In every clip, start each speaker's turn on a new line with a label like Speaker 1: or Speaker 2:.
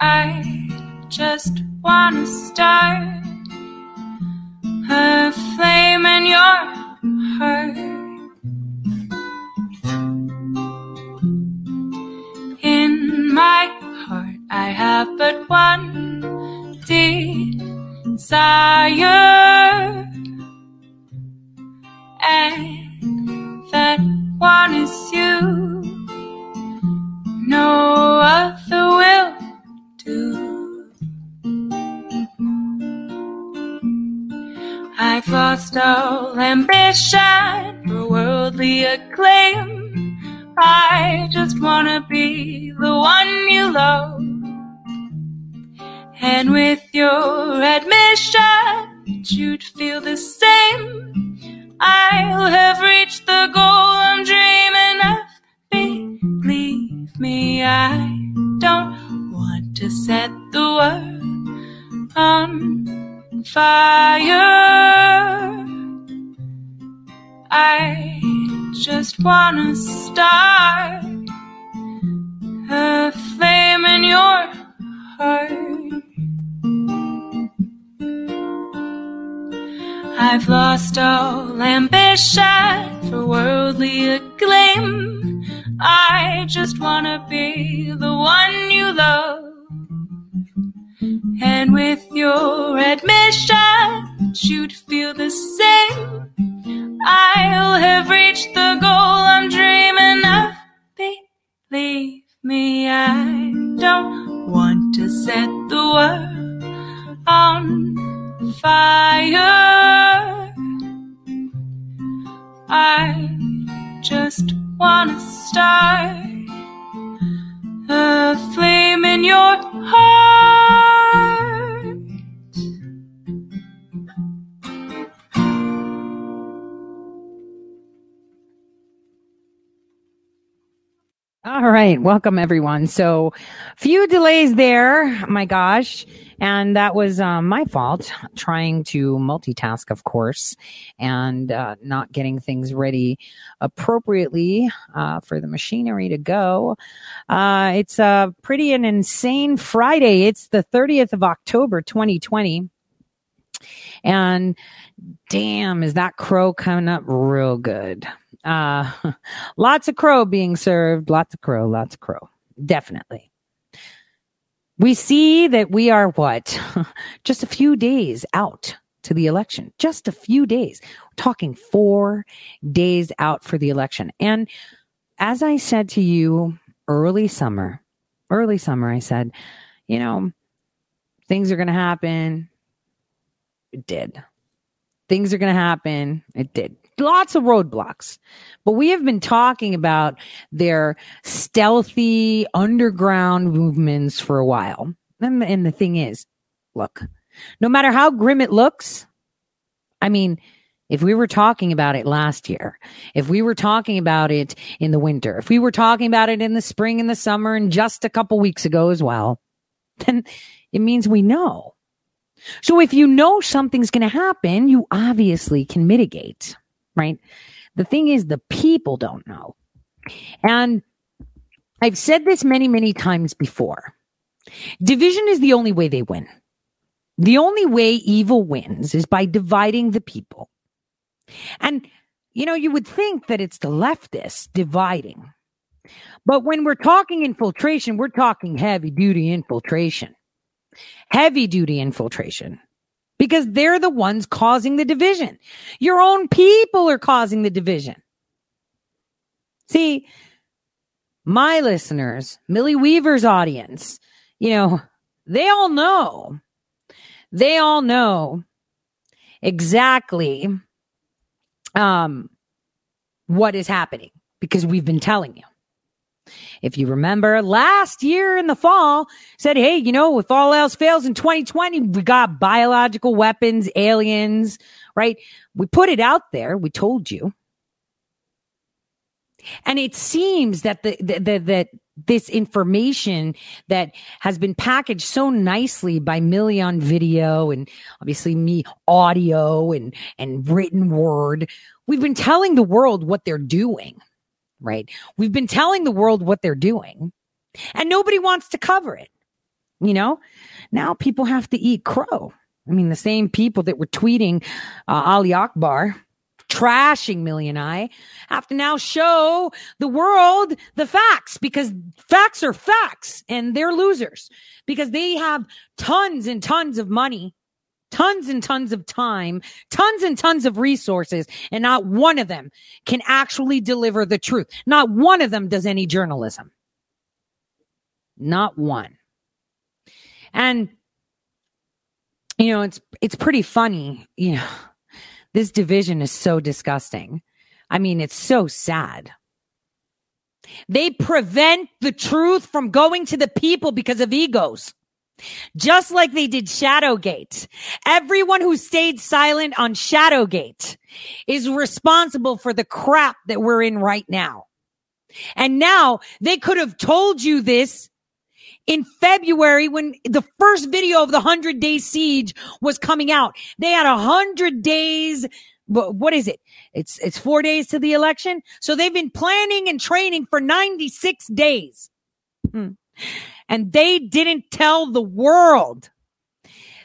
Speaker 1: I just wanna start a flame in your heart. In my heart, I have but one desire, and that one is you. Lost all ambition for worldly acclaim. I just wanna be the one you love. And with your admission, you'd feel the same. I'll have reached the goal I'm dreaming of. Believe me, I don't want to set the world on fire. I just wanna start a flame in your heart. I've lost all ambition for worldly acclaim. I just wanna be the one you love. And with your admission, you'd feel the same. I'll have reached the goal I'm dreaming of. Believe me, I don't want to set the world on fire. I just wanna start a flame in your heart.
Speaker 2: All right. Welcome everyone. So few delays there. My gosh. And that was um, my fault trying to multitask, of course, and uh, not getting things ready appropriately uh, for the machinery to go. Uh, it's a pretty an insane Friday. It's the 30th of October, 2020. And damn, is that crow coming up real good? Uh, lots of crow being served. Lots of crow. Lots of crow. Definitely. We see that we are what? Just a few days out to the election. Just a few days. We're talking four days out for the election. And as I said to you early summer, early summer, I said, you know, things are going to happen. It did. Things are going to happen. It did lots of roadblocks. But we have been talking about their stealthy underground movements for a while. And, and the thing is, look, no matter how grim it looks, I mean, if we were talking about it last year, if we were talking about it in the winter, if we were talking about it in the spring and the summer and just a couple weeks ago as well, then it means we know. So if you know something's going to happen, you obviously can mitigate right? The thing is, the people don't know. And I've said this many, many times before. Division is the only way they win. The only way evil wins is by dividing the people. And, you know, you would think that it's the leftists dividing. But when we're talking infiltration, we're talking heavy duty infiltration. Heavy duty infiltration because they're the ones causing the division. Your own people are causing the division. See, my listeners, Millie Weaver's audience, you know, they all know, they all know exactly um, what is happening because we've been telling you. If you remember last year in the fall, said, Hey, you know, if all else fails in 2020, we got biological weapons, aliens, right? We put it out there. We told you. And it seems that the, the, the that this information that has been packaged so nicely by Millie on video and obviously me audio and, and written word. We've been telling the world what they're doing right? We've been telling the world what they're doing and nobody wants to cover it. You know, now people have to eat crow. I mean, the same people that were tweeting uh, Ali Akbar, trashing Million Eye, have to now show the world the facts because facts are facts and they're losers because they have tons and tons of money, tons and tons of time, tons and tons of resources, and not one of them can actually deliver the truth. Not one of them does any journalism. Not one. And you know, it's it's pretty funny, you know. This division is so disgusting. I mean, it's so sad. They prevent the truth from going to the people because of egos. Just like they did Shadowgate. Everyone who stayed silent on Shadowgate is responsible for the crap that we're in right now. And now they could have told you this in February when the first video of the 100 day siege was coming out. They had a 100 days what is it? It's it's 4 days to the election. So they've been planning and training for 96 days. Hmm. And they didn't tell the world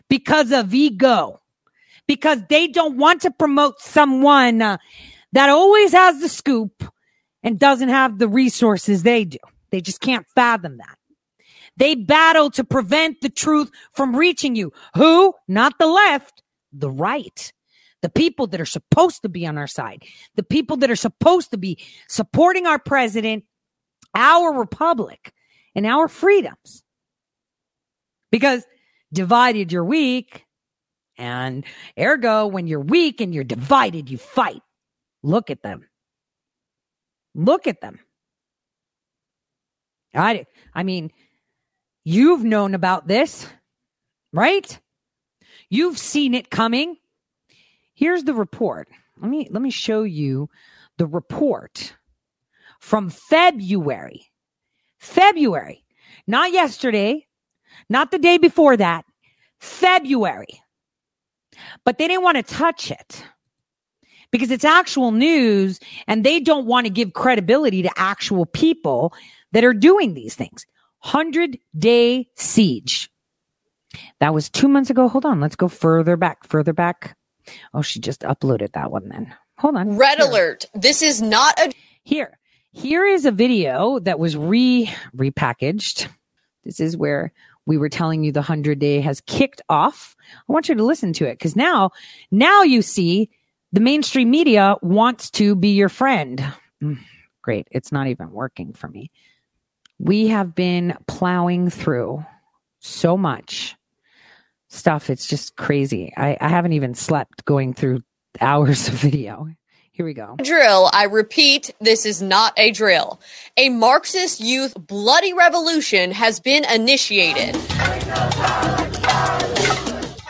Speaker 2: because of ego. Because they don't want to promote someone uh, that always has the scoop and doesn't have the resources they do. They just can't fathom that. They battle to prevent the truth from reaching you. Who? Not the left, the right. The people that are supposed to be on our side, the people that are supposed to be supporting our president, our republic, and our freedoms. Because divided, you're weak. And ergo, when you're weak and you're divided, you fight. Look at them. Look at them. I, I mean, You've known about this, right? You've seen it coming. Here's the report. Let me let me show you the report from February. February. Not yesterday, not the day before that. February. But they didn't want to touch it because it's actual news and they don't want to give credibility to actual people that are doing these things. 100 day siege. That was two months ago. Hold on. Let's go further back, further back. Oh, she just uploaded that one then. Hold on.
Speaker 3: Red Here. alert. This is not a.
Speaker 2: Here. Here is a video that was re repackaged. This is where we were telling you the 100 day has kicked off. I want you to listen to it because now, now you see the mainstream media wants to be your friend. Mm, great. It's not even working for me we have been plowing through so much stuff. It's just crazy. I, I haven't even slept going through hours of video. Here we go.
Speaker 3: Drill. I repeat, this is not a drill. A Marxist youth bloody revolution has been initiated.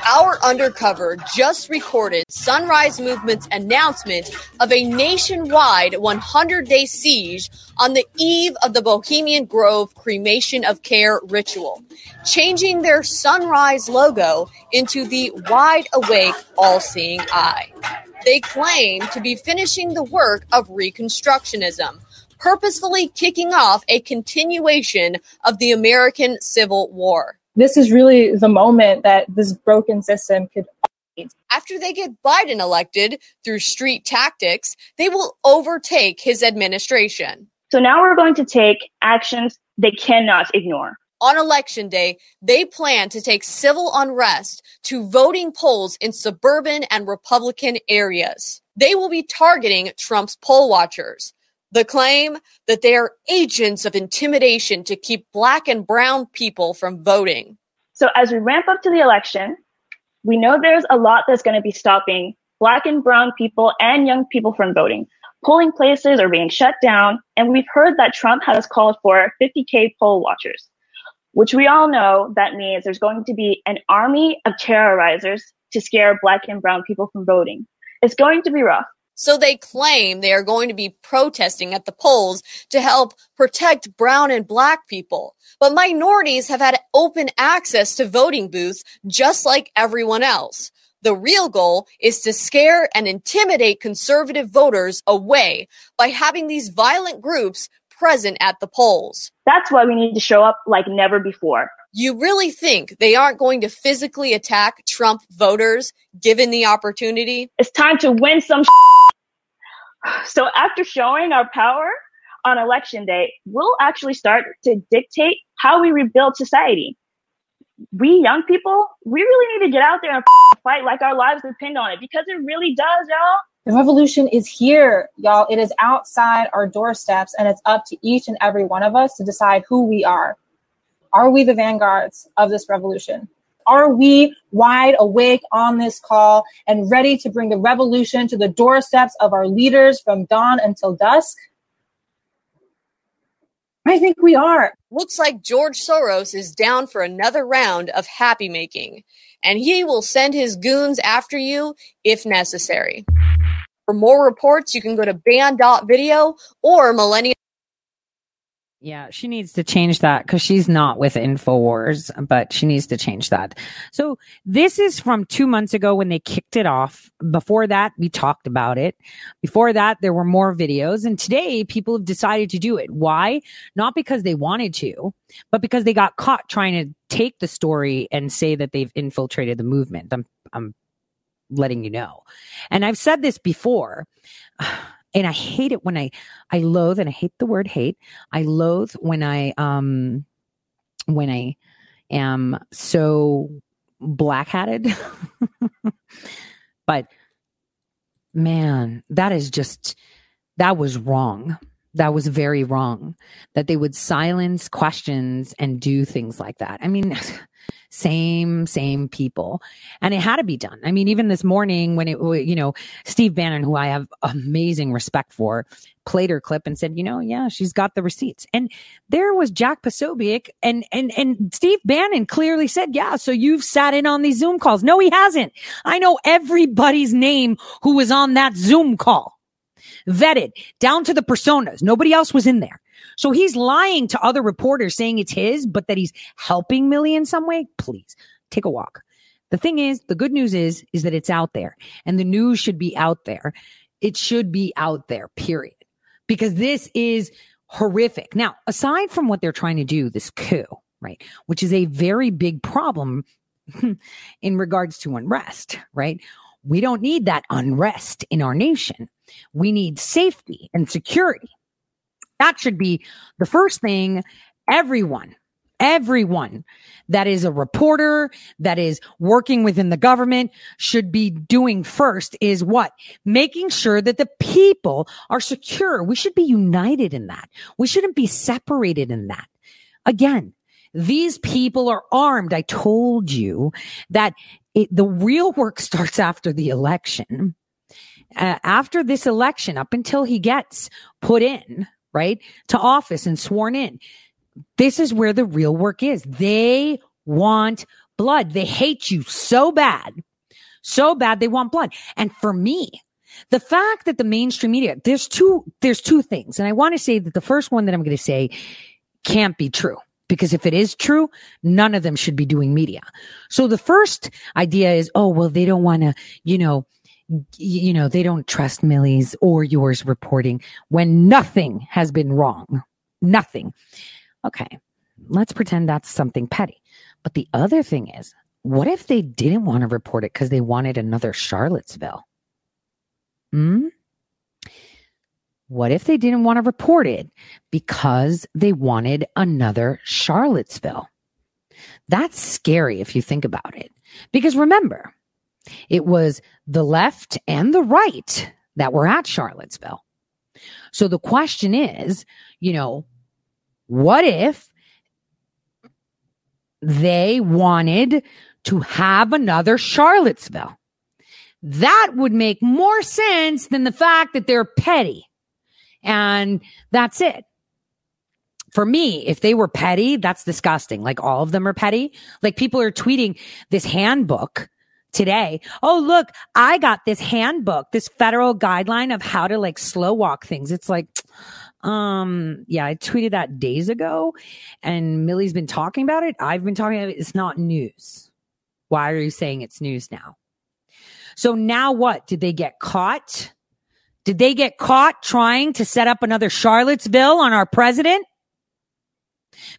Speaker 3: Our Undercover just recorded Sunrise Movement's announcement of a nationwide 100 day siege on the eve of the Bohemian Grove cremation of care ritual, changing their Sunrise logo into the wide awake, all seeing eye. They claim to be finishing the work of Reconstructionism, purposefully kicking off a continuation of the American Civil War
Speaker 4: this is really the moment that this broken system could
Speaker 3: after they get Biden elected through street tactics, they will overtake his administration.
Speaker 4: So now we're going to take actions they cannot ignore.
Speaker 3: On election day, they plan to take civil unrest to voting polls in suburban and Republican areas. They will be targeting Trump's poll watchers. The claim that they are agents of intimidation to keep black and brown people from voting.
Speaker 4: So as we ramp up to the election, we know there's a lot that's going to be stopping black and brown people and young people from voting. Polling places are being shut down, and we've heard that Trump has called for 50K poll watchers, which we all know that means there's going to be an army of terrorizers to scare black and brown people from voting. It's going to be rough.
Speaker 3: So they claim they are going to be protesting at the polls to help protect brown and black people. But minorities have had open access to voting booths just like everyone else. The real goal is to scare and intimidate conservative voters away by having these violent groups present at the polls.
Speaker 4: That's why we need to show up like never before.
Speaker 3: You really think they aren't going to physically attack Trump voters given the opportunity?
Speaker 4: It's time to win some. So after showing our power on election day, we'll actually start to dictate how we rebuild society. We young people, we really need to get out there and fight like our lives depend on it because it really does, y'all.
Speaker 5: The revolution is here, y'all. It is outside our doorsteps, and it's up to each and every one of us to decide who we are. Are we the vanguards of this revolution? Are we wide awake on this call and ready to bring the revolution to the doorsteps of our leaders from dawn until dusk? I think we are.
Speaker 3: Looks like George Soros is down for another round of happy making, and he will send his goons after you if necessary. For more reports, you can go to band.video or millennium.
Speaker 2: Yeah, she needs to change that because she's not with InfoWars, but she needs to change that. So this is from two months ago when they kicked it off. Before that, we talked about it. Before that, there were more videos. And today, people have decided to do it. Why? Not because they wanted to, but because they got caught trying to take the story and say that they've infiltrated the movement. I'm, I'm letting you know. And I've said this before. And I hate it when I, I loathe, and I hate the word hate. I loathe when I, um, when I am so black hatted. but man, that is just, that was wrong. That was very wrong that they would silence questions and do things like that. I mean, same, same people. And it had to be done. I mean, even this morning when it, you know, Steve Bannon, who I have amazing respect for, played her clip and said, you know, yeah, she's got the receipts. And there was Jack Posobiec and, and, and Steve Bannon clearly said, yeah, so you've sat in on these Zoom calls. No, he hasn't. I know everybody's name who was on that Zoom call vetted down to the personas. Nobody else was in there. So he's lying to other reporters saying it's his, but that he's helping Millie in some way. Please take a walk. The thing is, the good news is, is that it's out there and the news should be out there. It should be out there, period. Because this is horrific. Now, aside from what they're trying to do, this coup, right, which is a very big problem in regards to unrest, right? We don't need that unrest in our nation. We need safety and security. That should be the first thing everyone, everyone that is a reporter, that is working within the government should be doing first is what? Making sure that the people are secure. We should be united in that. We shouldn't be separated in that. Again, these people are armed. I told you that it, the real work starts after the election. Uh, after this election, up until he gets put in, right, to office and sworn in, this is where the real work is. They want blood. They hate you so bad, so bad they want blood. And for me, the fact that the mainstream media, there's two, there's two things. And I want to say that the first one that I'm going to say can't be true. Because if it is true, none of them should be doing media. So the first idea is, oh, well, they don't want to, you know, you know, they don't trust Millie's or yours reporting when nothing has been wrong. Nothing. Okay. Let's pretend that's something petty. But the other thing is, what if they didn't want to report it because they wanted another Charlottesville? Hmm? What if they didn't want to report it because they wanted another Charlottesville? That's scary if you think about it. Because remember, it was the left and the right that were at Charlottesville. So the question is, you know, what if they wanted to have another Charlottesville? That would make more sense than the fact that they're petty. And that's it. For me, if they were petty, that's disgusting. Like all of them are petty. Like people are tweeting this handbook today. Oh, look, I got this handbook, this federal guideline of how to like slow walk things. It's like, um, yeah, I tweeted that days ago and Millie's been talking about it. I've been talking about it. It's not news. Why are you saying it's news now? So now what? Did they get caught? Did they get caught trying to set up another Charlottesville on our president?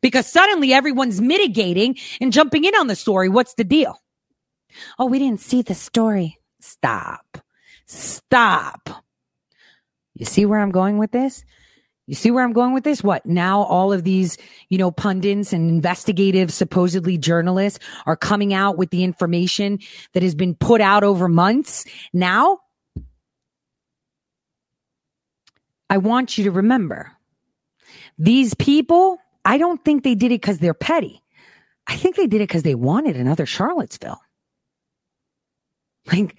Speaker 2: because suddenly everyone's mitigating and jumping in on the story. What's the deal? Oh, we didn't see the story. Stop. Stop. You see where I'm going with this? You see where I'm going with this? What now all of these, you know, pundits and investigative, supposedly journalists are coming out with the information that has been put out over months. Now, I want you to remember these people, I don't think they did it because they're petty. I think they did it because they wanted another Charlottesville. Like,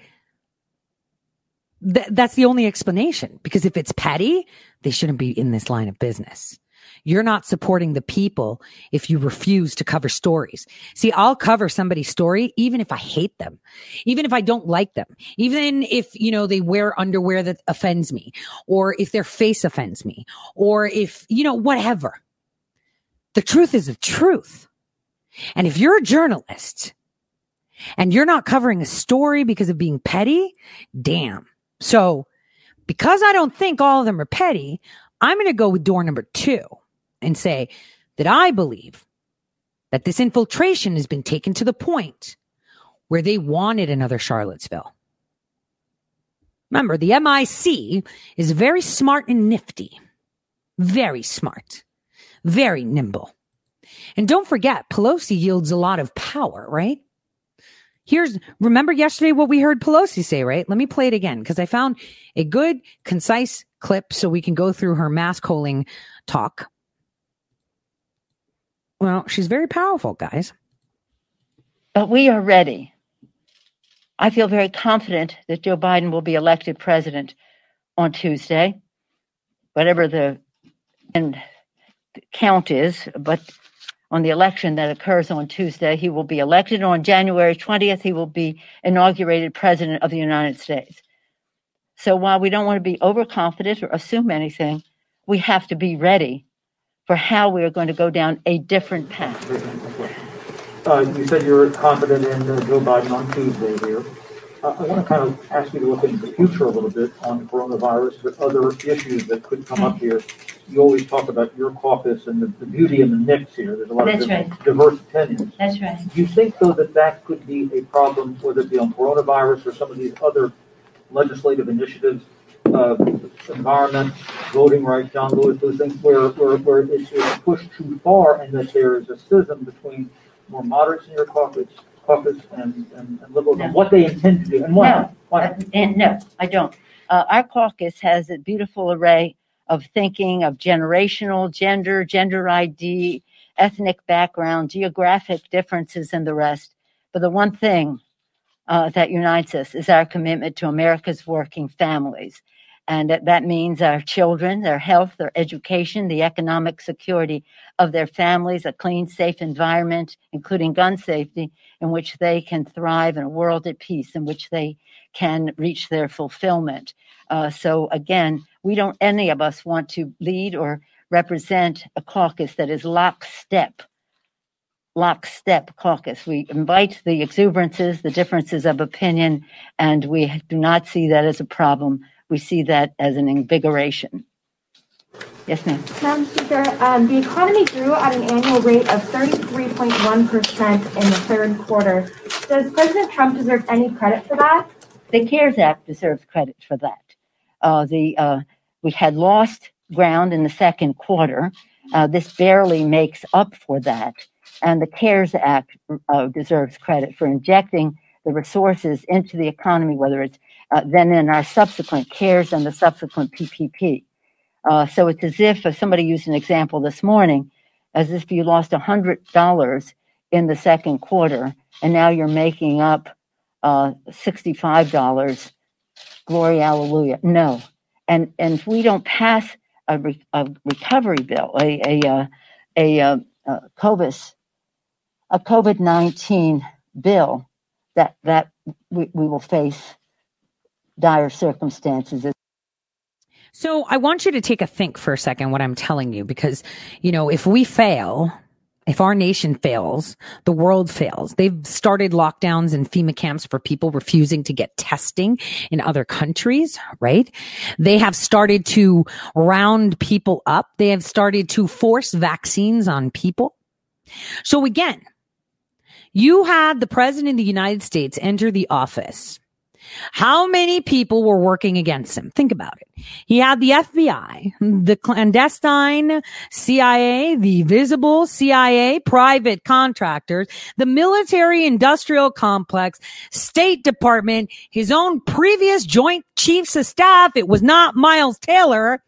Speaker 2: th- that's the only explanation. Because if it's petty, they shouldn't be in this line of business. You're not supporting the people if you refuse to cover stories. See, I'll cover somebody's story even if I hate them, even if I don't like them, even if, you know, they wear underwear that offends me, or if their face offends me, or if, you know, whatever. The truth is the truth. And if you're a journalist and you're not covering a story because of being petty, damn. So because I don't think all of them are petty, I'm going to go with door number two and say that I believe that this infiltration has been taken to the point where they wanted another Charlottesville. Remember, the MIC is very smart and nifty, very smart, very nimble. And don't forget, Pelosi yields a lot of power, right? Here's, remember yesterday what we heard Pelosi say, right? Let me play it again because I found a good, concise clip so we can go through her mask holding talk. Well, she's very powerful, guys.
Speaker 6: But we are ready. I feel very confident that Joe Biden will be elected president on Tuesday, whatever the end count is. But on the election that occurs on Tuesday. He will be elected on January 20th. He will be inaugurated president of the United States. So while we don't want to be overconfident or assume anything, we have to be ready for how we are going to go down a different path.
Speaker 7: Uh, you said you're confident in uh, Joe Biden on Tuesday here. Uh, I want to kind of ask you to look into the future a little bit on coronavirus, but other issues that could come up here you always talk about your caucus and the, the beauty and the mix here. There's a lot
Speaker 6: That's
Speaker 7: of
Speaker 6: right.
Speaker 7: diverse opinions.
Speaker 6: That's right.
Speaker 7: Do you think, though, that that could be a problem, whether it be on coronavirus or some of these other legislative initiatives, uh, environment, voting rights, John Lewis, those things, where, where, where it's, it's pushed too far and that there is a schism between more moderates in your caucus, caucus and, and, and liberals,
Speaker 6: No.
Speaker 7: what they intend to do, and why?
Speaker 6: No.
Speaker 7: Why?
Speaker 6: Uh, and no, I don't. Uh, our caucus has a beautiful array of thinking of generational, gender, gender ID, ethnic background, geographic differences, and the rest. But the one thing uh, that unites us is our commitment to America's working families. And that, that means our children, their health, their education, the economic security of their families, a clean, safe environment, including gun safety, in which they can thrive in a world at peace, in which they can reach their fulfillment. Uh, so again, we don't, any of us want to lead or represent a caucus that is lockstep, lockstep caucus. We invite the exuberances, the differences of opinion, and we do not see that as a problem. We see that as an invigoration. Yes, ma'am.
Speaker 8: Madam Speaker, um, the economy grew at an annual rate of 33.1% in the third quarter. Does President Trump deserve any credit for that?
Speaker 6: The CARES Act deserves credit for that. Uh, the uh, we had lost ground in the second quarter. Uh, this barely makes up for that, and the CARES Act uh, deserves credit for injecting the resources into the economy, whether it's uh, then in our subsequent CARES and the subsequent PPP. Uh, so it's as if, if somebody used an example this morning, as if you lost $100 in the second quarter and now you're making up uh, $65. Glory, hallelujah. No. And, and if we don't pass a, re- a recovery bill, a, a, uh, a, uh, uh, COVID, a COVID 19 bill, that, that we, we will face dire circumstances.
Speaker 2: So I want you to take a think for a second what I'm telling you because, you know, if we fail if our nation fails, the world fails. They've started lockdowns and FEMA camps for people refusing to get testing in other countries, right? They have started to round people up. They have started to force vaccines on people. So again, you had the president of the United States enter the office how many people were working against him? Think about it. He had the FBI, the clandestine CIA, the visible CIA, private contractors, the military industrial complex, State Department, his own previous joint chiefs of staff. It was not Miles Taylor.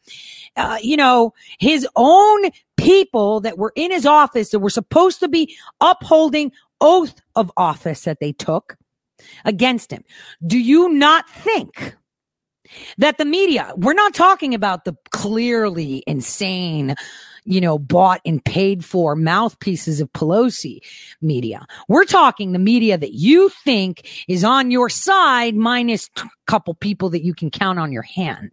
Speaker 2: Uh, you know, his own people that were in his office that were supposed to be upholding oath of office that they took against him. Do you not think that the media, we're not talking about the clearly insane, you know, bought and paid for mouthpieces of Pelosi media. We're talking the media that you think is on your side minus couple people that you can count on your hand.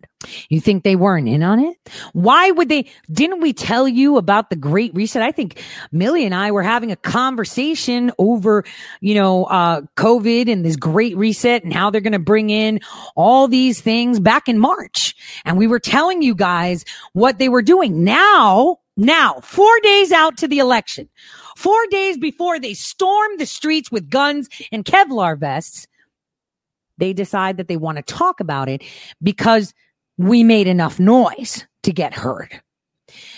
Speaker 2: You think they weren't in on it? Why would they? Didn't we tell you about the Great Reset? I think Millie and I were having a conversation over, you know, uh, COVID and this Great Reset and how they're going to bring in all these things back in March. And we were telling you guys what they were doing. Now, now, four days out to the election, four days before they storm the streets with guns and Kevlar vests, they decide that they want to talk about it because we made enough noise to get heard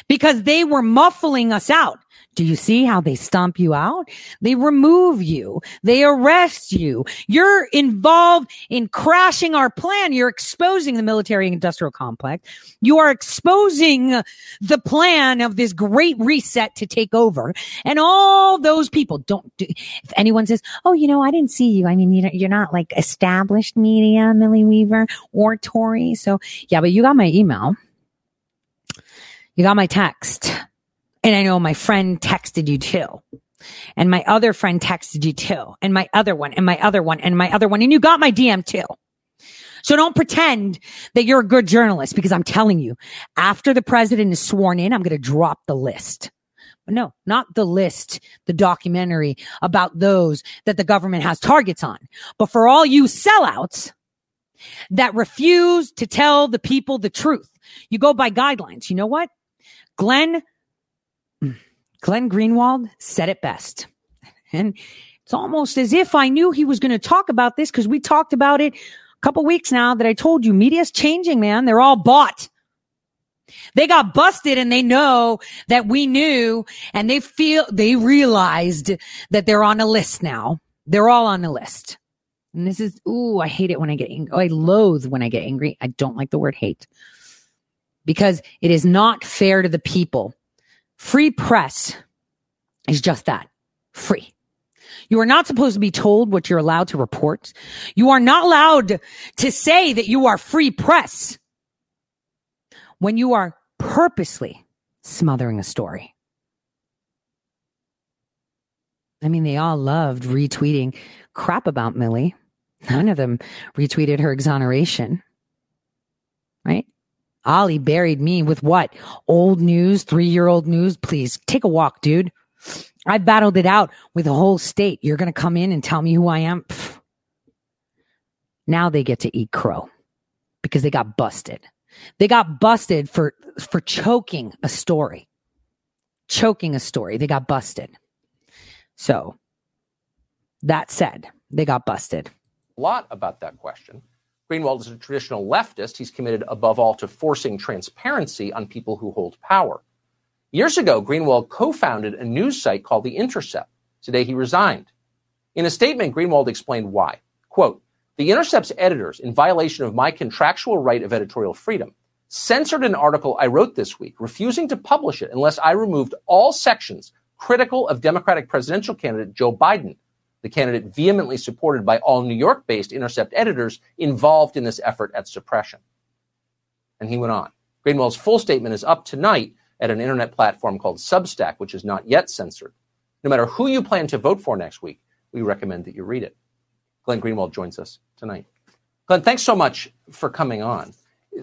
Speaker 2: because they were muffling us out. Do you see how they stomp you out? They remove you. They arrest you. You're involved in crashing our plan. You're exposing the military industrial complex. You are exposing the plan of this great reset to take over. And all those people don't do, if anyone says, Oh, you know, I didn't see you. I mean, you're not like established media, Millie Weaver or Tori. So yeah, but you got my email. You got my text. And I know my friend texted you too. And my other friend texted you too. And my other one and my other one and my other one. And you got my DM too. So don't pretend that you're a good journalist because I'm telling you, after the president is sworn in, I'm going to drop the list. No, not the list, the documentary about those that the government has targets on. But for all you sellouts that refuse to tell the people the truth, you go by guidelines. You know what? Glenn Glenn Greenwald said it best. And it's almost as if I knew he was going to talk about this because we talked about it a couple weeks now that I told you media's changing, man. They're all bought. They got busted and they know that we knew and they feel, they realized that they're on a list now. They're all on the list. And this is, ooh, I hate it when I get angry. I loathe when I get angry. I don't like the word hate because it is not fair to the people Free press is just that free. You are not supposed to be told what you're allowed to report. You are not allowed to say that you are free press when you are purposely smothering a story. I mean, they all loved retweeting crap about Millie. None of them retweeted her exoneration, right? Ali buried me with what? Old news, three year old news. Please take a walk, dude. I battled it out with the whole state. You're going to come in and tell me who I am? Pfft. Now they get to eat crow because they got busted. They got busted for, for choking a story. Choking a story. They got busted. So that said, they got busted.
Speaker 9: A lot about that question. Greenwald is a traditional leftist. He's committed above all to forcing transparency on people who hold power. Years ago, Greenwald co founded a news site called The Intercept. Today, he resigned. In a statement, Greenwald explained why. Quote, the Intercept's editors, in violation of my contractual right of editorial freedom, censored an article I wrote this week, refusing to publish it unless I removed all sections critical of Democratic presidential candidate Joe Biden the candidate vehemently supported by all New York based Intercept editors involved in this effort at suppression. And he went on. Greenwald's full statement is up tonight at an internet platform called Substack, which is not yet censored. No matter who you plan to vote for next week, we recommend that you read it. Glenn Greenwald joins us tonight. Glenn, thanks so much for coming on.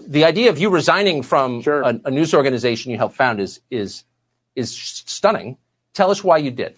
Speaker 9: The idea of you resigning from sure. a, a news organization you helped found is is is stunning Tell us why you did.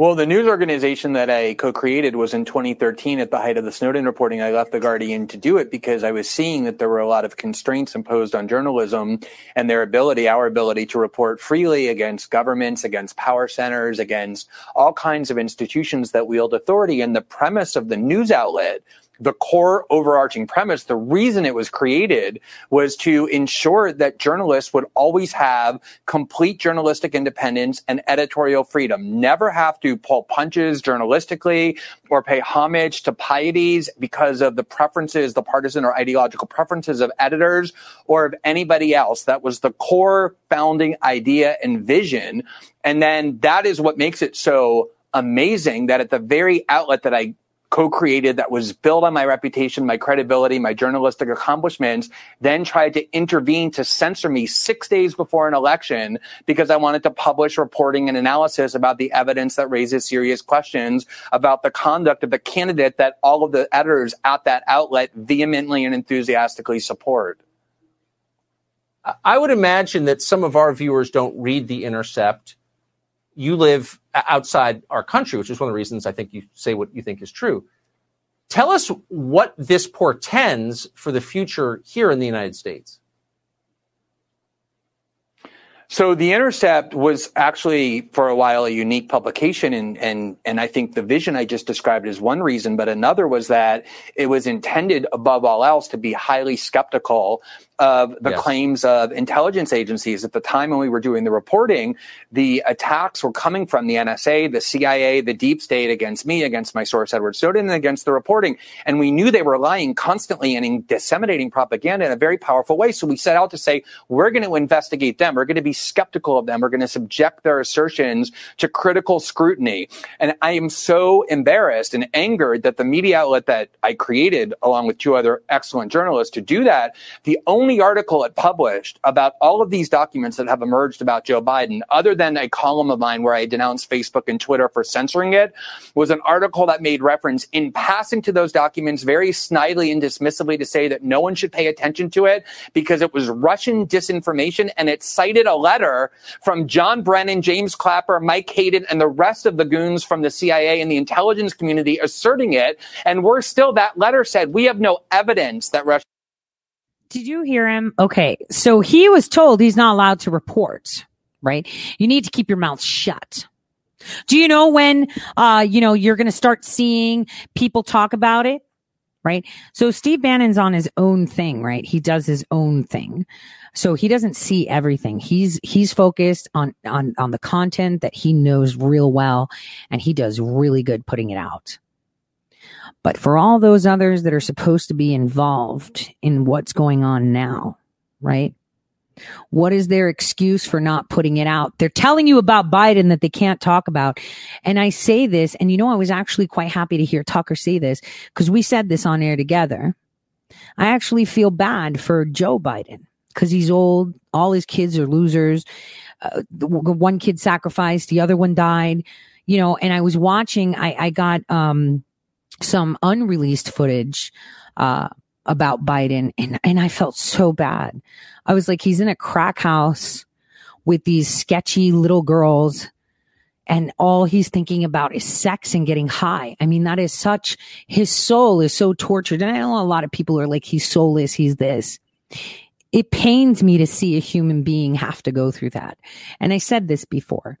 Speaker 10: Well, the news organization that I co-created was in 2013 at the height of the Snowden reporting. I left the Guardian to do it because I was seeing that there were a lot of constraints imposed on journalism and their ability, our ability to report freely against governments, against power centers, against all kinds of institutions that wield authority. And the premise of the news outlet the core overarching premise, the reason it was created was to ensure that journalists would always have complete journalistic independence and editorial freedom, never have to pull punches journalistically or pay homage to pieties because of the preferences, the partisan or ideological preferences of editors or of anybody else. That was the core founding idea and vision. And then that is what makes it so amazing that at the very outlet that I co-created that was built on my reputation, my credibility, my journalistic accomplishments, then tried to intervene to censor me six days before an election because I wanted to publish reporting and analysis about the evidence that raises serious questions about the conduct of the candidate that all of the editors at that outlet vehemently and enthusiastically support.
Speaker 9: I would imagine that some of our viewers don't read The Intercept you live outside our country, which is one of the reasons I think you say what you think is true. Tell us what this portends for the future here in the United States.
Speaker 10: So the Intercept was actually for a while a unique publication and and and I think the vision I just described is one reason, but another was that it was intended above all else to be highly skeptical of the yes. claims of intelligence agencies. At the time when we were doing the reporting, the attacks were coming from the NSA, the CIA, the deep state against me, against my source, Edward Snowden, and against the reporting. And we knew they were lying constantly and disseminating propaganda in a very powerful way. So we set out to say, we're going to investigate them. We're going to be skeptical of them. We're going to subject their assertions to critical scrutiny. And I am so embarrassed and angered that the media outlet that I created, along with two other excellent journalists, to do that, the only only article it published about all of these documents that have emerged about Joe Biden, other than a column of mine where I denounced Facebook and Twitter for censoring it, was an article that made reference in passing to those documents very snidely and dismissively to say that no one should pay attention to it because it was Russian disinformation and it cited a letter from John Brennan, James Clapper, Mike Hayden, and the rest of the goons from the CIA and the intelligence community asserting it. And we're still, that letter said, we have no evidence that Russia
Speaker 2: did you hear him? Okay. So he was told he's not allowed to report, right? You need to keep your mouth shut. Do you know when, uh, you know, you're going to start seeing people talk about it? Right. So Steve Bannon's on his own thing, right? He does his own thing. So he doesn't see everything. He's, he's focused on, on, on the content that he knows real well and he does really good putting it out. But for all those others that are supposed to be involved in what's going on now, right? What is their excuse for not putting it out? They're telling you about Biden that they can't talk about. And I say this, and you know, I was actually quite happy to hear Tucker say this because we said this on air together. I actually feel bad for Joe Biden because he's old. All his kids are losers. Uh, one kid sacrificed, the other one died, you know, and I was watching, I, I got, um, some unreleased footage uh, about Biden, and and I felt so bad. I was like, he's in a crack house with these sketchy little girls. And all he's thinking about is sex and getting high. I mean, that is such, his soul is so tortured. And I know a lot of people are like, he's soulless, he's this. It pains me to see a human being have to go through that. And I said this before.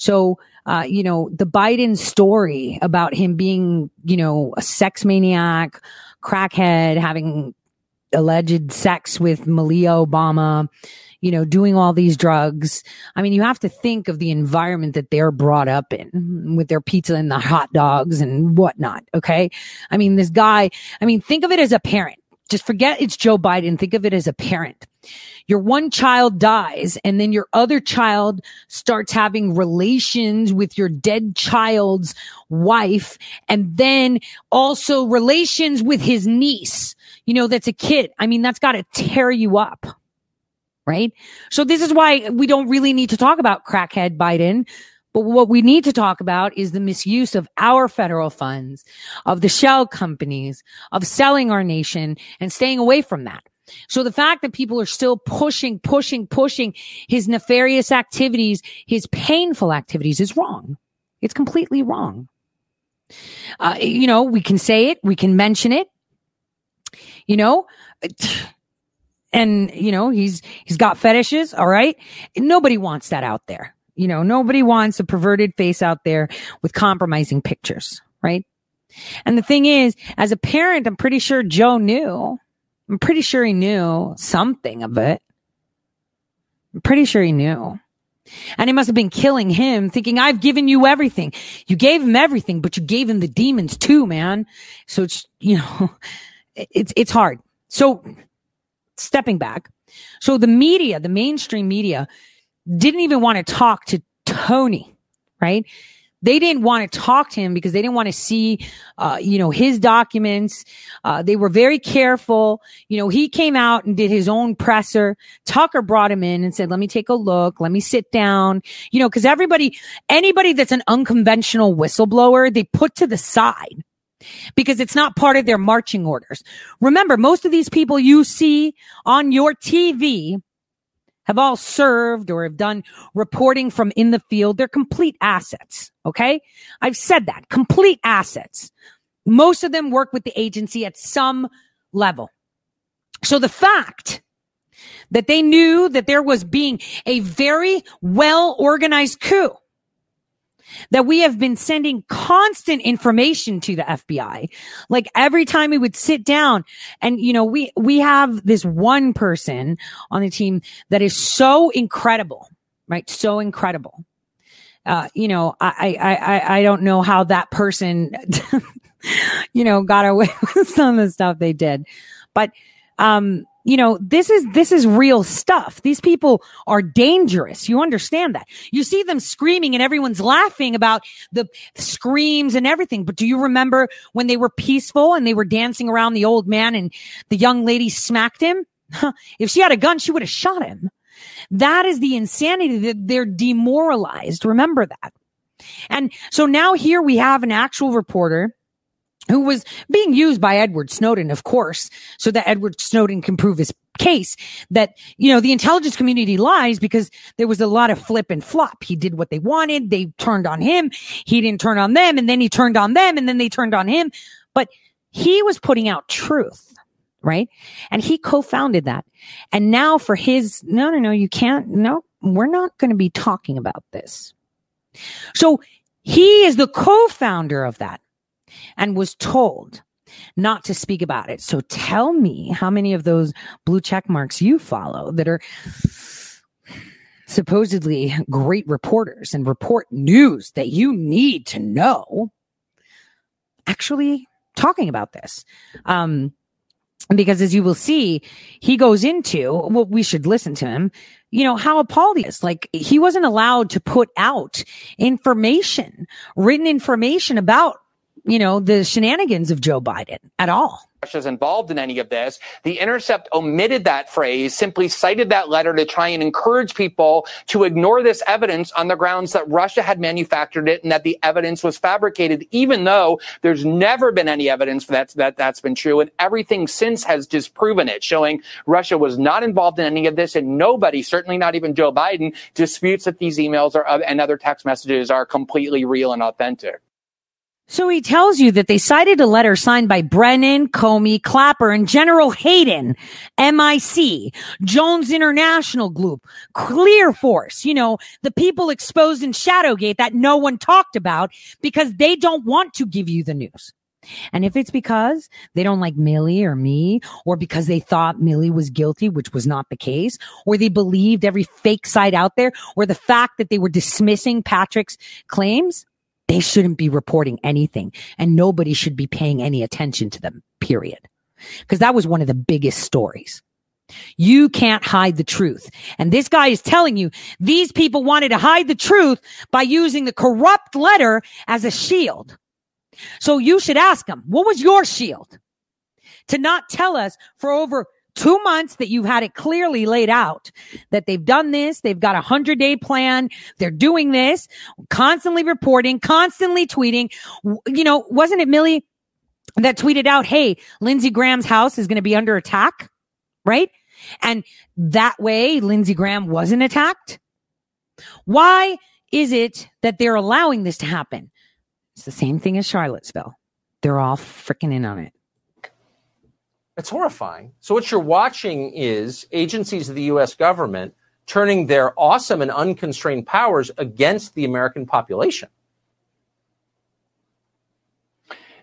Speaker 2: So uh, you know, the Biden story about him being, you know, a sex maniac, crackhead, having alleged sex with Malia Obama, you know, doing all these drugs. I mean, you have to think of the environment that they're brought up in with their pizza and the hot dogs and whatnot. Okay. I mean, this guy, I mean, think of it as a parent. Just forget it's Joe Biden. Think of it as a parent your one child dies and then your other child starts having relations with your dead child's wife and then also relations with his niece. You know, that's a kid. I mean, that's got to tear you up. Right. So this is why we don't really need to talk about crackhead Biden. But what we need to talk about is the misuse of our federal funds, of the shell companies, of selling our nation and staying away from that. So the fact that people are still pushing, pushing, pushing his nefarious activities, his painful activities is wrong. It's completely wrong. Uh, you know, we can say it, we can mention it, you know, and you know, he's, he's got fetishes. All right. Nobody wants that out there. You know, nobody wants a perverted face out there with compromising pictures. Right. And the thing is, as a parent, I'm pretty sure Joe knew. I'm pretty sure he knew something of it. I'm pretty sure he knew. And he must have been killing him thinking, I've given you everything. You gave him everything, but you gave him the demons too, man. So it's, you know, it's, it's hard. So stepping back. So the media, the mainstream media didn't even want to talk to Tony, right? They didn't want to talk to him because they didn't want to see, uh, you know, his documents. Uh, they were very careful. You know, he came out and did his own presser. Tucker brought him in and said, let me take a look. Let me sit down. You know, cause everybody, anybody that's an unconventional whistleblower, they put to the side because it's not part of their marching orders. Remember, most of these people you see on your TV have all served or have done reporting from in the field. They're complete assets. Okay. I've said that complete assets. Most of them work with the agency at some level. So the fact that they knew that there was being a very well organized coup that we have been sending constant information to the FBI. Like every time we would sit down and, you know, we, we have this one person on the team that is so incredible, right? So incredible. Uh, you know, I, I, I, I don't know how that person, you know, got away with some of the stuff they did, but, um, you know, this is, this is real stuff. These people are dangerous. You understand that. You see them screaming and everyone's laughing about the screams and everything. But do you remember when they were peaceful and they were dancing around the old man and the young lady smacked him? if she had a gun, she would have shot him. That is the insanity that they're demoralized. Remember that. And so now here we have an actual reporter who was being used by Edward Snowden, of course, so that Edward Snowden can prove his case that, you know, the intelligence community lies because there was a lot of flip and flop. He did what they wanted. They turned on him. He didn't turn on them. And then he turned on them and then they turned on him. But he was putting out truth, right? And he co-founded that. And now for his, no, no, no, you can't, no, we're not going to be talking about this. So he is the co-founder of that and was told not to speak about it. So tell me how many of those blue check marks you follow that are supposedly great reporters and report news that you need to know actually talking about this. Um, because as you will see, he goes into, well, we should listen to him, you know, how appalled is. Like he wasn't allowed to put out information, written information about you know, the shenanigans of Joe Biden at all.
Speaker 10: Russia's involved in any of this. The Intercept omitted that phrase, simply cited that letter to try and encourage people to ignore this evidence on the grounds that Russia had manufactured it and that the evidence was fabricated, even though there's never been any evidence that, that that's been true. And everything since has disproven it, showing Russia was not involved in any of this. And nobody, certainly not even Joe Biden, disputes that these emails are, and other text messages are completely real and authentic.
Speaker 2: So he tells you that they cited a letter signed by Brennan, Comey, Clapper, and General Hayden, MIC, Jones International Group, Clear Force, you know, the people exposed in Shadowgate that no one talked about because they don't want to give you the news. And if it's because they don't like Millie or me, or because they thought Millie was guilty, which was not the case, or they believed every fake site out there, or the fact that they were dismissing Patrick's claims, they shouldn't be reporting anything and nobody should be paying any attention to them, period. Because that was one of the biggest stories. You can't hide the truth. And this guy is telling you these people wanted to hide the truth by using the corrupt letter as a shield. So you should ask them, what was your shield? To not tell us for over two months that you've had it clearly laid out that they've done this. They've got a hundred day plan. They're doing this, constantly reporting, constantly tweeting. You know, wasn't it Millie that tweeted out, Hey, Lindsey Graham's house is going to be under attack? right? And that way, Lindsey Graham wasn't attacked. Why is it that they're allowing this to happen? It's the same thing as Charlottesville. They're all freaking in on it.
Speaker 9: It's horrifying. So what you're watching is agencies of the U.S. government turning their awesome and unconstrained powers against the American population.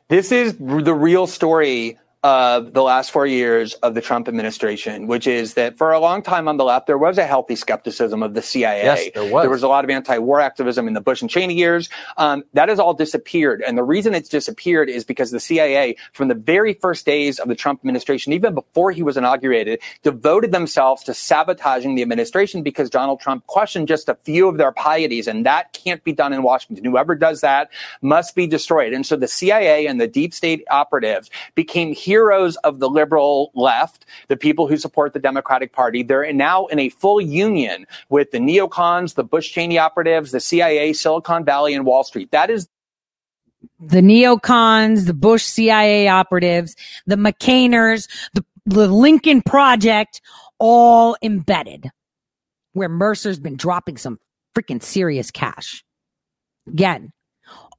Speaker 10: This is the real story of the last four years of the Trump administration, which is that for a long time on the left, there was a healthy skepticism of the CIA.
Speaker 9: Yes, there was.
Speaker 10: There was a lot of anti-war activism in the Bush and Cheney years. Um, that has all disappeared. And the reason it's disappeared is because the CIA, from the very first days of the Trump administration, even before he was inaugurated, devoted themselves to sabotaging the administration because Donald Trump questioned just a few of their pieties. And that can't be done in Washington. Whoever does that must be destroyed. And so the CIA and the deep state operatives became heroes of the liberal left, the people who support the Democratic Party. They're now in a full union with the neocons, the Bush Cheney operatives, the CIA, Silicon Valley, and Wall Street. That is
Speaker 2: the neocons, the Bush CIA operatives, the McCainers, the, the Lincoln Project, all embedded where Mercer's been dropping some freaking serious cash. Again,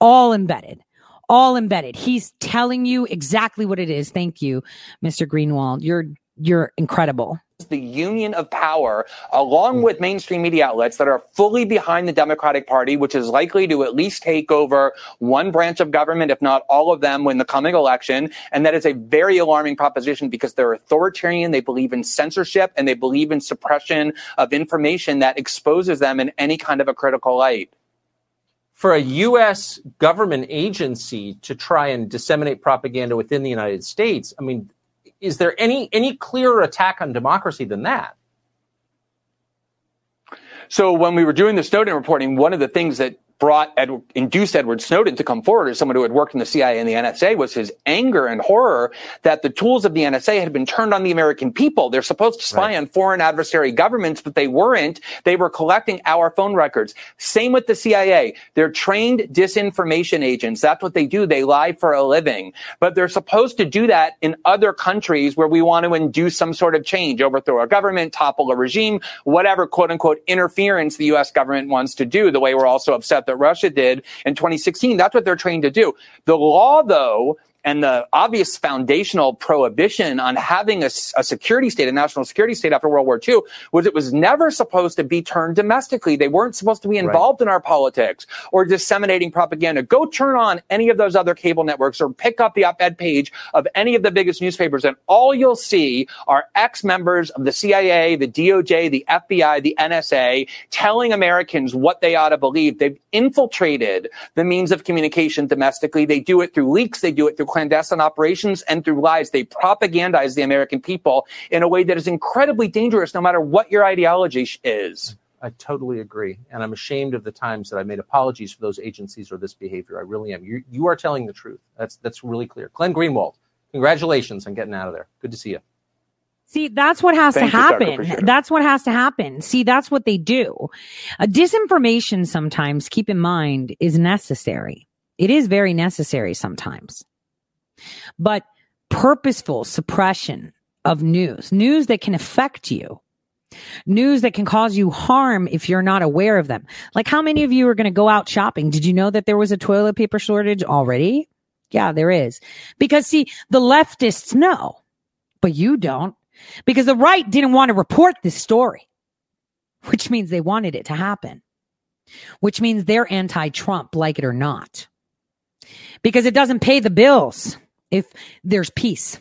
Speaker 2: all embedded all embedded. He's telling you exactly what it is. Thank you, Mr. Greenwald. You're you're incredible.
Speaker 10: the union of power, along with mainstream media outlets that are fully behind the Democratic Party, which is likely to at least take over one branch of government, if not all of them, in the coming election. And that is a very alarming proposition because they're authoritarian. They believe in censorship and they believe in suppression of information that exposes them in any kind of a critical light
Speaker 9: for a U.S. government agency to try and disseminate propaganda within the United States, I mean, is there any any clearer attack on democracy than that?
Speaker 10: So when we were doing the Snowden reporting, one of the things that brought Edward, induced Edward Snowden to come forward as someone who had worked in the CIA and the NSA was his anger and horror that the tools of the NSA had been turned on the American people. They're supposed to spy right. on foreign adversary governments, but they weren't. They were collecting our phone records. Same with the CIA. They're trained disinformation agents. That's what they do. They lie for a living, but they're supposed to do that in other countries where we want to induce some sort of change, overthrow a government, topple a regime, whatever quote unquote interference the U.S. government wants to do. The way we're also upset that Russia did in 2016. That's what they're trained to do. The law, though, and the obvious foundational prohibition on having a, a, security state, a national security state after World War II, was it was never supposed to be turned domestically. They weren't supposed to be involved right. in our politics or disseminating propaganda. Go turn on any of those other cable networks or pick up the op-ed page of any of the biggest newspapers, and all you'll see are ex-members of the CIA, the DOJ, the FBI, the NSA telling Americans what they ought to believe. They've infiltrated the means of communication domestically. They do it through leaks. They do it through clandestine operations and through lies. They propagandize the American people in a way that is incredibly dangerous no matter what your ideology is.
Speaker 9: I totally agree. And I'm ashamed of the times that I made apologies for those agencies or this behavior. I really am. You, you are telling the truth. That's, that's really clear. Glenn Greenwald, congratulations on getting out of there. Good to see you.
Speaker 2: See, that's what has Thank to happen. That's what has to happen. See, that's what they do. A disinformation sometimes, keep in mind, is necessary. It is very necessary sometimes. But purposeful suppression of news, news that can affect you, news that can cause you harm if you're not aware of them. Like how many of you are going to go out shopping? Did you know that there was a toilet paper shortage already? Yeah, there is. Because see, the leftists know, but you don't because the right didn't want to report this story, which means they wanted it to happen, which means they're anti-Trump, like it or not, because it doesn't pay the bills if there's peace.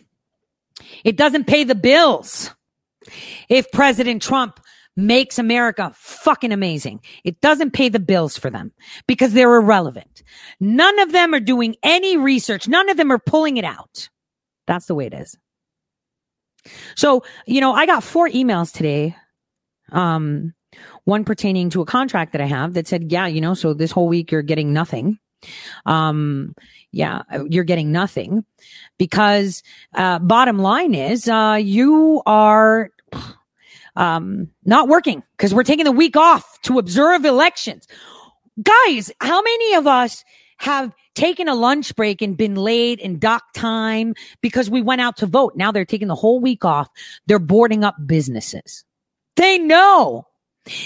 Speaker 2: It doesn't pay the bills if President Trump makes America fucking amazing. It doesn't pay the bills for them because they're irrelevant. None of them are doing any research. None of them are pulling it out. That's the way it is. So, you know, I got four emails today. Um, one pertaining to a contract that I have that said, yeah, you know, so this whole week you're getting nothing. Um, yeah, you're getting nothing because, uh, bottom line is, uh, you are, um, not working because we're taking the week off to observe elections. Guys, how many of us have taken a lunch break and been late and dock time because we went out to vote. Now they're taking the whole week off. They're boarding up businesses. They know.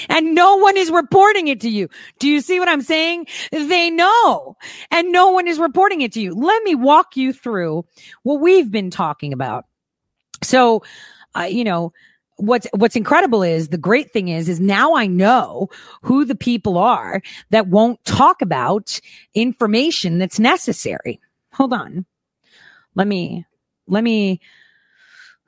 Speaker 2: And no one is reporting it to you. Do you see what I'm saying? They know. And no one is reporting it to you. Let me walk you through what we've been talking about. So, uh, you know, what's what's incredible is the great thing is is now I know who the people are that won't talk about information that's necessary. Hold on. Let me let me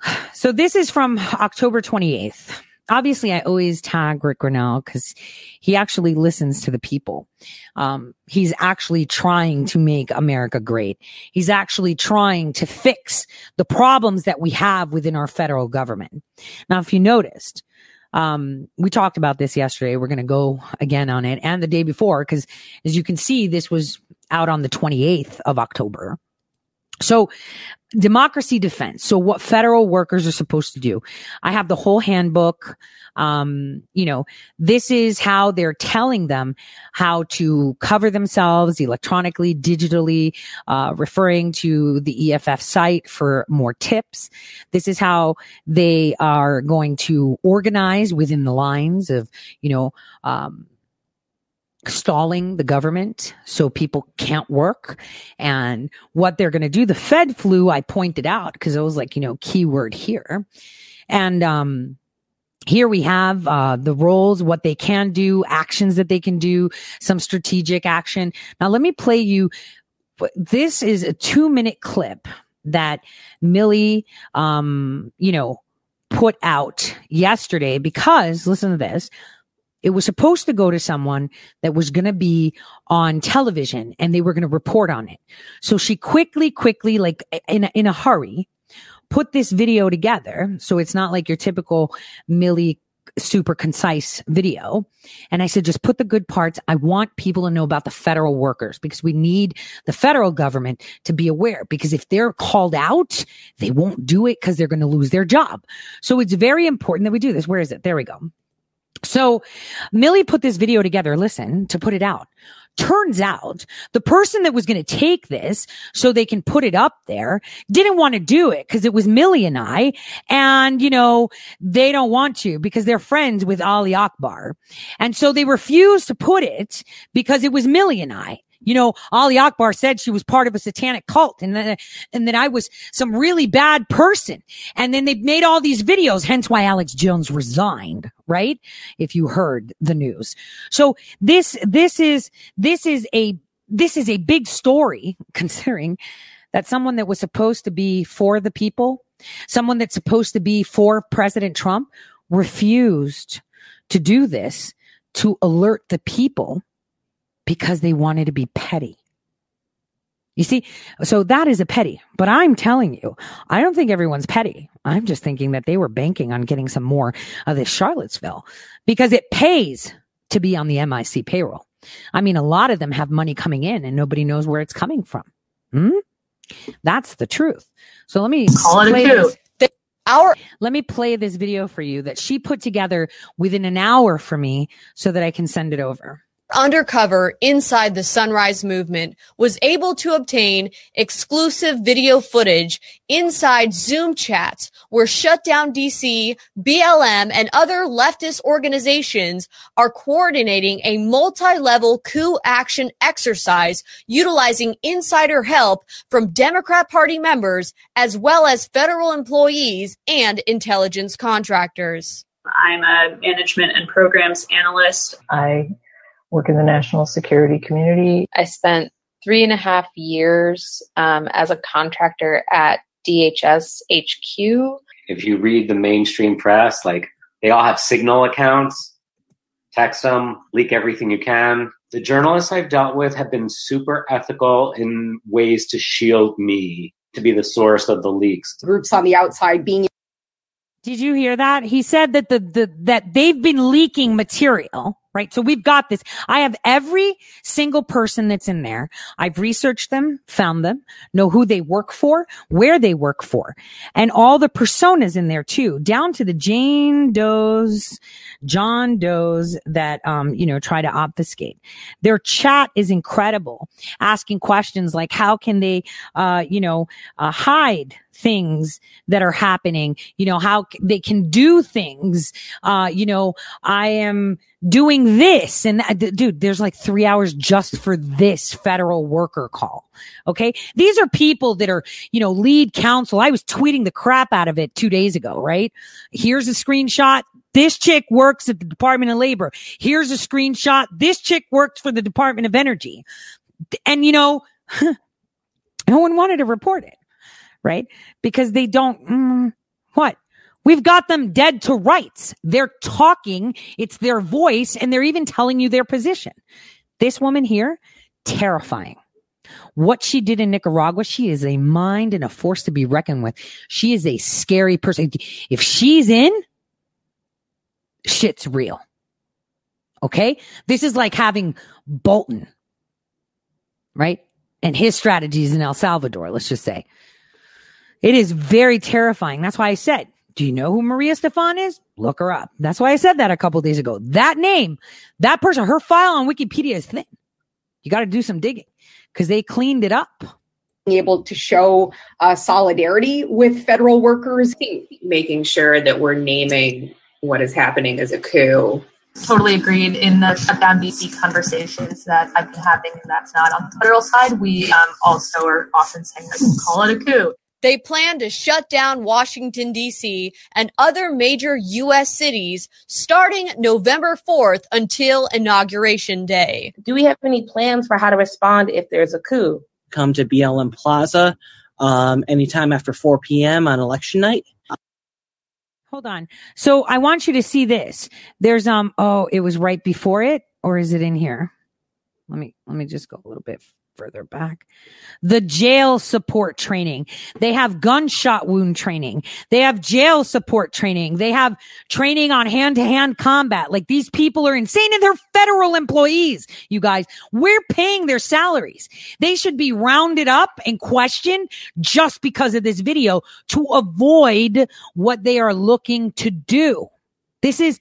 Speaker 2: so this is from October 28th obviously I always tag Rick Grinnell because he actually listens to the people. Um, he's actually trying to make America great. He's actually trying to fix the problems that we have within our federal government. Now, if you noticed, um, we talked about this yesterday. We're going to go again on it and the day before because as you can see, this was out on the 28th of October. So democracy defense. So what federal workers are supposed to do. I have the whole handbook. Um, you know, this is how they're telling them how to cover themselves electronically, digitally, uh, referring to the EFF site for more tips. This is how they are going to organize within the lines of, you know, um, stalling the government so people can't work and what they're going to do. The Fed flu, I pointed out because it was like, you know, keyword here. And, um, here we have uh, the roles, what they can do, actions that they can do, some strategic action. Now, let me play you. This is a two minute clip that Millie, um, you know, put out yesterday because listen to this. It was supposed to go to someone that was going to be on television and they were going to report on it. So she quickly, quickly, like in a, in a hurry, put this video together. So it's not like your typical Millie super concise video. And I said, just put the good parts. I want people to know about the federal workers because we need the federal government to be aware because if they're called out, they won't do it because they're going to lose their job. So it's very important that we do this. Where is it? There we go. So Millie put this video together, listen, to put it out. Turns out the person that was going to take this so they can put it up there didn't want to do it because it was Millie and I. And, you know, they don't want to because they're friends with Ali Akbar. And so they refused to put it because it was Millie and I you know, Ali Akbar said she was part of a satanic cult and then, and then I was some really bad person. And then they made all these videos, hence why Alex Jones resigned, right? If you heard the news. So this, this is, this is a, this is a big story considering that someone that was supposed to be for the people, someone that's supposed to be for President Trump refused to do this to alert the people because they wanted to be petty. You see, so that is a petty, but I'm telling you, I don't think everyone's petty. I'm just thinking that they were banking on getting some more of this Charlottesville because it pays to be on the MIC payroll. I mean, a lot of them have money coming in and nobody knows where it's coming from. Hmm? That's the truth. So let me
Speaker 3: call it a
Speaker 2: this. Our let me play this video for you that she put together within an hour for me so that I can send it over
Speaker 3: undercover inside the Sunrise Movement was able to obtain exclusive video footage inside Zoom chats where Shutdown DC, BLM, and other leftist organizations are coordinating a multi-level coup action exercise utilizing insider help from Democrat Party members as well as federal employees and intelligence contractors.
Speaker 11: I'm a management and programs analyst.
Speaker 12: I work in the national security community.
Speaker 13: I spent three and a half years um, as a contractor at DHS HQ.
Speaker 14: If you read the mainstream press, like they all have signal accounts, text them, leak everything you can. The journalists I've dealt with have been super ethical in ways to shield me to be the source of the leaks.
Speaker 15: Groups on the outside being
Speaker 2: did you hear that? He said that the, the that they've been leaking material right? So we've got this. I have every single person that's in there. I've researched them, found them, know who they work for, where they work for, and all the personas in there too, down to the Jane Does, John Does that, um, you know, try to obfuscate. Their chat is incredible, asking questions like, how can they, uh, you know, uh, hide things that are happening, you know, how they can do things. Uh, you know, I am doing this and that. D- dude, there's like three hours just for this federal worker call. Okay. These are people that are, you know, lead counsel. I was tweeting the crap out of it two days ago, right? Here's a screenshot. This chick works at the Department of Labor. Here's a screenshot. This chick works for the Department of Energy. And, you know, no one wanted to report it right? Because they don't, mm, what? We've got them dead to rights. They're talking. It's their voice and they're even telling you their position. This woman here, terrifying. What she did in Nicaragua, she is a mind and a force to be reckoned with. She is a scary person. If she's in, shit's real. Okay. This is like having Bolton, right? And his strategies in El Salvador, let's just say. It is very terrifying. That's why I said, do you know who Maria Stephan is? Look her up. That's why I said that a couple days ago. That name, that person, her file on Wikipedia is thin. You got to do some digging because they cleaned it up.
Speaker 15: Being able to show uh, solidarity with federal workers.
Speaker 11: making sure that we're naming what is happening as a coup.
Speaker 16: Totally agreed in the shutdown DC conversations that I've been having, and that's not on the federal side. We um, also are often saying that we call it a coup.
Speaker 3: They plan to shut down Washington, D.C. and other major U.S. cities starting November 4th until Inauguration Day.
Speaker 17: Do we have any plans for how to respond if there's a coup?
Speaker 18: come to BLM Plaza um, anytime after 4 p.m. on election night.
Speaker 2: Hold on. So I want you to see this. There's, um, oh, it was right before it or is it in here? Let me, let me just go a little bit further back. The jail support training. They have gunshot wound training. They have jail support training. They have training on hand to hand combat. Like these people are insane and they're federal employees. You guys, we're paying their salaries. They should be rounded up and questioned just because of this video to avoid what they are looking to do. This is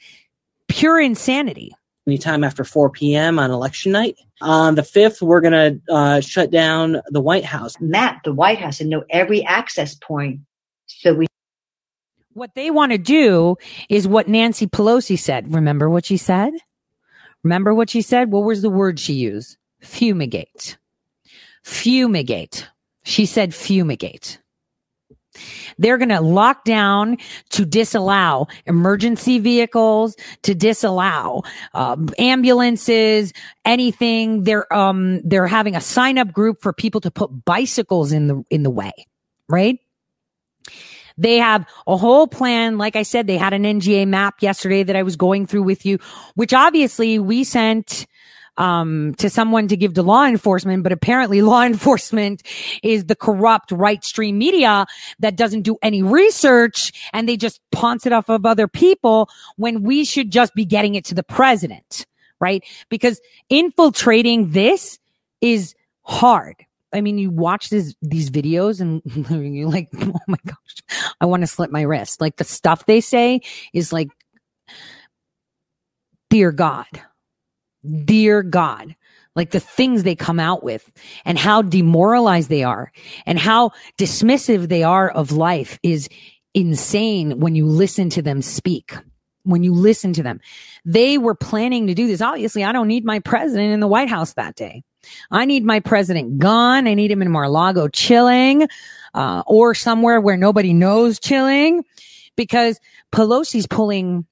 Speaker 2: pure insanity.
Speaker 18: Anytime after 4 p.m. on election night. On the 5th, we're going to uh, shut down the White House.
Speaker 6: Map the White House and know every access point so we
Speaker 2: What they want to do is what Nancy Pelosi said. Remember what she said? Remember what she said? What was the word she used? Fumigate. Fumigate. She said fumigate. They're going to lock down to disallow emergency vehicles, to disallow um, ambulances, anything. They're um they're having a sign up group for people to put bicycles in the in the way, right? They have a whole plan. Like I said, they had an NGA map yesterday that I was going through with you, which obviously we sent um, to someone to give to law enforcement, but apparently law enforcement is the corrupt right stream media that doesn't do any research and they just paunts it off of other people when we should just be getting it to the president, right? Because infiltrating this is hard. I mean, you watch this, these videos and you're like, oh my gosh, I want to slit my wrist. Like the stuff they say is like, dear God, dear God, like the things they come out with and how demoralized they are and how dismissive they are of life is insane when you listen to them speak. When you listen to them, they were planning to do this. Obviously, I don't need my president in the White House that day. I need my president gone. I need him in Mar-a-Lago chilling, uh, or somewhere where nobody knows chilling because Pelosi's pulling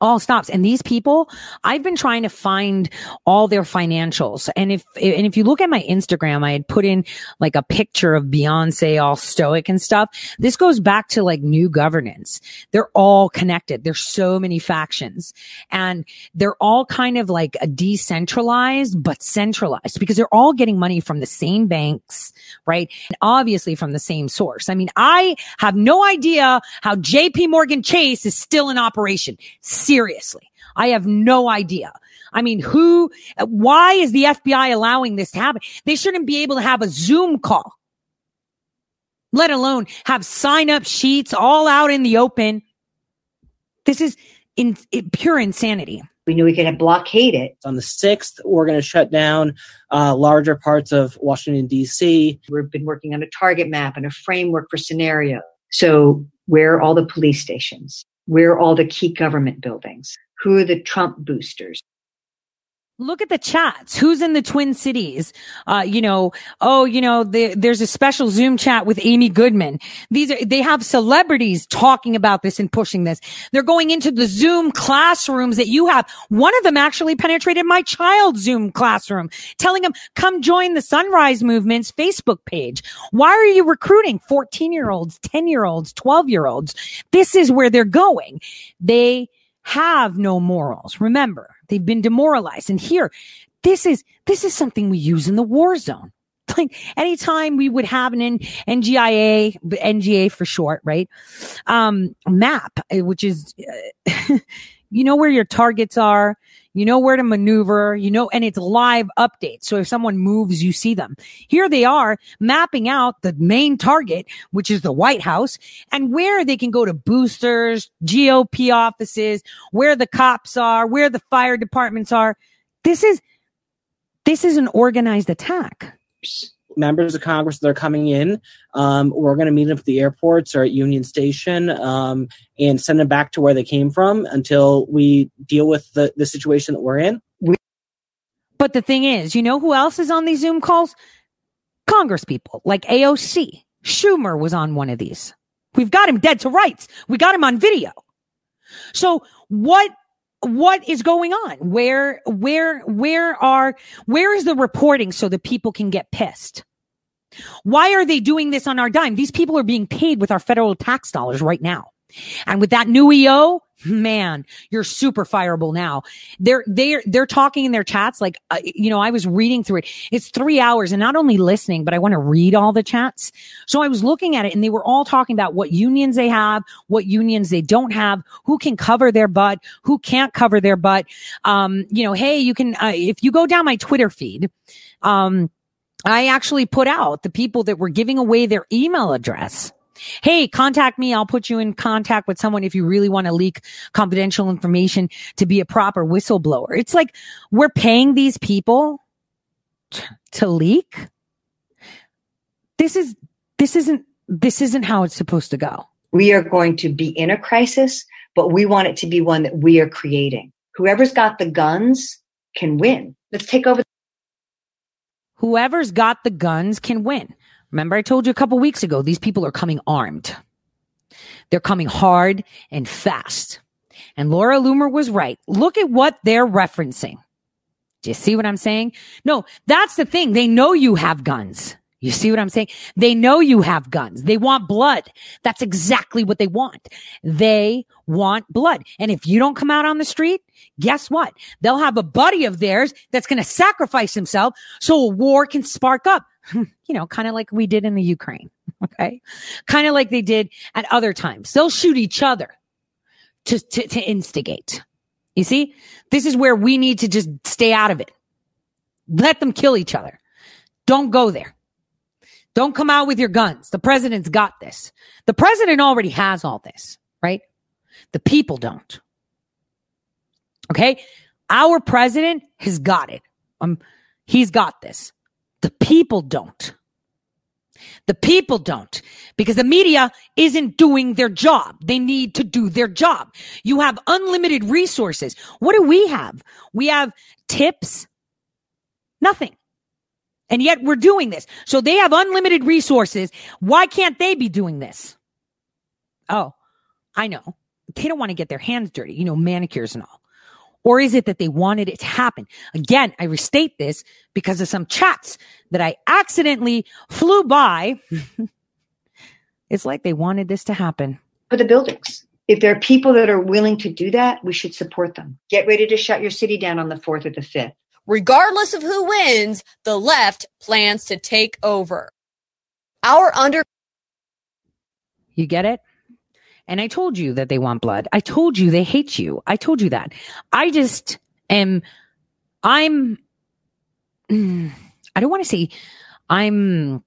Speaker 2: all stops. And these people, I've been trying to find all their financials. And if, and if you look at my Instagram, I had put in like a picture of Beyonce all stoic and stuff. This goes back to like new governance. They're all connected. There's so many factions and they're all kind of like a decentralized, but centralized because they're all getting money from the same banks, right? And obviously from the same source. I mean, I have no idea how JP Morgan Chase is still in operation. Seriously. I have no idea. I mean, who, why is the FBI allowing this to happen? They shouldn't be able to have a Zoom call, let alone have sign up sheets all out in the open. This is in, in pure insanity.
Speaker 19: We knew we could have blockade it.
Speaker 18: On the 6th, we're going to shut down uh, larger parts of Washington, D.C.
Speaker 19: We've been working on a target map and a framework for scenario. So, where are all the police stations? Where are all the key government buildings? Who are the Trump boosters?
Speaker 2: Look at the chats. Who's in the Twin Cities? Uh, you know, oh, you know, the, there's a special Zoom chat with Amy Goodman. These are, they have celebrities talking about this and pushing this. They're going into the Zoom classrooms that you have. One of them actually penetrated my child's Zoom classroom, telling them, come join the Sunrise Movement's Facebook page. Why are you recruiting 14 year olds, 10 year olds, 12 year olds? This is where they're going. They have no morals. Remember, they've been demoralized. And here, this is, this is something we use in the war zone. Like anytime we would have an NGIA, NGA for short, right? Um, map, eh, which is, uh, you know where your targets are. You know where to maneuver, you know, and it's live updates. So if someone moves, you see them. Here they are mapping out the main target, which is the White House and where they can go to boosters, GOP offices, where the cops are, where the fire departments are. This is, this is an organized attack.
Speaker 18: Members of Congress that are coming in, um, we're going to meet them at the airports or at Union Station um, and send them back to where they came from until we deal with the, the situation that we're in.
Speaker 2: But the thing is, you know who else is on these Zoom calls? Congress people like AOC. Schumer was on one of these. We've got him dead to rights. We got him on video. So what what is going on? Where where where are where is the reporting so that people can get pissed? Why are they doing this on our dime? These people are being paid with our federal tax dollars right now. And with that new EO, man, you're super fireable now. They're, they're, they're talking in their chats. Like, uh, you know, I was reading through it. It's three hours and not only listening, but I want to read all the chats. So I was looking at it and they were all talking about what unions they have, what unions they don't have, who can cover their butt, who can't cover their butt. Um, you know, hey, you can, uh, if you go down my Twitter feed, um, I actually put out the people that were giving away their email address. Hey, contact me. I'll put you in contact with someone if you really want to leak confidential information to be a proper whistleblower. It's like we're paying these people t- to leak. This is, this isn't, this isn't how it's supposed to go.
Speaker 19: We are going to be in a crisis, but we want it to be one that we are creating. Whoever's got the guns can win. Let's take over.
Speaker 2: Whoever's got the guns can win. Remember, I told you a couple weeks ago, these people are coming armed. They're coming hard and fast. And Laura Loomer was right. Look at what they're referencing. Do you see what I'm saying? No, that's the thing. They know you have guns. You see what I'm saying? They know you have guns. They want blood. That's exactly what they want. They want blood. And if you don't come out on the street, guess what? They'll have a buddy of theirs that's going to sacrifice himself so a war can spark up. you know, kind of like we did in the Ukraine. Okay. Kind of like they did at other times. They'll shoot each other to, to, to instigate. You see, this is where we need to just stay out of it. Let them kill each other. Don't go there. Don't come out with your guns. The president's got this. The president already has all this, right? The people don't. Okay. Our president has got it. Um, he's got this. The people don't. The people don't because the media isn't doing their job. They need to do their job. You have unlimited resources. What do we have? We have tips. Nothing. And yet we're doing this. So they have unlimited resources. Why can't they be doing this? Oh, I know. They don't want to get their hands dirty, you know, manicures and all. Or is it that they wanted it to happen? Again, I restate this because of some chats that I accidentally flew by. it's like they wanted this to happen.
Speaker 19: For the buildings. If there are people that are willing to do that, we should support them. Get ready to shut your city down on the 4th or the 5th.
Speaker 3: Regardless of who wins, the left plans to take over. Our under
Speaker 2: You get it? And I told you that they want blood. I told you they hate you. I told you that. I just am, I'm, mm, I don't want to say, I'm,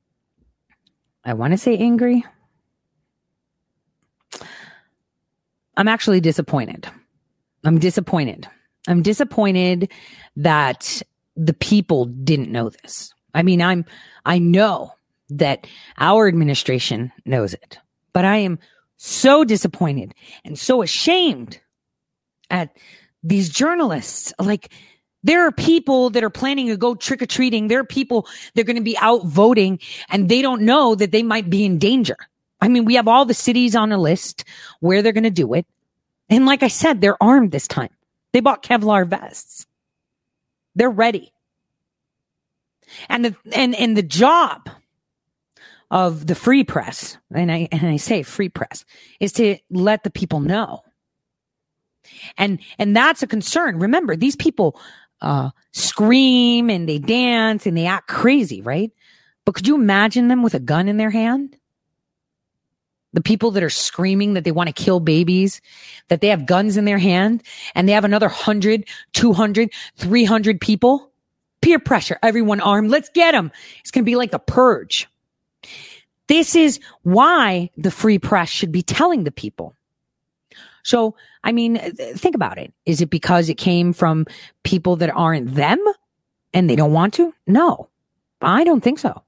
Speaker 2: I want to say angry. I'm actually disappointed. I'm disappointed. I'm disappointed that the people didn't know this. I mean, I'm, I know that our administration knows it, but I am so disappointed and so ashamed at these journalists. Like, there are people that are planning to go trick or treating. There are people that are going to be out voting and they don't know that they might be in danger. I mean, we have all the cities on a list where they're going to do it. And like I said, they're armed this time. They bought Kevlar vests. They're ready. And the, and, and the job of the free press, and I, and I say free press, is to let the people know. And, and that's a concern. Remember, these people, uh, scream and they dance and they act crazy, right? But could you imagine them with a gun in their hand? The people that are screaming that they want to kill babies, that they have guns in their hand and they have another 100, 200, 300 people. Peer pressure, everyone armed. Let's get them. It's going to be like a purge. This is why the free press should be telling the people. So, I mean, think about it. Is it because it came from people that aren't them and they don't want to? No, I don't think so.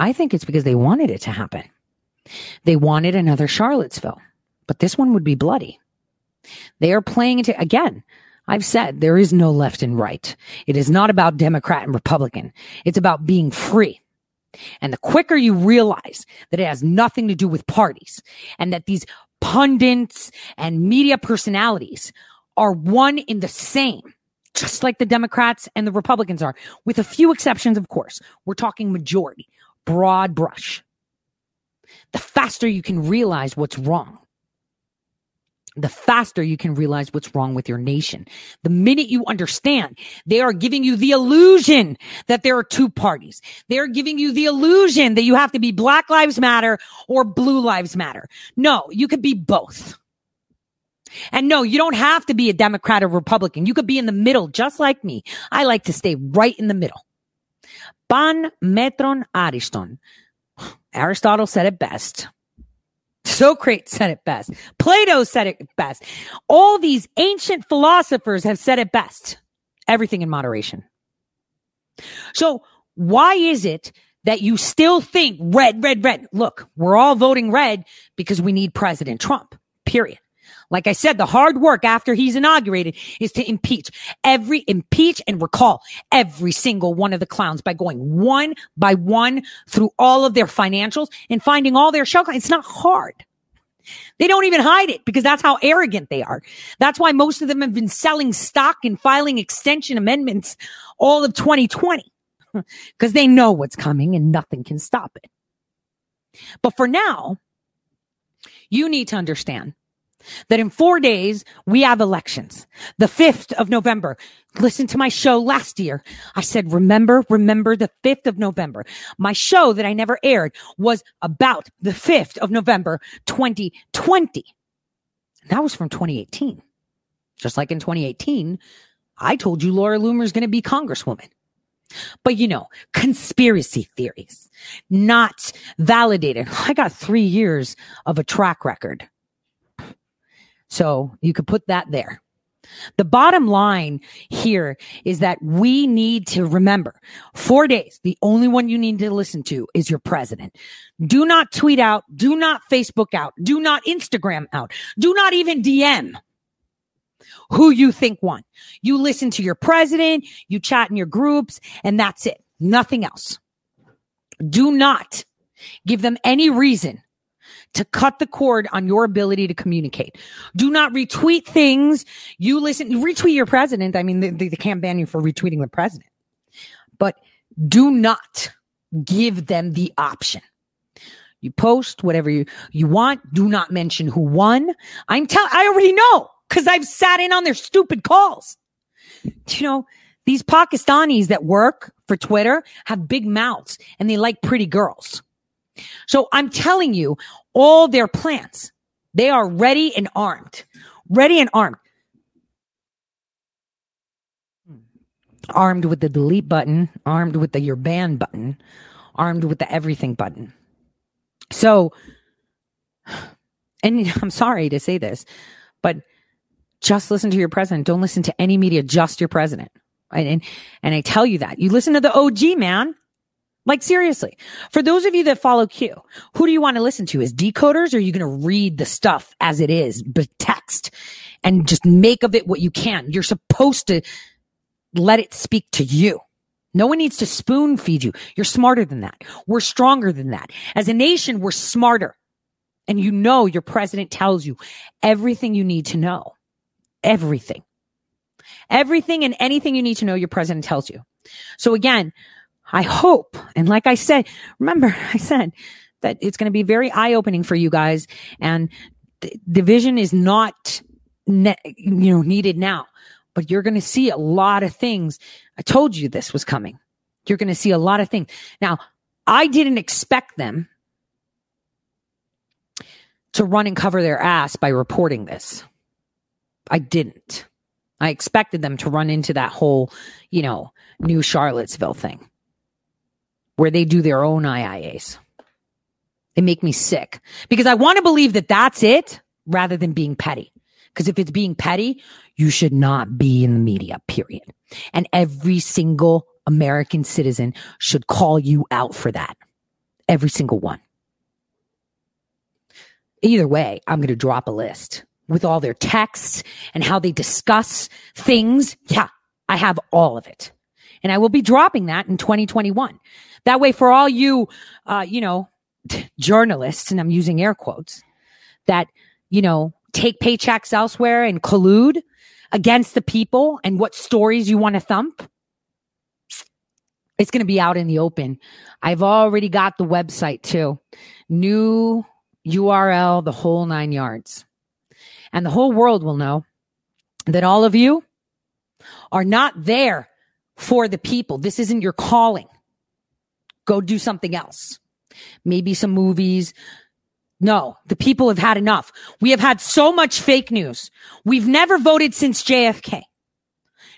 Speaker 2: I think it's because they wanted it to happen. They wanted another Charlottesville, but this one would be bloody. They are playing into, again, I've said there is no left and right. It is not about Democrat and Republican. It's about being free. And the quicker you realize that it has nothing to do with parties and that these pundits and media personalities are one in the same, just like the Democrats and the Republicans are, with a few exceptions, of course. We're talking majority, broad brush. The faster you can realize what's wrong the faster you can realize what's wrong with your nation. The minute you understand, they are giving you the illusion that there are two parties. They're giving you the illusion that you have to be Black Lives Matter or Blue Lives Matter. No, you could be both. And no, you don't have to be a Democrat or Republican. You could be in the middle, just like me. I like to stay right in the middle. Pan metron ariston. Aristotle said it best. Socrates said it best. Plato said it best. All these ancient philosophers have said it best. Everything in moderation. So why is it that you still think red, red, red? Look, we're all voting red because we need President Trump, period. Like I said, the hard work after he's inaugurated is to impeach every, impeach and recall every single one of the clowns by going one by one through all of their financials and finding all their shell. It's not hard. They don't even hide it because that's how arrogant they are. That's why most of them have been selling stock and filing extension amendments all of 2020 because they know what's coming and nothing can stop it. But for now, you need to understand that in four days we have elections. The 5th of November. Listen to my show last year. I said, remember, remember the 5th of November. My show that I never aired was about the 5th of November, 2020. That was from 2018. Just like in 2018, I told you Laura Loomer is going to be congresswoman. But you know, conspiracy theories, not validated. I got three years of a track record. So you could put that there. The bottom line here is that we need to remember four days. The only one you need to listen to is your president. Do not tweet out. Do not Facebook out. Do not Instagram out. Do not even DM who you think won. You listen to your president, you chat in your groups, and that's it. Nothing else. Do not give them any reason to cut the cord on your ability to communicate. Do not retweet things. You listen, retweet your president. I mean, they, they can't ban you for retweeting the president, but do not give them the option. You post whatever you, you want. Do not mention who won. I'm telling, I already know because I've sat in on their stupid calls. You know, these Pakistanis that work for Twitter have big mouths and they like pretty girls. So I'm telling you, all their plans They are ready and armed. Ready and armed. Armed with the delete button, armed with the your ban button, armed with the everything button. So, and I'm sorry to say this, but just listen to your president. Don't listen to any media, just your president. And, and, and I tell you that. You listen to the OG, man. Like seriously, for those of you that follow Q, who do you want to listen to? Is decoders or are you going to read the stuff as it is, but text and just make of it what you can? You're supposed to let it speak to you. No one needs to spoon feed you. You're smarter than that. We're stronger than that. As a nation, we're smarter. And you know your president tells you everything you need to know. Everything. Everything and anything you need to know, your president tells you. So again, I hope, and like I said, remember I said that it's going to be very eye opening for you guys and th- division is not, ne- you know, needed now, but you're going to see a lot of things. I told you this was coming. You're going to see a lot of things. Now, I didn't expect them to run and cover their ass by reporting this. I didn't. I expected them to run into that whole, you know, new Charlottesville thing where they do their own IIAs. They make me sick because I want to believe that that's it rather than being petty. Because if it's being petty, you should not be in the media, period. And every single American citizen should call you out for that. Every single one. Either way, I'm going to drop a list with all their texts and how they discuss things. Yeah, I have all of it. And I will be dropping that in 2021. That way, for all you, uh, you know, journalists, and I'm using air quotes, that, you know, take paychecks elsewhere and collude against the people and what stories you want to thump, it's going to be out in the open. I've already got the website too. New URL, the whole nine yards. And the whole world will know that all of you are not there for the people. This isn't your calling. Go do something else. Maybe some movies. No, the people have had enough. We have had so much fake news. We've never voted since JFK.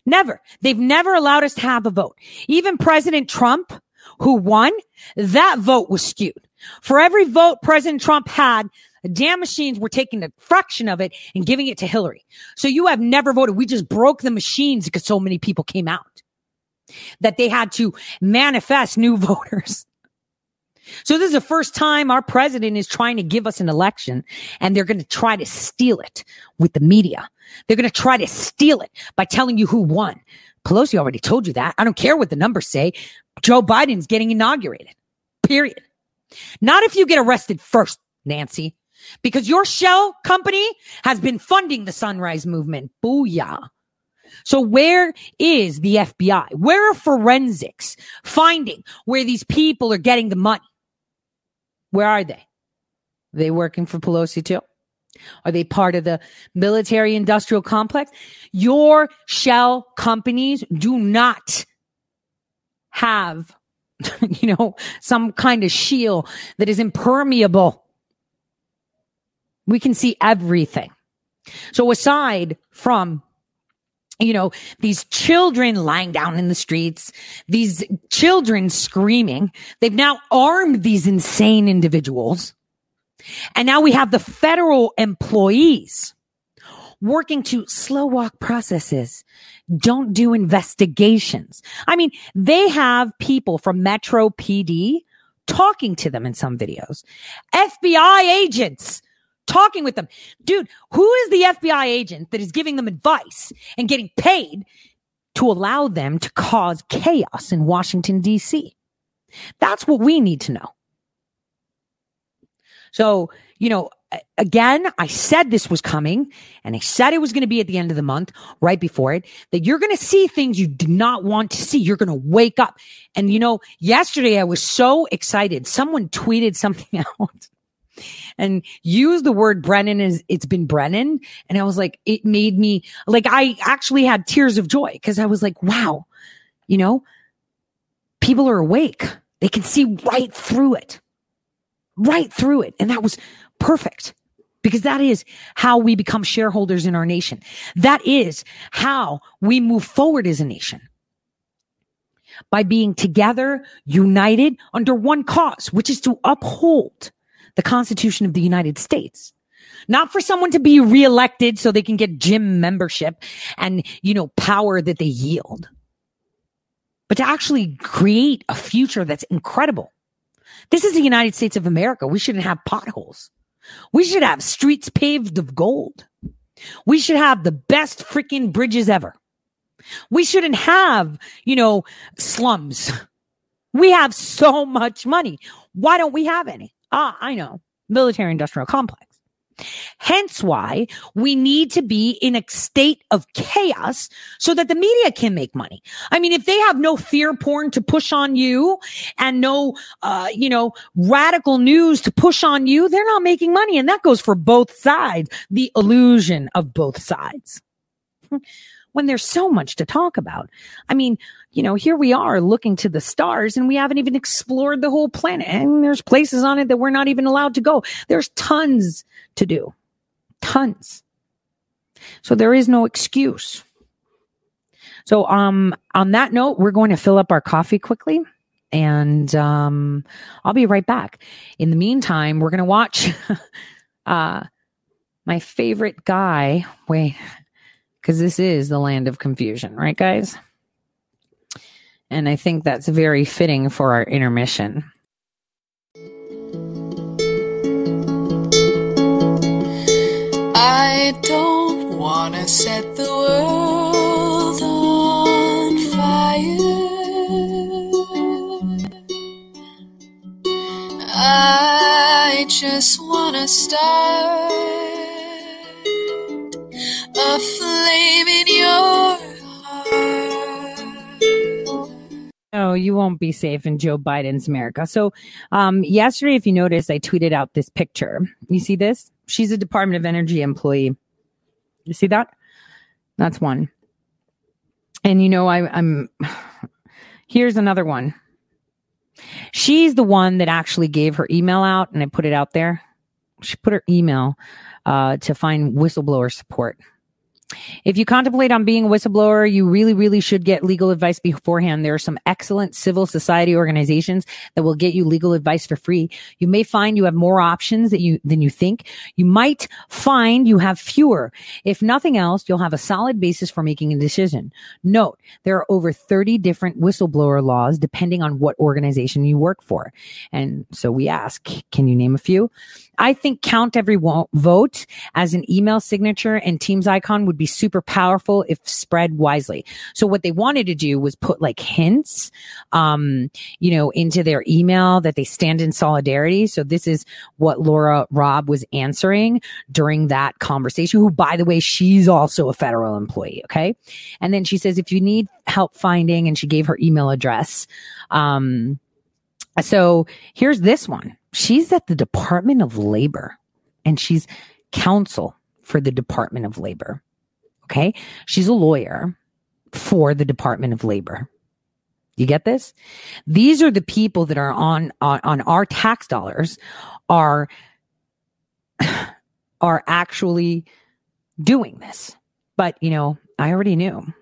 Speaker 2: Never. They've never allowed us to have a vote. Even President Trump, who won, that vote was skewed. For every vote President Trump had, damn machines were taking a fraction of it and giving it to Hillary. So you have never voted. We just broke the machines because so many people came out that they had to manifest new voters. So this is the first time our president is trying to give us an election and they're going to try to steal it with the media. They're going to try to steal it by telling you who won. Pelosi already told you that. I don't care what the numbers say. Joe Biden's getting inaugurated. Period. Not if you get arrested first, Nancy, because your shell company has been funding the sunrise movement. Booyah. So where is the FBI? Where are forensics finding where these people are getting the money? Where are they? Are they working for Pelosi too? Are they part of the military industrial complex? Your shell companies do not have, you know, some kind of shield that is impermeable. We can see everything. So aside from you know, these children lying down in the streets, these children screaming. They've now armed these insane individuals. And now we have the federal employees working to slow walk processes. Don't do investigations. I mean, they have people from Metro PD talking to them in some videos. FBI agents talking with them. Dude, who is the FBI agent that is giving them advice and getting paid to allow them to cause chaos in Washington, D.C.? That's what we need to know. So, you know, again, I said this was coming and I said it was going to be at the end of the month, right before it, that you're going to see things you do not want to see. You're going to wake up. And, you know, yesterday I was so excited. Someone tweeted something out and use the word Brennan as it's been Brennan. And I was like, it made me like, I actually had tears of joy because I was like, wow, you know, people are awake. They can see right through it, right through it. And that was perfect. because that is how we become shareholders in our nation. That is how we move forward as a nation. By being together, united under one cause, which is to uphold the Constitution of the United States. Not for someone to be reelected so they can get gym membership and, you know, power that they yield, but to actually create a future that's incredible. This is the United States of America. We shouldn't have potholes. We should have streets paved of gold. We should have the best freaking bridges ever. We shouldn't have, you know, slums. We have so much money. Why don't we have any? Ah, I know. Military industrial complex. Hence why we need to be in a state of chaos so that the media can make money. I mean, if they have no fear porn to push on you and no, uh, you know, radical news to push on you, they're not making money. And that goes for both sides. The illusion of both sides. When there's so much to talk about. I mean, you know, here we are looking to the stars and we haven't even explored the whole planet. And there's places on it that we're not even allowed to go. There's tons to do. Tons. So there is no excuse. So, um, on that note, we're going to fill up our coffee quickly and, um, I'll be right back. In the meantime, we're going to watch, uh, my favorite guy. Wait, because this is the land of confusion, right, guys? And I think that's very fitting for our intermission.
Speaker 20: I don't want to set the world on fire. I just want to start flame in your
Speaker 2: No, you won't be safe in Joe Biden's America. So, um, yesterday, if you noticed, I tweeted out this picture. You see this? She's a Department of Energy employee. You see that? That's one. And you know, I, I'm, here's another one. She's the one that actually gave her email out and I put it out there. She put her email, uh, to find whistleblower support. If you contemplate on being a whistleblower, you really, really should get legal advice beforehand. There are some excellent civil society organizations that will get you legal advice for free. You may find you have more options that you, than you think. You might find you have fewer. If nothing else, you'll have a solid basis for making a decision. Note, there are over 30 different whistleblower laws depending on what organization you work for. And so we ask, can you name a few? I think count every vote as an email signature and Teams icon would be super powerful if spread wisely. So what they wanted to do was put like hints, um, you know, into their email that they stand in solidarity. So this is what Laura Robb was answering during that conversation, who by the way, she's also a federal employee. Okay. And then she says, if you need help finding, and she gave her email address, um, so here's this one. She's at the Department of Labor and she's counsel for the Department of Labor. Okay. She's a lawyer for the Department of Labor. You get this? These are the people that are on, on, on our tax dollars are, are actually doing this. But, you know, I already knew.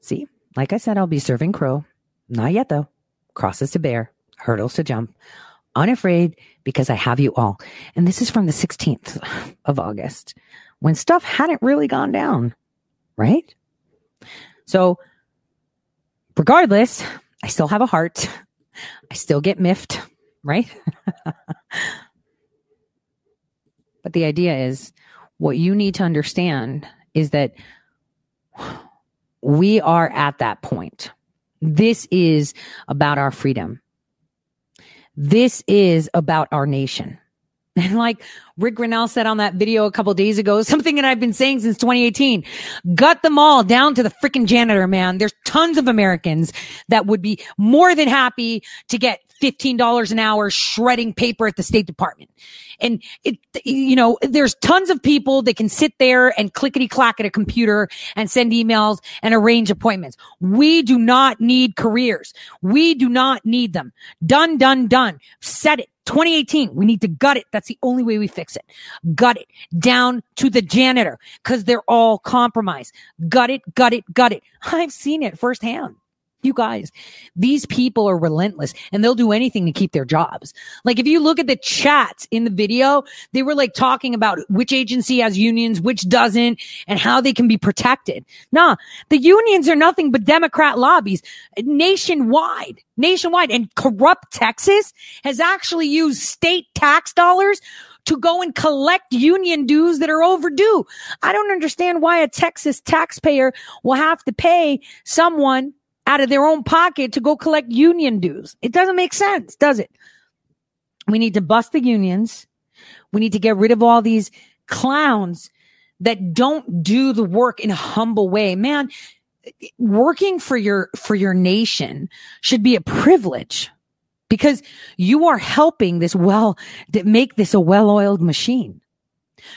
Speaker 2: See, like I said, I'll be serving crow. Not yet though. Crosses to bear, hurdles to jump. Unafraid because I have you all. And this is from the 16th of August when stuff hadn't really gone down, right? So regardless, I still have a heart. I still get miffed, right? but the idea is what you need to understand is that we are at that point. This is about our freedom. This is about our nation. And like Rick Grenell said on that video a couple days ago, something that I've been saying since 2018, gut them all down to the freaking janitor, man. There's tons of Americans that would be more than happy to get $15 an hour shredding paper at the State Department. And it, you know, there's tons of people that can sit there and clickety clack at a computer and send emails and arrange appointments. We do not need careers. We do not need them. Done, done, done. Said it 2018. We need to gut it. That's the only way we fix it. Gut it down to the janitor because they're all compromised. Gut it, gut it, gut it. I've seen it firsthand. You guys, these people are relentless and they'll do anything to keep their jobs. Like if you look at the chats in the video, they were like talking about which agency has unions, which doesn't, and how they can be protected. Nah, the unions are nothing but Democrat lobbies nationwide, nationwide. And corrupt Texas has actually used state tax dollars to go and collect union dues that are overdue. I don't understand why a Texas taxpayer will have to pay someone out of their own pocket to go collect union dues. It doesn't make sense, does it? We need to bust the unions. We need to get rid of all these clowns that don't do the work in a humble way. Man, working for your, for your nation should be a privilege because you are helping this well, make this a well-oiled machine.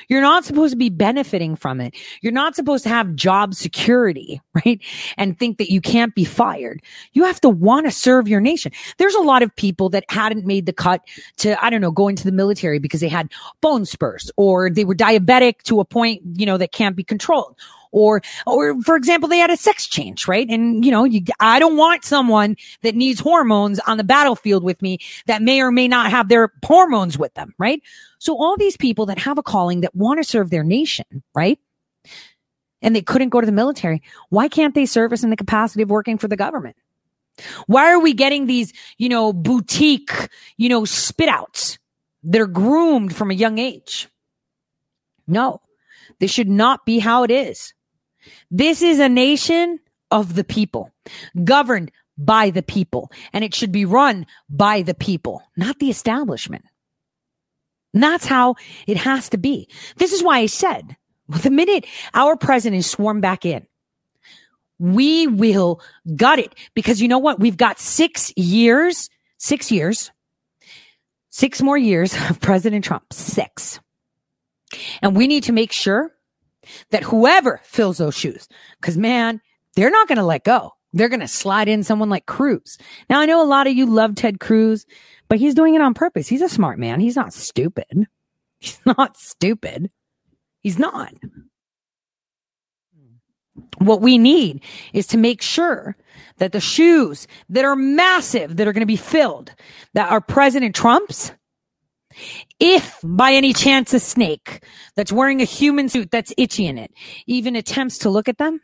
Speaker 2: You're not supposed to be benefiting from it. You're not supposed to have job security, right? And think that you can't be fired. You have to want to serve your nation. There's a lot of people that hadn't made the cut to, I don't know, go into the military because they had bone spurs or they were diabetic to a point, you know, that can't be controlled or or for example they had a sex change right? And you know you, i don't want someone that needs hormones on the battlefield with me that may or may not have their hormones with them right? So all these people that have a calling that want to serve their nation right? And they couldn't go to the military. Why can't they service in the capacity of working for the government? Why are we getting these you know boutique you know spit outs that are groomed from a young age? No. This should not be how it is this is a nation of the people, governed by the people, and it should be run by the people, not the establishment. And that's how it has to be. This is why I said the minute our president swarmed back in, we will gut it because you know what? We've got six years, six years, six more years of President Trump, six. And we need to make sure that whoever fills those shoes, because man, they're not going to let go. They're going to slide in someone like Cruz. Now, I know a lot of you love Ted Cruz, but he's doing it on purpose. He's a smart man. He's not stupid. He's not stupid. He's not. What we need is to make sure that the shoes that are massive, that are going to be filled, that are President Trump's, if by any chance a snake that's wearing a human suit that's itchy in it even attempts to look at them,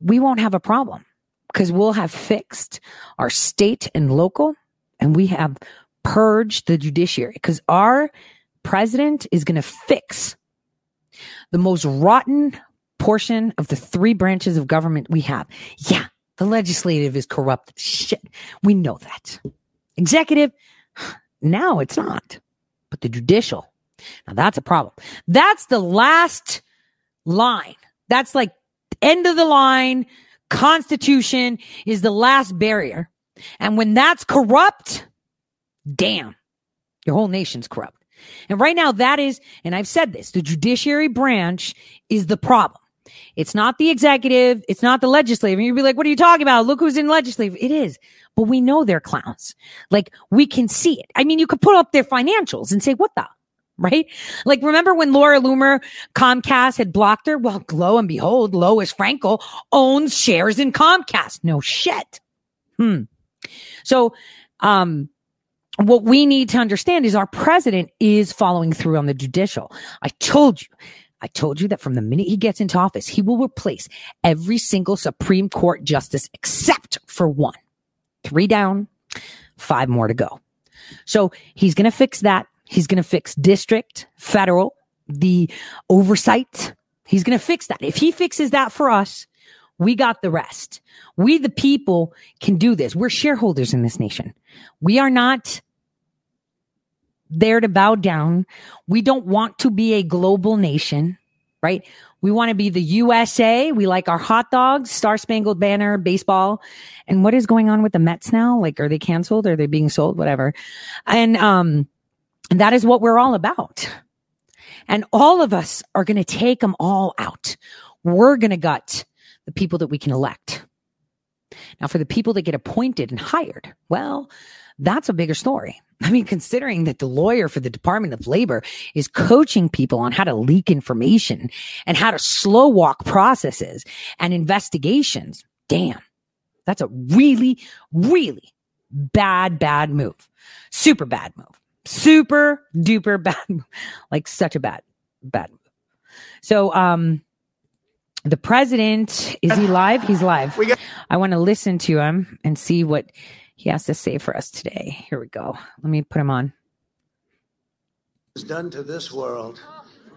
Speaker 2: we won't have a problem because we'll have fixed our state and local and we have purged the judiciary because our president is going to fix the most rotten portion of the three branches of government we have. Yeah, the legislative is corrupt. Shit. We know that. Executive, now it's not. But the judicial, now that's a problem. That's the last line. That's like end of the line. Constitution is the last barrier. And when that's corrupt, damn, your whole nation's corrupt. And right now that is, and I've said this, the judiciary branch is the problem. It's not the executive. It's not the legislative. And you'd be like, what are you talking about? Look who's in legislative. It is but we know they're clowns. Like we can see it. I mean, you could put up their financials and say, what the? Right? Like, remember when Laura Loomer, Comcast had blocked her? Well, lo and behold, Lois Frankel owns shares in Comcast. No shit. Hmm. So, um, what we need to understand is our president is following through on the judicial. I told you. I told you that from the minute he gets into office, he will replace every single Supreme Court justice except for one three down, five more to go. So he's going to fix that. He's going to fix district, federal, the oversight. He's going to fix that. If he fixes that for us, we got the rest. We, the people, can do this. We're shareholders in this nation. We are not there to bow down. We don't want to be a global nation, right? We want to be the USA. We like our hot dogs, Star Spangled Banner, baseball. And what is going on with the Mets now? Like, are they canceled? Are they being sold? Whatever. And, um, that is what we're all about. And all of us are going to take them all out. We're going to gut the people that we can elect. Now, for the people that get appointed and hired, well, that's a bigger story. I mean, considering that the lawyer for the Department of Labor is coaching people on how to leak information and how to slow walk processes and investigations, damn, that's a really, really bad, bad move. Super bad move. Super duper bad move. Like such a bad, bad move. So, um, the president, is he live? He's live. I want to listen to him and see what he has to say for us today. Here we go. Let me put him on.
Speaker 21: is done to this world.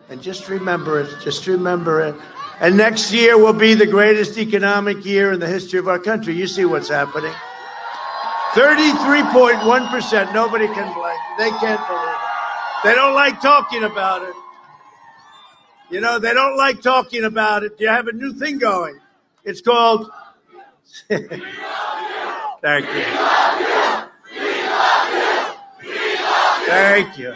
Speaker 21: And just remember it. Just remember it. And next year will be the greatest economic year in the history of our country. You see what's happening. 33.1%. Nobody can blame. They can't believe it. They don't like talking about it. You know, they don't like talking about it. You have a new thing going. It's called. Thank you. Thank you.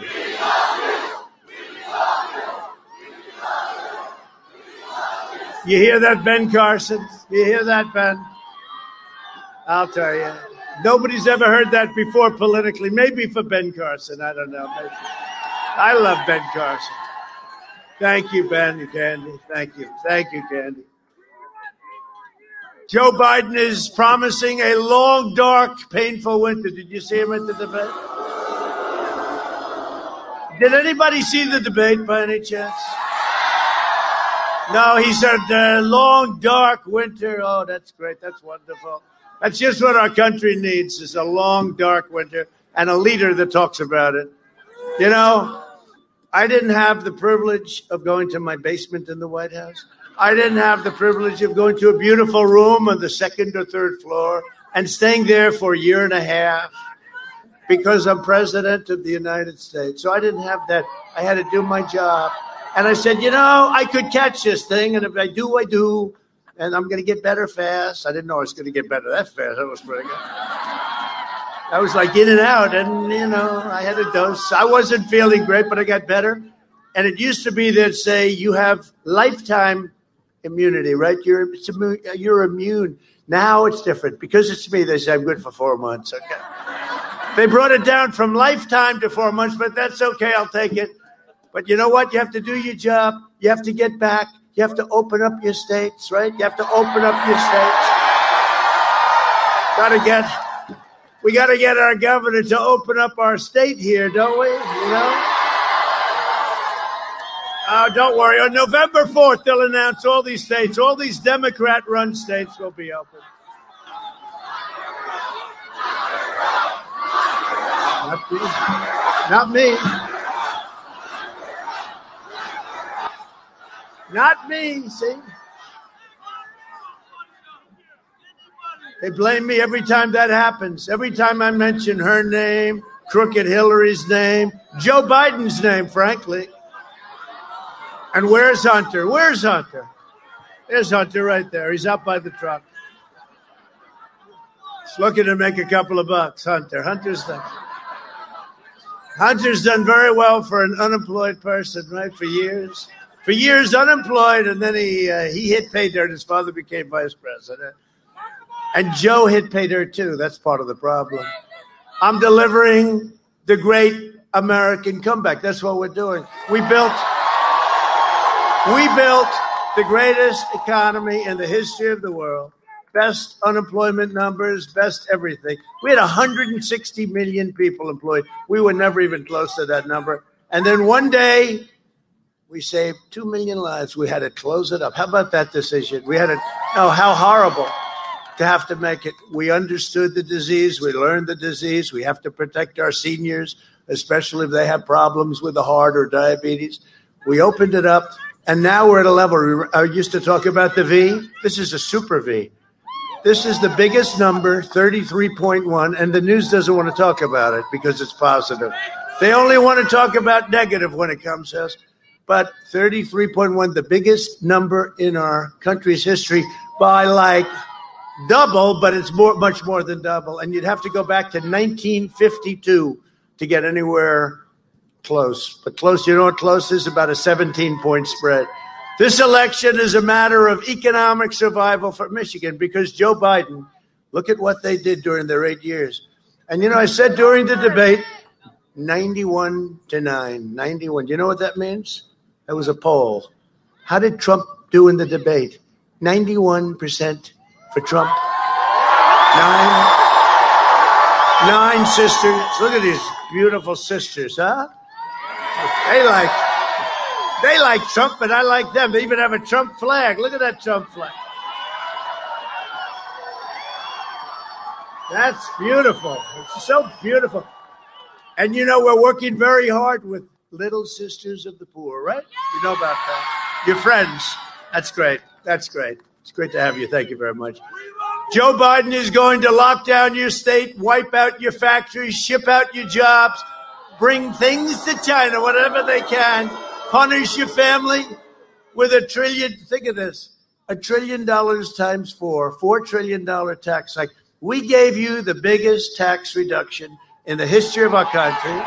Speaker 21: You hear that, Ben Carson? You hear that, Ben? I'll tell you. Nobody's ever heard that before politically. Maybe for Ben Carson. I don't know. Maybe. I love Ben Carson. Thank you, Ben Candy. Thank you. Thank you, Candy. Joe Biden is promising a long, dark, painful winter. Did you see him at the debate? Did anybody see the debate by any chance? No, he said uh, long, dark winter. Oh, that's great. That's wonderful. That's just what our country needs is a long, dark winter and a leader that talks about it. You know, I didn't have the privilege of going to my basement in the White House. I didn't have the privilege of going to a beautiful room on the second or third floor and staying there for a year and a half because I'm president of the United States. So I didn't have that. I had to do my job. And I said, you know, I could catch this thing. And if I do, I do. And I'm going to get better fast. I didn't know I was going to get better that fast. That was pretty good. I was like in and out, and you know, I had a dose. I wasn't feeling great, but I got better. And it used to be that say you have lifetime immunity, right? You're it's immu- you're immune. Now it's different because it's me. They say I'm good for four months. Okay, they brought it down from lifetime to four months, but that's okay. I'll take it. But you know what? You have to do your job. You have to get back. You have to open up your states, right? You have to open up your states. Got to get we got to get our governor to open up our state here, don't we? You know? Oh, don't worry. On November 4th, they'll announce all these states, all these Democrat run states will be open. Not me. Not me. Not me, see? They blame me every time that happens. Every time I mention her name, Crooked Hillary's name, Joe Biden's name, frankly. And where's Hunter? Where's Hunter? There's Hunter right there. He's up by the truck. He's looking to make a couple of bucks. Hunter. Hunter's done. Hunter's done very well for an unemployed person, right? For years, for years unemployed, and then he uh, he hit pay dirt. His father became vice president. And Joe hit pay dirt too. That's part of the problem. I'm delivering the great American comeback. That's what we're doing. We built we built the greatest economy in the history of the world. Best unemployment numbers, best everything. We had 160 million people employed. We were never even close to that number. And then one day, we saved 2 million lives. We had to close it up. How about that decision? We had to, oh, how horrible to have to make it. We understood the disease. We learned the disease. We have to protect our seniors, especially if they have problems with the heart or diabetes. We opened it up, and now we're at a level. I used to talk about the V. This is a super V. This is the biggest number, 33.1, and the news doesn't want to talk about it because it's positive. They only want to talk about negative when it comes to us. But 33.1, the biggest number in our country's history by like double, but it's more, much more than double. And you'd have to go back to 1952 to get anywhere close. But close, you know what close is? About a 17 point spread. This election is a matter of economic survival for Michigan because Joe Biden, look at what they did during their eight years. And, you know, I said during the debate, 91 to 9. 91. You know what that means? That was a poll. How did Trump do in the debate? 91% for Trump. Nine. Nine sisters. Look at these beautiful sisters, huh? They like they like Trump, but I like them. They even have a Trump flag. Look at that Trump flag. That's beautiful. It's so beautiful. And you know, we're working very hard with Little Sisters of the Poor, right? You know about that. Your friends. That's great. That's great. It's great to have you. Thank you very much. Joe Biden is going to lock down your state, wipe out your factories, ship out your jobs, bring things to China, whatever they can, punish your family with a trillion. Think of this a trillion dollars times four, four trillion dollar tax hike. We gave you the biggest tax reduction in the history of our country.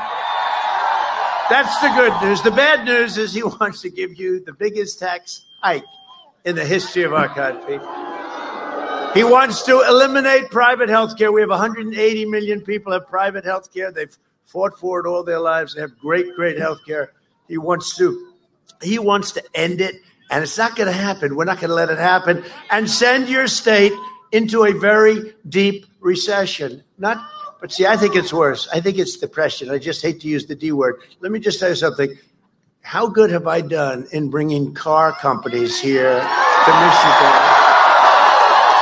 Speaker 21: That's the good news. The bad news is he wants to give you the biggest tax hike in the history of our country. He wants to eliminate private health care. We have 180 million people have private health care. They've fought for it all their lives. They have great, great health care. He wants to he wants to end it, and it's not going to happen. We're not going to let it happen and send your state into a very deep recession. Not but see, I think it's worse. I think it's depression. I just hate to use the D word. Let me just tell you something. How good have I done in bringing car companies here to Michigan?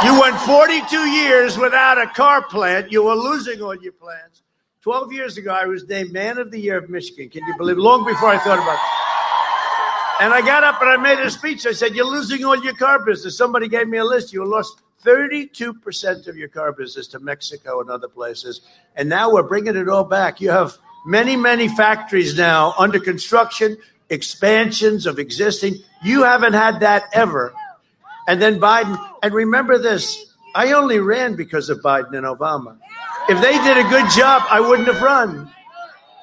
Speaker 21: You went 42 years without a car plant. You were losing all your plants. 12 years ago, I was named Man of the Year of Michigan. Can you believe? Long before I thought about it. And I got up and I made a speech. I said, You're losing all your car business. Somebody gave me a list. You lost 32% of your car business to Mexico and other places. And now we're bringing it all back. You have many, many factories now under construction, expansions of existing. You haven't had that ever. And then Biden, and remember this I only ran because of Biden and Obama. If they did a good job, I wouldn't have run.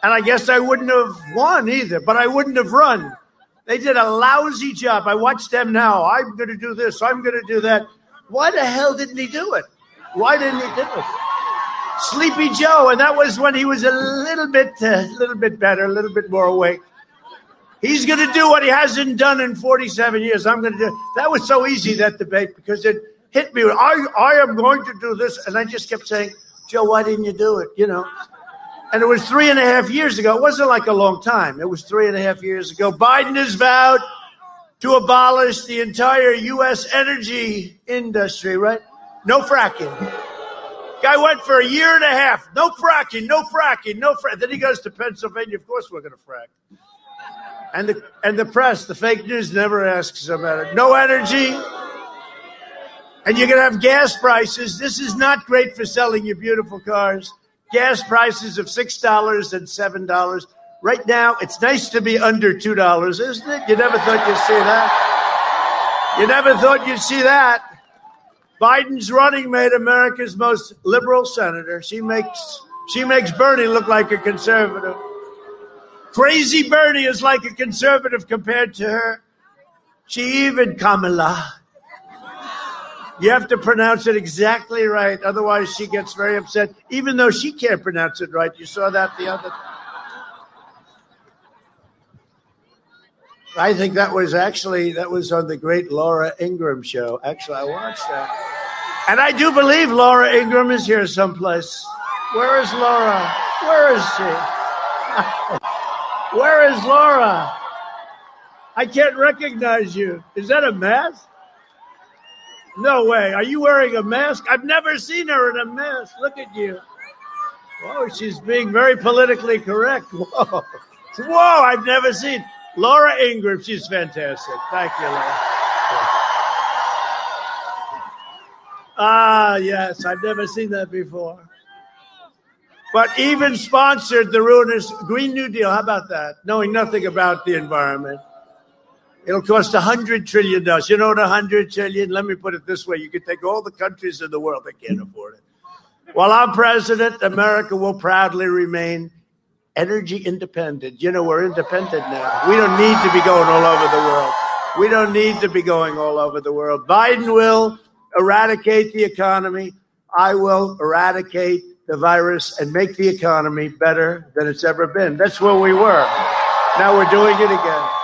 Speaker 21: And I guess I wouldn't have won either, but I wouldn't have run. They did a lousy job. I watch them now. I'm going to do this. I'm going to do that. Why the hell didn't he do it? Why didn't he do it? Sleepy Joe, and that was when he was a little bit, a uh, little bit better, a little bit more awake. He's going to do what he hasn't done in 47 years. I'm going to do. That was so easy that debate because it hit me. I, I am going to do this, and I just kept saying, Joe, why didn't you do it? You know. And it was three and a half years ago. It wasn't like a long time. It was three and a half years ago. Biden has vowed to abolish the entire U.S. energy industry. Right? No fracking. Guy went for a year and a half. No fracking. No fracking. No fracking. Then he goes to Pennsylvania. Of course, we're going to frack. And the and the press, the fake news never asks about it. No energy. And you're going to have gas prices. This is not great for selling your beautiful cars. Gas prices of $6 and $7. Right now, it's nice to be under $2, isn't it? You never thought you'd see that. You never thought you'd see that. Biden's running mate America's most liberal senator. She makes she makes Bernie look like a conservative. Crazy Bernie is like a conservative compared to her. She even Kamala. You have to pronounce it exactly right, otherwise she gets very upset, even though she can't pronounce it right. You saw that the other. I think that was actually that was on the great Laura Ingraham show. Actually, I watched that, and I do believe Laura Ingraham is here someplace. Where is Laura? Where is she? Where is Laura? I can't recognize you. Is that a mask? No way. Are you wearing a mask? I've never seen her in a mask. Look at you. Whoa, she's being very politically correct. Whoa. Whoa, I've never seen Laura Ingraham. She's fantastic. Thank you, Laura. Ah, yes, I've never seen that before but even sponsored the ruinous Green New Deal. How about that? Knowing nothing about the environment. It'll cost a hundred trillion dollars. You know what a hundred trillion? Let me put it this way: you could take all the countries in the world that can't afford it. While I'm president, America will proudly remain energy independent. You know, we're independent now. We don't need to be going all over the world. We don't need to be going all over the world. Biden will eradicate the economy. I will eradicate the virus and make the economy better than it's ever been. That's where we were. Now we're doing it again.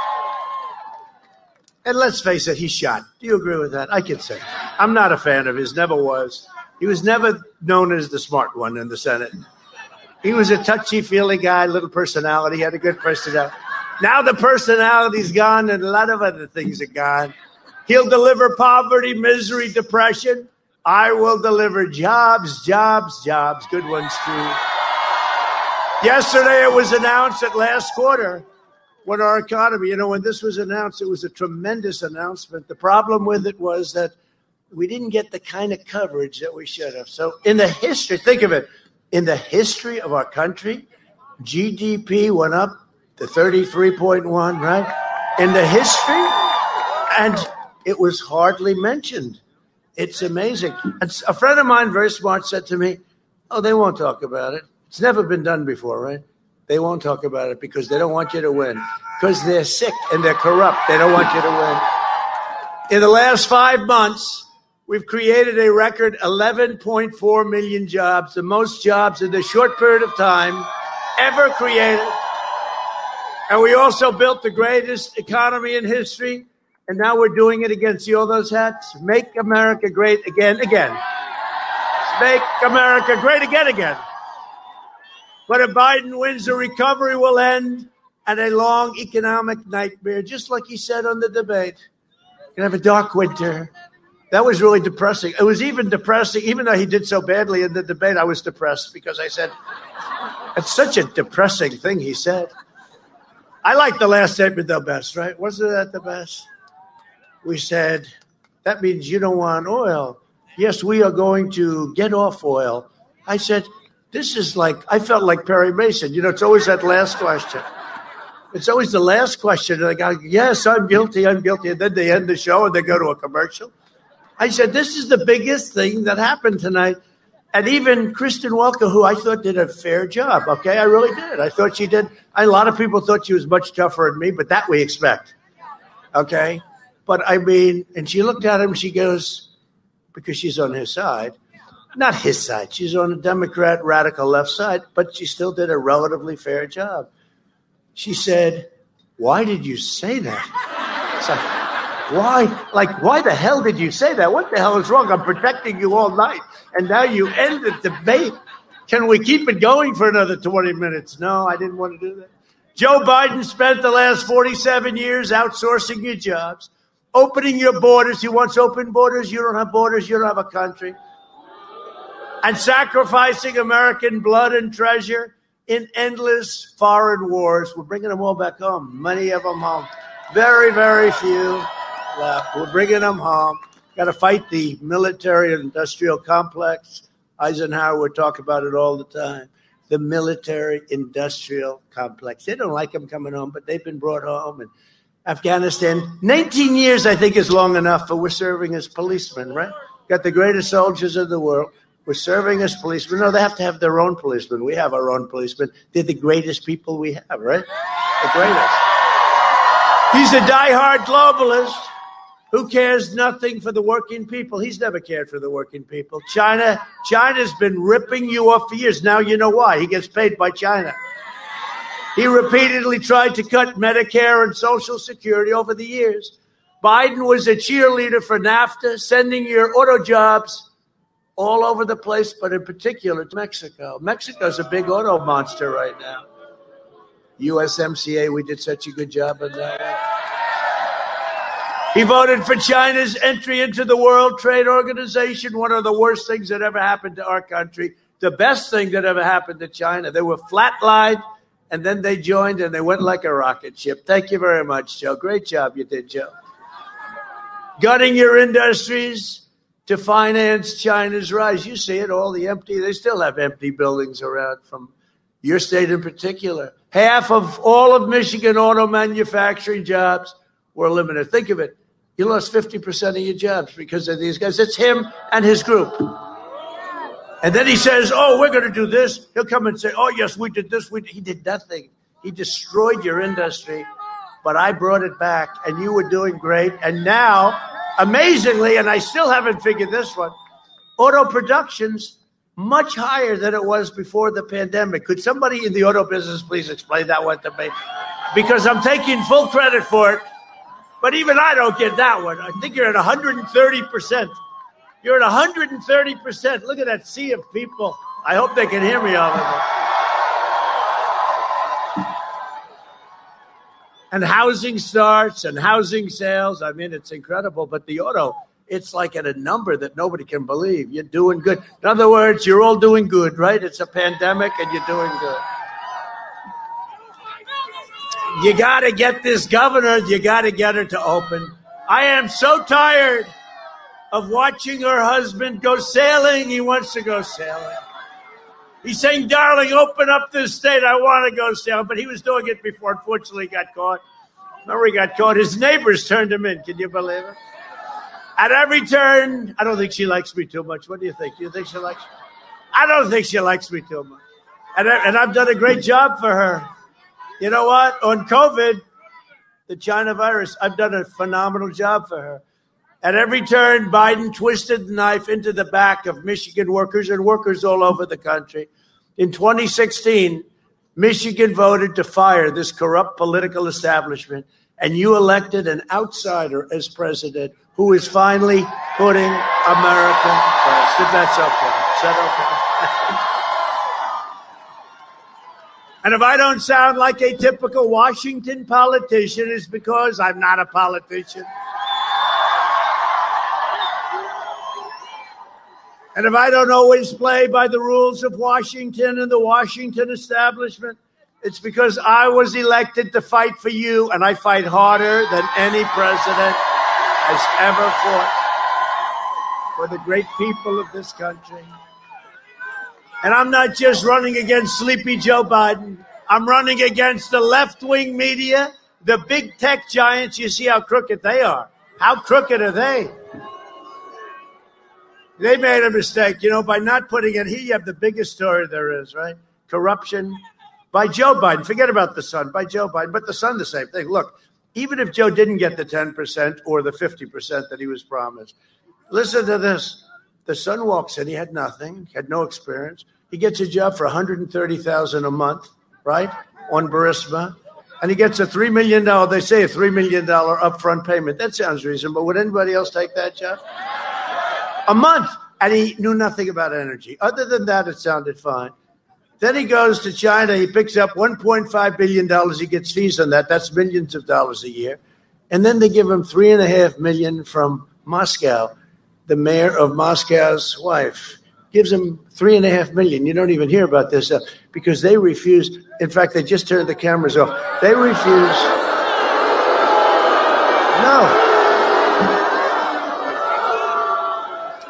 Speaker 21: And let's face it, he's shot. Do you agree with that? I can say. I'm not a fan of his, never was. He was never known as the smart one in the Senate. He was a touchy feely guy, little personality, had a good personality. Now the personality's gone and a lot of other things are gone. He'll deliver poverty, misery, depression. I will deliver jobs, jobs, jobs. Good ones too. Yesterday it was announced that last quarter what our economy, you know, when this was announced, it was a tremendous announcement. The problem with it was that we didn't get the kind of coverage that we should have. So, in the history, think of it, in the history of our country, GDP went up to 33.1, right? In the history, and it was hardly mentioned. It's amazing. And a friend of mine, very smart, said to me, Oh, they won't talk about it. It's never been done before, right? They won't talk about it because they don't want you to win. Because they're sick and they're corrupt. They don't want you to win. In the last five months, we've created a record 11.4 million jobs, the most jobs in the short period of time ever created. And we also built the greatest economy in history. And now we're doing it again. See all those hats? Make America great again, again. Make America great again, again. But if Biden wins, the recovery will end and a long economic nightmare, just like he said on the debate. Gonna have a dark winter. That was really depressing. It was even depressing, even though he did so badly in the debate. I was depressed because I said, "It's such a depressing thing." He said. I like the last statement the best, right? Wasn't that the best? We said, "That means you don't want oil." Yes, we are going to get off oil. I said, this is like, I felt like Perry Mason. You know, it's always that last question. It's always the last question. And they go, yes, I'm guilty, I'm guilty. And then they end the show and they go to a commercial. I said, this is the biggest thing that happened tonight. And even Kristen Welker, who I thought did a fair job, okay? I really did. I thought she did. A lot of people thought she was much tougher than me, but that we expect, okay? But I mean, and she looked at him, she goes, because she's on his side, not his side. She's on the Democrat radical left side, but she still did a relatively fair job. She said, Why did you say that? Like, why? Like, why the hell did you say that? What the hell is wrong? I'm protecting you all night. And now you end the debate. Can we keep it going for another 20 minutes? No, I didn't want to do that. Joe Biden spent the last 47 years outsourcing your jobs, opening your borders. He wants open borders. You don't have borders. You don't have a country and sacrificing American blood and treasure in endless foreign wars. We're bringing them all back home, many of them home. Very, very few left. We're bringing them home. Got to fight the military industrial complex. Eisenhower would talk about it all the time. The military industrial complex. They don't like them coming home, but they've been brought home. And Afghanistan, 19 years, I think, is long enough, for we're serving as policemen, right? Got the greatest soldiers in the world. We're serving as policemen. No, they have to have their own policemen. We have our own policemen. They're the greatest people we have, right? The greatest. He's a diehard globalist who cares nothing for the working people. He's never cared for the working people. China, China's been ripping you off for years. Now you know why. He gets paid by China. He repeatedly tried to cut Medicare and Social Security over the years. Biden was a cheerleader for NAFTA, sending your auto jobs all over the place, but in particular Mexico. Mexico's a big auto monster right now. USMCA, we did such a good job on that. He voted for China's entry into the World Trade Organization, one of the worst things that ever happened to our country. The best thing that ever happened to China. They were flatlined and then they joined and they went like a rocket ship. Thank you very much, Joe. Great job you did, Joe. Gutting your industries, to finance China's rise. You see it, all the empty, they still have empty buildings around from your state in particular. Half of all of Michigan auto manufacturing jobs were eliminated. Think of it. You lost 50% of your jobs because of these guys. It's him and his group. And then he says, Oh, we're going to do this. He'll come and say, Oh, yes, we did this. We did. He did nothing. He destroyed your industry, but I brought it back, and you were doing great. And now amazingly, and I still haven't figured this one, auto productions much higher than it was before the pandemic. Could somebody in the auto business please explain that one to me? Because I'm taking full credit for it, but even I don't get that one. I think you're at 130%. You're at 130%. Look at that sea of people. I hope they can hear me all of it. And housing starts and housing sales. I mean, it's incredible. But the auto, it's like at a number that nobody can believe. You're doing good. In other words, you're all doing good, right? It's a pandemic and you're doing good. You got to get this governor, you got to get her to open. I am so tired of watching her husband go sailing. He wants to go sailing. He's saying, darling, open up this state. I want to go sailing. But he was doing it before. Unfortunately, he got caught. Remember, he got caught. His neighbors turned him in. Can you believe it? At every turn, I don't think she likes me too much. What do you think? Do you think she likes me? I don't think she likes me too much. And, I, and I've done a great job for her. You know what? On COVID, the China virus, I've done a phenomenal job for her. At every turn, Biden twisted the knife into the back of Michigan workers and workers all over the country. In 2016, Michigan voted to fire this corrupt political establishment, and you elected an outsider as president who is finally putting America first. If that's okay. Is that okay? And if I don't sound like a typical Washington politician, it's because I'm not a politician. And if I don't always play by the rules of Washington and the Washington establishment, it's because I was elected to fight for you, and I fight harder than any president has ever fought for the great people of this country. And I'm not just running against sleepy Joe Biden. I'm running against the left wing media, the big tech giants. You see how crooked they are. How crooked are they? They made a mistake, you know, by not putting it. He you have the biggest story there is, right? Corruption by Joe Biden. Forget about the son, by Joe Biden, but the son, the same thing. Look, even if Joe didn't get the 10% or the 50% that he was promised, listen to this. The son walks in, he had nothing, had no experience. He gets a job for 130,000 a month, right? On Burisma. And he gets a $3 million, they say a $3 million upfront payment. That sounds reasonable. Would anybody else take that job? A month. And he knew nothing about energy. Other than that, it sounded fine. Then he goes to China. He picks up $1.5 billion. He gets fees on that. That's millions of dollars a year. And then they give him three and a half million from Moscow. The mayor of Moscow's wife gives him three and a half million. You don't even hear about this because they refuse. In fact, they just turned the cameras off. They refuse. No.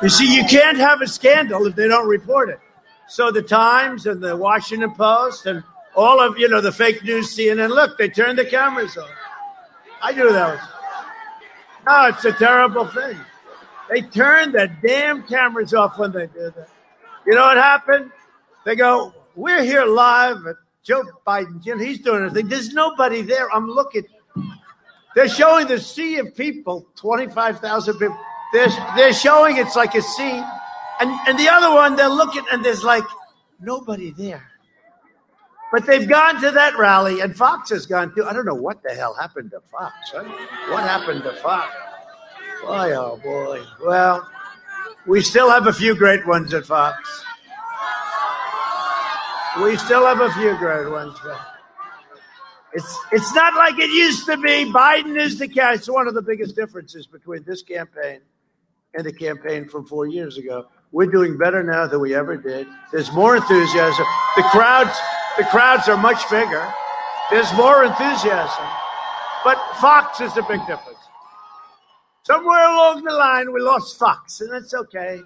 Speaker 21: You see, you can't have a scandal if they don't report it. So the Times and the Washington Post and all of you know the fake news CNN. Look, they turned the cameras on. I knew that was. No, it's a terrible thing. They turned the damn cameras off when they did that. You know what happened? They go, "We're here live at Joe Biden. You he's doing a thing. There's nobody there. I'm looking. They're showing the sea of people, twenty-five thousand people. They're, they're showing it's like a sea. And, and the other one, they're looking and there's like nobody there. But they've gone to that rally, and Fox has gone to. I don't know what the hell happened to Fox. Right? What happened to Fox? Boy, oh boy. Well, we still have a few great ones at Fox. We still have a few great ones. It's it's not like it used to be. Biden is the guy. It's one of the biggest differences between this campaign and the campaign from four years ago. We're doing better now than we ever did. There's more enthusiasm. The crowds, the crowds are much bigger. There's more enthusiasm. But Fox is a big difference. Somewhere along the line, we lost Fox, and that's okay.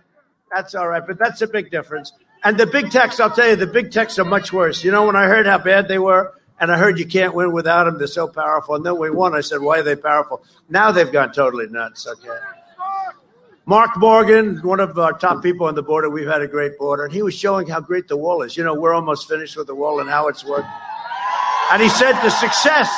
Speaker 21: That's all right, but that's a big difference. And the big techs, I'll tell you, the big techs are much worse. You know, when I heard how bad they were, and I heard you can't win without them, they're so powerful. And then we won. I said, why are they powerful? Now they've gone totally nuts. Okay. Mark Morgan, one of our top people on the border, we've had a great border, and he was showing how great the wall is. You know, we're almost finished with the wall and how it's worked. And he said the success,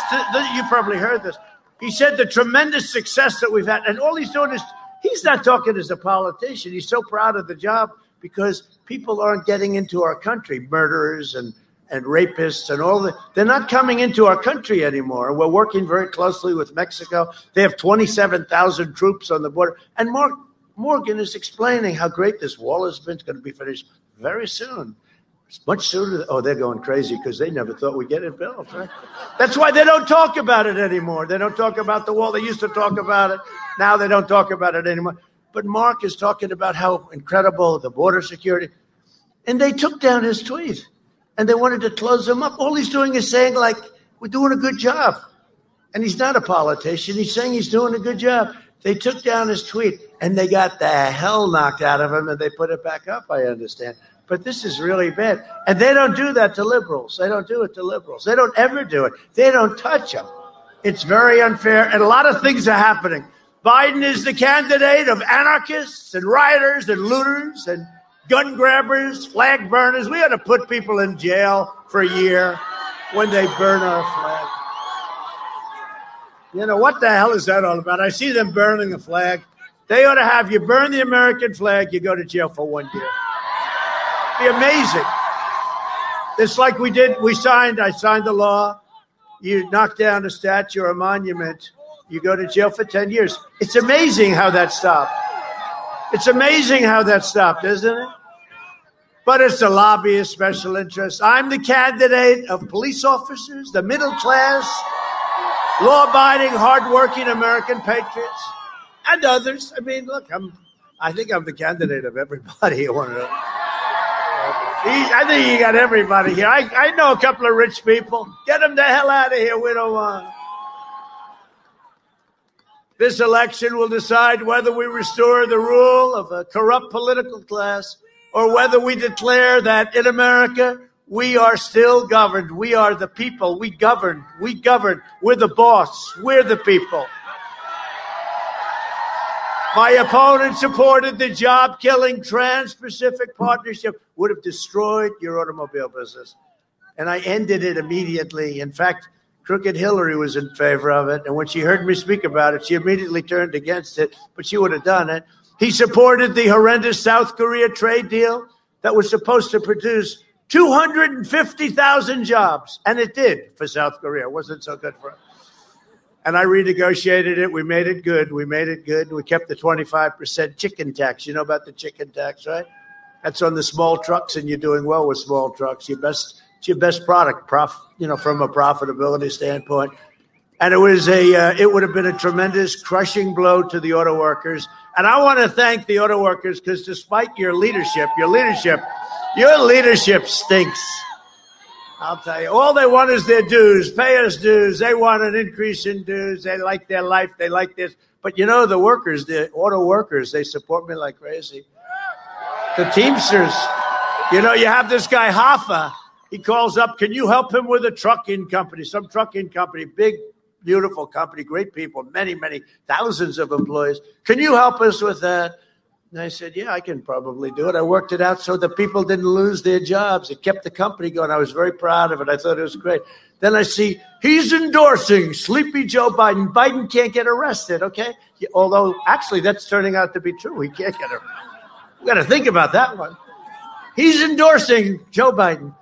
Speaker 21: you probably heard this. He said the tremendous success that we've had, and all he's doing is he's not talking as a politician. He's so proud of the job because people aren't getting into our country, murderers and and rapists and all the they're not coming into our country anymore. We're working very closely with Mexico. They have 27,000 troops on the border. And Mark Morgan is explaining how great this wall has been. It's going to be finished very soon. It's much sooner. Oh, they're going crazy because they never thought we'd get it built. Right? That's why they don't talk about it anymore. They don't talk about the wall. They used to talk about it. Now they don't talk about it anymore. But Mark is talking about how incredible the border security. And they took down his tweet and they wanted to close him up. All he's doing is saying, like, we're doing a good job. And he's not a politician. He's saying he's doing a good job. They took down his tweet and they got the hell knocked out of him and they put it back up, I understand. But this is really bad. And they don't do that to liberals. They don't do it to liberals. They don't ever do it. They don't touch them. It's very unfair. And a lot of things are happening. Biden is the candidate of anarchists and rioters and looters and gun grabbers, flag burners. We ought to put people in jail for a year when they burn our flag. You know, what the hell is that all about? I see them burning the flag. They ought to have you burn the American flag, you go to jail for one year. Be amazing. It's like we did, we signed, I signed the law. You knock down a statue or a monument, you go to jail for 10 years. It's amazing how that stopped. It's amazing how that stopped, isn't it? But it's the lobbyist special interest. I'm the candidate of police officers, the middle class, law abiding, hard-working American patriots, and others. I mean, look, I'm, I think I'm the candidate of everybody. I think you got everybody here. I, I know a couple of rich people. Get them the hell out of here. We don't want. This election will decide whether we restore the rule of a corrupt political class or whether we declare that in America we are still governed. We are the people. We govern. We govern. We're the boss. We're the people. My opponent supported the job killing Trans Pacific Partnership, would have destroyed your automobile business. And I ended it immediately. In fact, Crooked Hillary was in favor of it. And when she heard me speak about it, she immediately turned against it, but she would have done it. He supported the horrendous South Korea trade deal that was supposed to produce 250,000 jobs. And it did for South Korea. It wasn't so good for us. And I renegotiated it. We made it good. We made it good. We kept the 25% chicken tax. You know about the chicken tax, right? That's on the small trucks, and you're doing well with small trucks. Your best, it's your best product, prof, you know, from a profitability standpoint. And it was a, uh, it would have been a tremendous crushing blow to the auto workers. And I want to thank the auto workers because despite your leadership, your leadership, your leadership stinks. I'll tell you, all they want is their dues. Pay us dues. They want an increase in dues. They like their life. They like this. But you know, the workers, the auto workers, they support me like crazy. The Teamsters, you know, you have this guy Hoffa. He calls up, can you help him with a trucking company? Some trucking company, big, beautiful company, great people, many, many thousands of employees. Can you help us with that? And I said, Yeah, I can probably do it. I worked it out so the people didn't lose their jobs. It kept the company going. I was very proud of it. I thought it was great. Then I see he's endorsing sleepy Joe Biden. Biden can't get arrested, okay? Although, actually, that's turning out to be true. He can't get arrested. We got to think about that one. He's endorsing Joe Biden.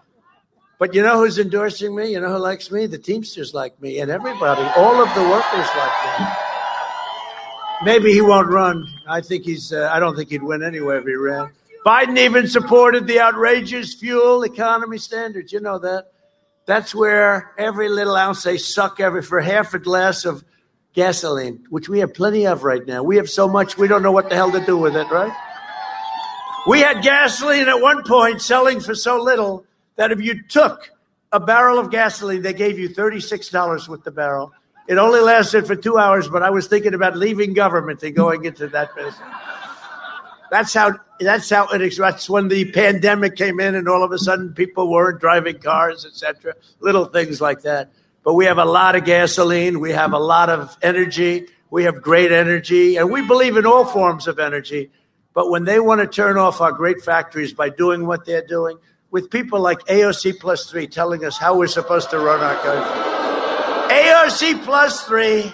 Speaker 21: But you know who's endorsing me? You know who likes me? The Teamsters like me, and everybody, all of the workers like me. Maybe he won't run. I think he's. Uh, I don't think he'd win anyway if he ran. Biden even supported the outrageous fuel economy standards. You know that. That's where every little ounce they suck every for half a glass of gasoline, which we have plenty of right now. We have so much we don't know what the hell to do with it, right? We had gasoline at one point selling for so little that if you took a barrel of gasoline, they gave you $36 with the barrel. It only lasted for two hours, but I was thinking about leaving government and going into that business. That's how. That's how it. That's when the pandemic came in, and all of a sudden people weren't driving cars, etc. Little things like that. But we have a lot of gasoline. We have a lot of energy. We have great energy, and we believe in all forms of energy. But when they want to turn off our great factories by doing what they're doing, with people like AOC plus three telling us how we're supposed to run our country. AOC plus three.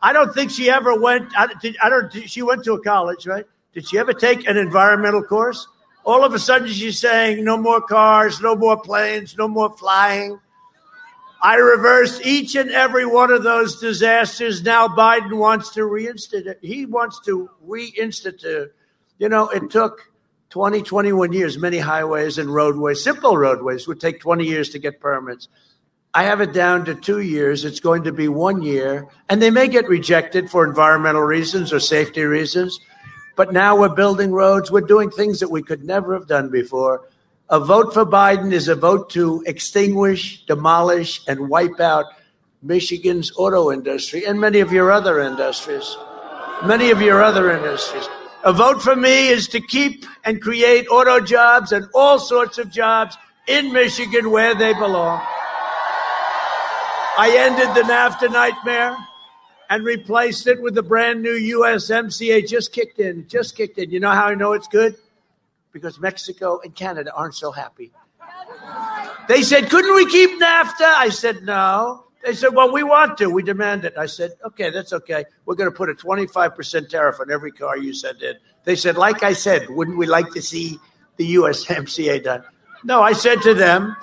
Speaker 21: I don't think she ever went. I, did, I don't. She went to a college, right? Did she ever take an environmental course? All of a sudden, she's saying no more cars, no more planes, no more flying. I reversed each and every one of those disasters. Now Biden wants to reinstitute. He wants to reinstitute. You know, it took 20, 21 years. Many highways and roadways, simple roadways, would take 20 years to get permits. I have it down to two years. It's going to be one year, and they may get rejected for environmental reasons or safety reasons. But now we're building roads. We're doing things that we could never have done before. A vote for Biden is a vote to extinguish, demolish, and wipe out Michigan's auto industry and many of your other industries. Many of your other industries. A vote for me is to keep and create auto jobs and all sorts of jobs in Michigan where they belong. I ended the NAFTA nightmare and replaced it with the brand new USMCA. Just kicked in, just kicked in. You know how I know it's good? Because Mexico and Canada aren't so happy. They said, couldn't we keep NAFTA? I said, no. They said, well, we want to. We demand it. I said, okay, that's okay. We're going to put a 25% tariff on every car you send in. They said, like I said, wouldn't we like to see the USMCA done? No, I said to them,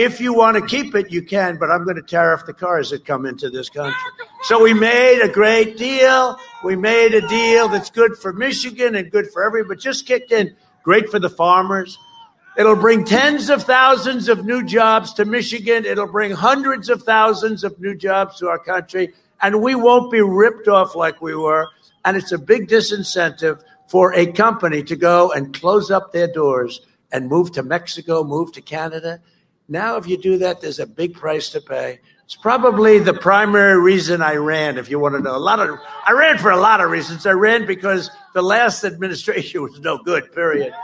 Speaker 21: if you want to keep it, you can, but I'm going to tariff the cars that come into this country. So we made a great deal. We made a deal that's good for Michigan and good for everybody. Just kicked in. Great for the farmers. It'll bring tens of thousands of new jobs to Michigan. It'll bring hundreds of thousands of new jobs to our country. And we won't be ripped off like we were. And it's a big disincentive for a company to go and close up their doors and move to Mexico, move to Canada. Now, if you do that, there's a big price to pay. It's probably the primary reason I ran, if you want to know. A lot of I ran for a lot of reasons. I ran because the last administration was no good, period.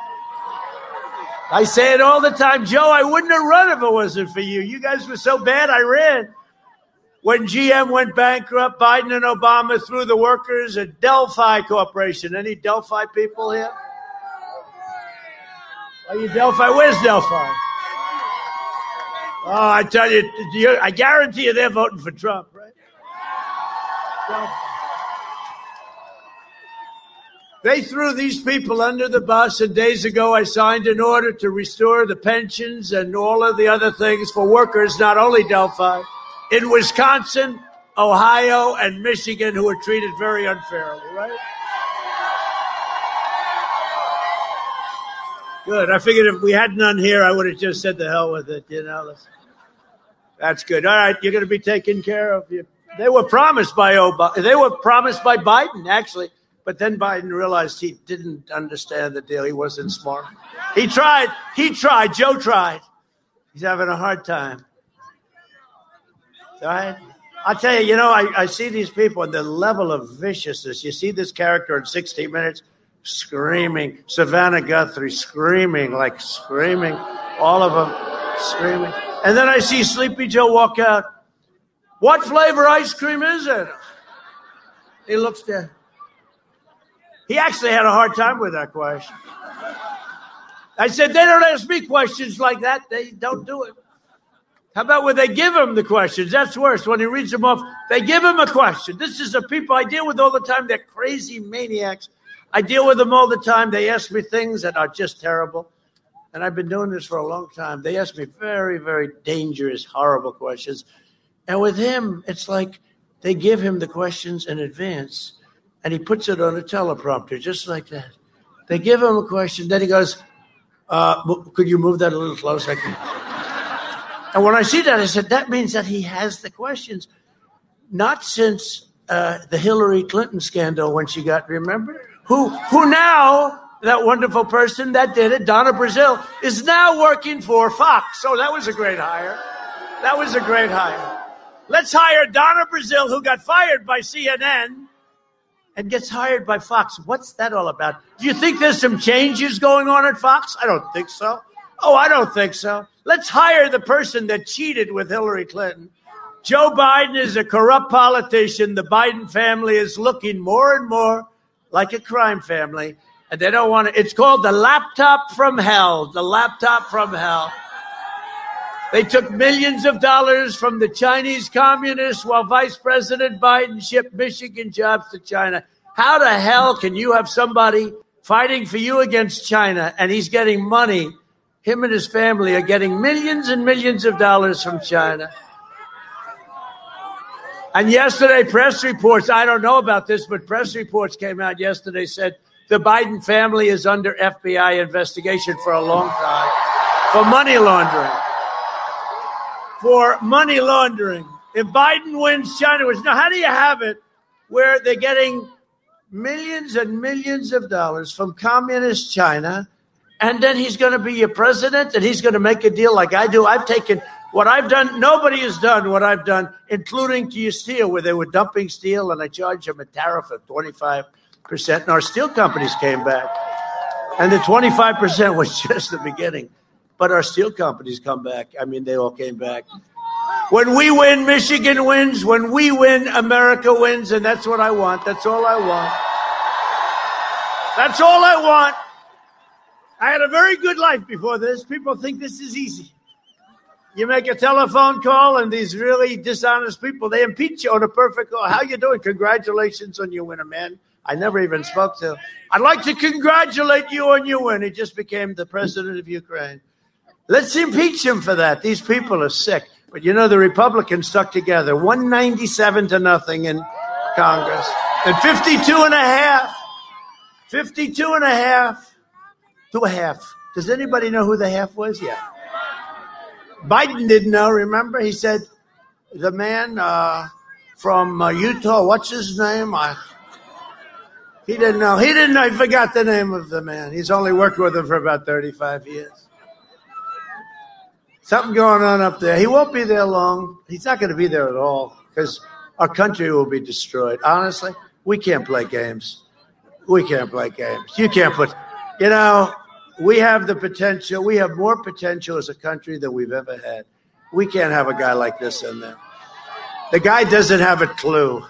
Speaker 21: I say it all the time, Joe, I wouldn't have run if it wasn't for you. You guys were so bad, I ran. When GM went bankrupt, Biden and Obama threw the workers at Delphi Corporation. Any Delphi people here? Are you Delphi? Where's Delphi? Oh, I tell you, I guarantee you they're voting for Trump, right? Trump. They threw these people under the bus, and days ago I signed an order to restore the pensions and all of the other things for workers, not only Delphi, in Wisconsin, Ohio, and Michigan, who were treated very unfairly, right? Good. I figured if we had none here, I would have just said the hell with it, you know. That's good. All right, you're going to be taken care of. They were promised by Obama. They were promised by Biden, actually. But then Biden realized he didn't understand the deal. He wasn't smart. He tried. He tried. Joe tried. He's having a hard time. All right. I tell you, you know, I, I see these people and the level of viciousness. You see this character in 60 minutes screaming, Savannah Guthrie screaming, like screaming, all of them screaming. And then I see Sleepy Joe walk out. What flavor ice cream is it? He looks there. He actually had a hard time with that question. I said, they don't ask me questions like that. They don't do it. How about when they give him the questions? That's worse. When he reads them off, they give him a question. This is the people I deal with all the time. They're crazy maniacs. I deal with them all the time. They ask me things that are just terrible. And I've been doing this for a long time. They ask me very, very dangerous, horrible questions. And with him, it's like they give him the questions in advance and he puts it on a teleprompter, just like that. They give him a question, then he goes, uh, Could you move that a little closer? and when I see that, I said, That means that he has the questions. Not since uh, the Hillary Clinton scandal when she got, remember? Who, who now that wonderful person that did it, Donna Brazile, is now working for Fox. So that was a great hire. That was a great hire. Let's hire Donna Brazile, who got fired by CNN and gets hired by Fox. What's that all about? Do you think there's some changes going on at Fox? I don't think so. Oh, I don't think so. Let's hire the person that cheated with Hillary Clinton. Joe Biden is a corrupt politician. The Biden family is looking more and more like a crime family and they don't want to. It's called the laptop from hell. The laptop from hell. They took millions of dollars from the Chinese communists while Vice President Biden shipped Michigan jobs to China. How the hell can you have somebody fighting for you against China, and he's getting money. Him and his family are getting millions and millions of dollars from China. And yesterday, press reports, I don't know about this, but press reports came out yesterday said the Biden family is under FBI investigation for a long time for money laundering. For money laundering. If Biden wins, China wins. Now, how do you have it where they're getting millions and millions of dollars from communist China, and then he's going to be your president and he's going to make a deal like I do? I've taken what I've done, nobody has done what I've done, including to your steel, where they were dumping steel and I charged them a tariff of 25%. And our steel companies came back. And the 25% was just the beginning. But our steel companies come back. I mean, they all came back. When we win, Michigan wins. When we win, America wins. And that's what I want. That's all I want. That's all I want. I had a very good life before this. People think this is easy. You make a telephone call, and these really dishonest people they impeach you on a perfect call. How you doing? Congratulations on your win, man I never even spoke to. I'd like to congratulate you on your win. He just became the president of Ukraine. Let's impeach him for that. These people are sick. But you know, the Republicans stuck together 197 to nothing in Congress. And 52 and a half. 52 and a half to a half. Does anybody know who the half was? Yeah. Biden didn't know, remember? He said, the man uh, from uh, Utah, what's his name? I, he didn't know. He didn't know. He forgot the name of the man. He's only worked with him for about 35 years. Something going on up there. He won't be there long. He's not going to be there at all because our country will be destroyed. Honestly, we can't play games. We can't play games. You can't put, you know, we have the potential. We have more potential as a country than we've ever had. We can't have a guy like this in there. The guy doesn't have a clue.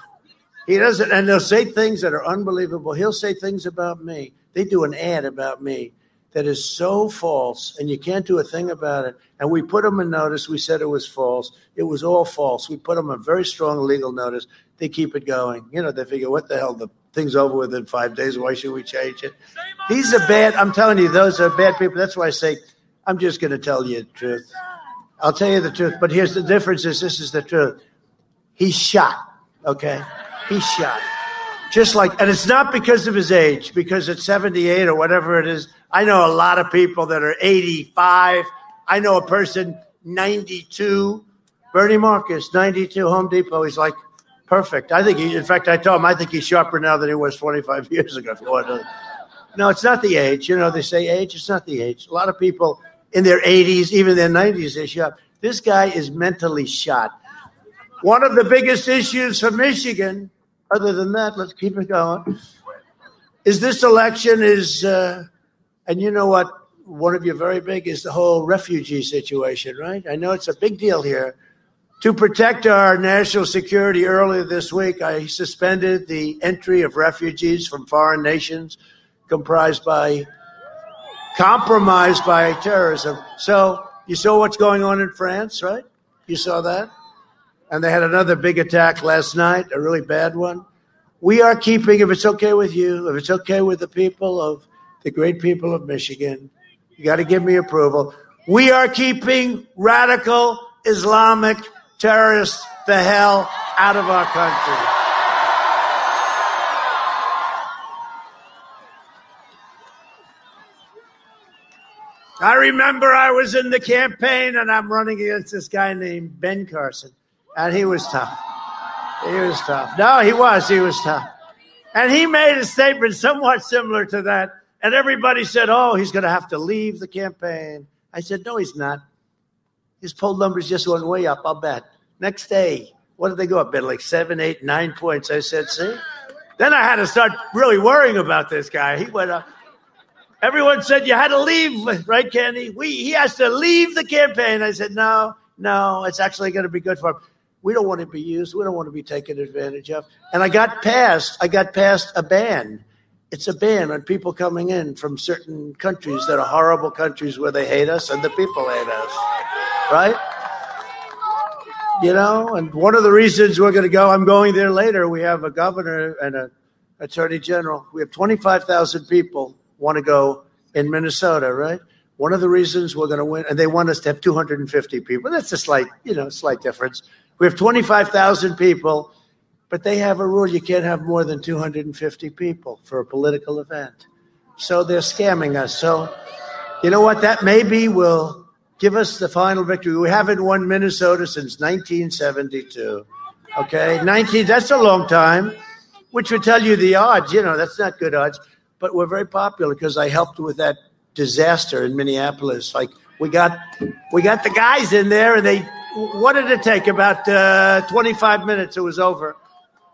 Speaker 21: He doesn't, and they'll say things that are unbelievable. He'll say things about me. They do an ad about me that is so false, and you can't do a thing about it. And we put them in notice. We said it was false. It was all false. We put them a very strong legal notice. They keep it going. You know, they figure, what the hell? The thing's over within five days. Why should we change it? These are bad. I'm telling you, those are bad people. That's why I say, I'm just going to tell you the truth. I'll tell you the truth. But here's the difference: is this is the truth. He's shot. Okay, he's shot. Just like, and it's not because of his age, because at 78 or whatever it is. I know a lot of people that are 85. I know a person 92. Bernie Marcus, 92, Home Depot. He's like, perfect. I think he, in fact, I told him I think he's sharper now than he was 25 years ago. No, it's not the age. You know, they say age. It's not the age. A lot of people in their 80s, even their 90s, they shot. This guy is mentally shot. One of the biggest issues for Michigan, other than that, let's keep it going, is this election is, uh, and you know what? One of your very big is the whole refugee situation, right? I know it's a big deal here. To protect our national security earlier this week, I suspended the entry of refugees from foreign nations comprised by compromised by terrorism. So you saw what's going on in France, right? You saw that? And they had another big attack last night, a really bad one. We are keeping, if it's okay with you, if it's okay with the people of the great people of Michigan, you got to give me approval. We are keeping radical Islamic terrorists the hell out of our country. I remember I was in the campaign and I'm running against this guy named Ben Carson, and he was tough. He was tough. No, he was. He was tough. And he made a statement somewhat similar to that. And everybody said, oh, he's going to have to leave the campaign. I said, no, he's not. His poll numbers just went way up, I'll bet. Next day, what did they go up at? Like seven, eight, nine points. I said, see? Then I had to start really worrying about this guy. He went up. Everyone said you had to leave, right, Candy? We, he has to leave the campaign. I said, no, no, it's actually going to be good for him. We don't want to be used. We don't want to be taken advantage of. And I got past, I got past a ban. It's a ban on people coming in from certain countries that are horrible countries where they hate us and the people hate us, right? You know, and one of the reasons we're going to go, I'm going there later. We have a governor and an attorney general. We have 25,000 people want to go in Minnesota, right? One of the reasons we're going to win, and they want us to have 250 people. That's a slight, you know, slight difference. We have 25,000 people, but they have a rule you can't have more than 250 people for a political event. So they're scamming us. So, you know what? That maybe will give us the final victory. We haven't won Minnesota since 1972. Okay, 19, that's a long time, which would tell you the odds. You know, that's not good odds, but we're very popular because I helped with that disaster in Minneapolis. Like we got, we got the guys in there, and they. What did it take? About uh, 25 minutes. It was over.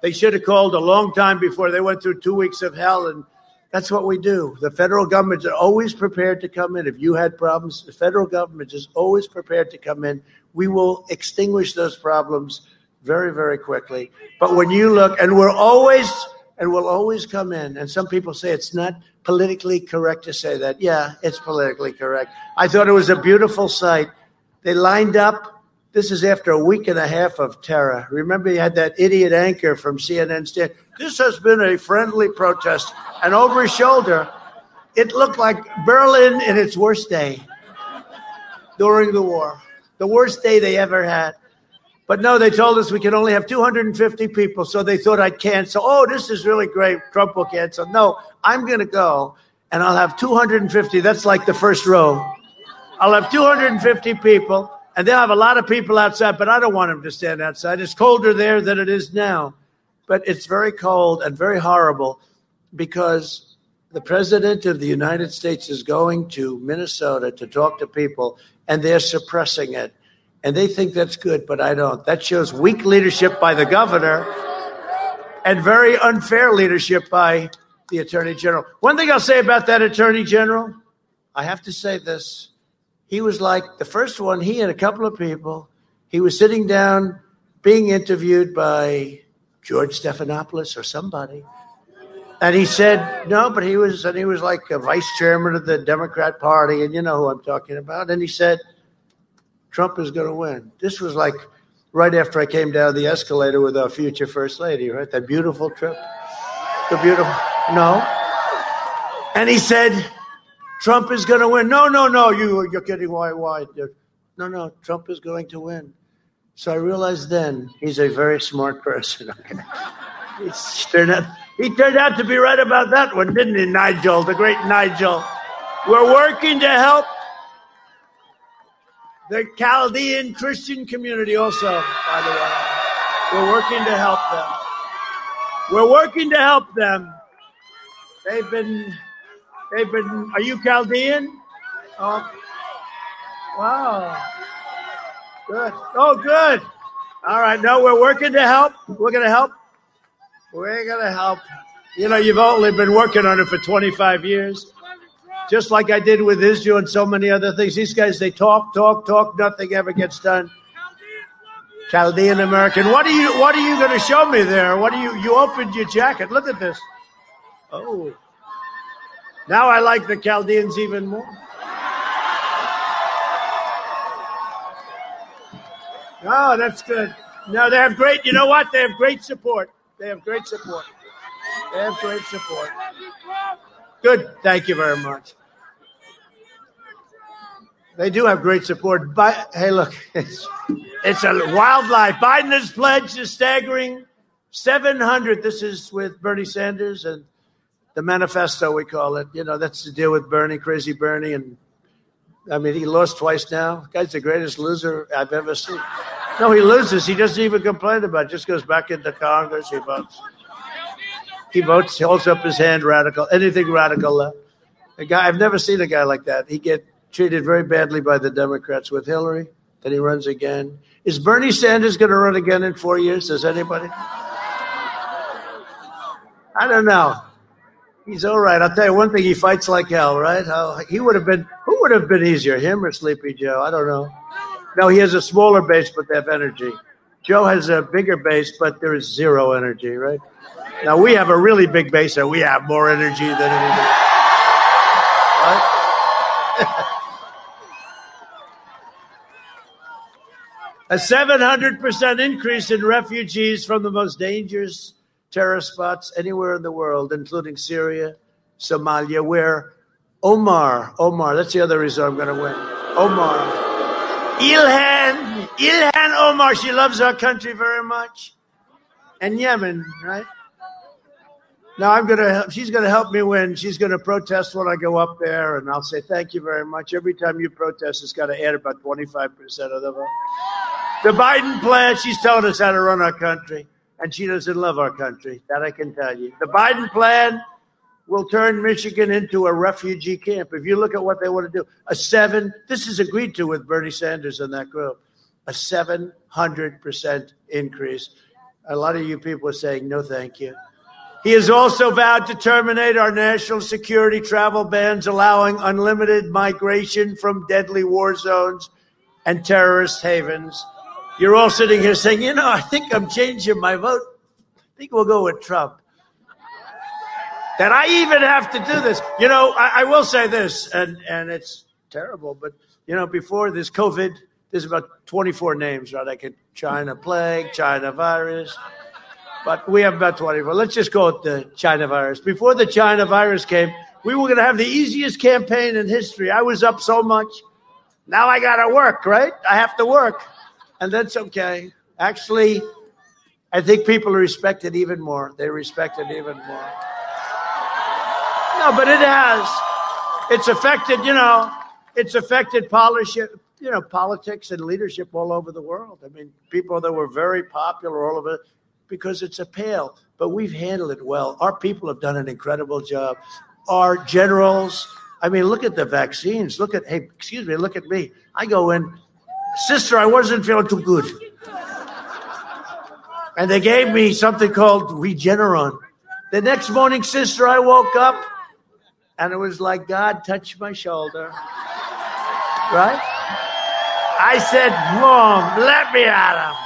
Speaker 21: They should have called a long time before. They went through two weeks of hell, and that's what we do. The federal government is always prepared to come in. If you had problems, the federal government is always prepared to come in. We will extinguish those problems very, very quickly. But when you look, and we're always, and we'll always come in, and some people say it's not politically correct to say that. Yeah, it's politically correct. I thought it was a beautiful sight. They lined up. This is after a week and a half of terror. Remember, you had that idiot anchor from CNN stand. This has been a friendly protest. And over his shoulder, it looked like Berlin in its worst day during the war, the worst day they ever had. But no, they told us we could only have 250 people, so they thought I'd cancel. Oh, this is really great. Trump will cancel. No, I'm going to go, and I'll have 250. That's like the first row. I'll have 250 people, and they'll have a lot of people outside, but I don't want them to stand outside. It's colder there than it is now, but it's very cold and very horrible because the president of the United States is going to Minnesota to talk to people, and they're suppressing it. And they think that's good, but I don't. That shows weak leadership by the governor and very unfair leadership by the attorney general. One thing I'll say about that attorney general, I have to say this. He was like the first one, he and a couple of people. He was sitting down being interviewed by George Stephanopoulos or somebody. And he said, no, but he was, and he was like a vice chairman of the Democrat Party, and you know who I'm talking about. And he said, Trump is going to win. This was like right after I came down the escalator with our future first lady, right? That beautiful trip. The beautiful, no. And he said, Trump is going to win. No, no, no, you, you're kidding. Why, why? No, no, Trump is going to win. So I realized then he's a very smart person. He turned, out, he turned out to be right about that one, didn't he, Nigel, the great Nigel? We're working to help the Chaldean Christian community also, by the way. We're working to help them. We're working to help them. They've been, they've been, are you Chaldean? Oh, wow. Good. Oh, good. All right. No, we're working to help. We're going to help. We're going to help. You know, you've only been working on it for 25 years just like I did with Israel and so many other things. These guys, they talk, talk, talk, nothing ever gets done. Chaldean American. What are you what are you gonna show me there? What are you you opened your jacket. Look at this. Oh. Now I like the Chaldeans even more. Oh, that's good. No, they have great, you know what? They have great support. They have great support. They have great support. Good. Thank you very much. They do have great support. But hey, look, it's it's a wildlife. Biden has pledged a staggering 700. This is with Bernie Sanders and the manifesto, we call it. You know, that's the deal with Bernie, crazy Bernie. And I mean, he lost twice now. Guy's the greatest loser I've ever seen. No, he loses. He doesn't even complain about it. Just goes back into Congress. He votes. He votes, holds up his hand, radical, anything radical left. A guy, I've never seen a guy like that. He get treated very badly by the Democrats with Hillary. Then he runs again. Is Bernie Sanders going to run again in four years? Does anybody? I don't know. He's all right. I'll tell you one thing. He fights like hell, right? How, he would have been. Who would have been easier, him or Sleepy Joe? I don't know. No, he has a smaller base, but they have energy. Joe has a bigger base, but there is zero energy, right? Now we have a really big base, and we have more energy than anybody. A 700% increase in refugees from the most dangerous terror spots anywhere in the world, including Syria, Somalia, where Omar, Omar, that's the other reason I'm going to win. Omar. Ilhan, Ilhan Omar, she loves our country very much. And Yemen, right? Now I'm gonna. Help, she's gonna help me win. She's gonna protest when I go up there, and I'll say thank you very much. Every time you protest, it's got to add about 25 percent of the vote. The Biden plan. She's telling us how to run our country, and she doesn't love our country. That I can tell you. The Biden plan will turn Michigan into a refugee camp. If you look at what they want to do, a seven. This is agreed to with Bernie Sanders and that group. A 700 percent increase. A lot of you people are saying no, thank you. He has also vowed to terminate our national security travel bans, allowing unlimited migration from deadly war zones and terrorist havens. You're all sitting here saying, you know, I think I'm changing my vote. I think we'll go with Trump. That I even have to do this. You know, I, I will say this, and, and it's terrible, but, you know, before this COVID, there's about 24 names, right? I could China plague, China virus, but we have about 24. Let's just go with the China virus. Before the China virus came, we were going to have the easiest campaign in history. I was up so much. Now I got to work, right? I have to work. And that's okay. Actually, I think people respect it even more. They respect it even more. No, but it has. It's affected, you know, it's affected you know, politics and leadership all over the world. I mean, people that were very popular all over because it's a pale, but we've handled it well. Our people have done an incredible job. Our generals, I mean, look at the vaccines. Look at, hey, excuse me, look at me. I go in, sister, I wasn't feeling too good. And they gave me something called Regeneron. The next morning, sister, I woke up and it was like God touched my shoulder. Right? I said, Mom, let me at him.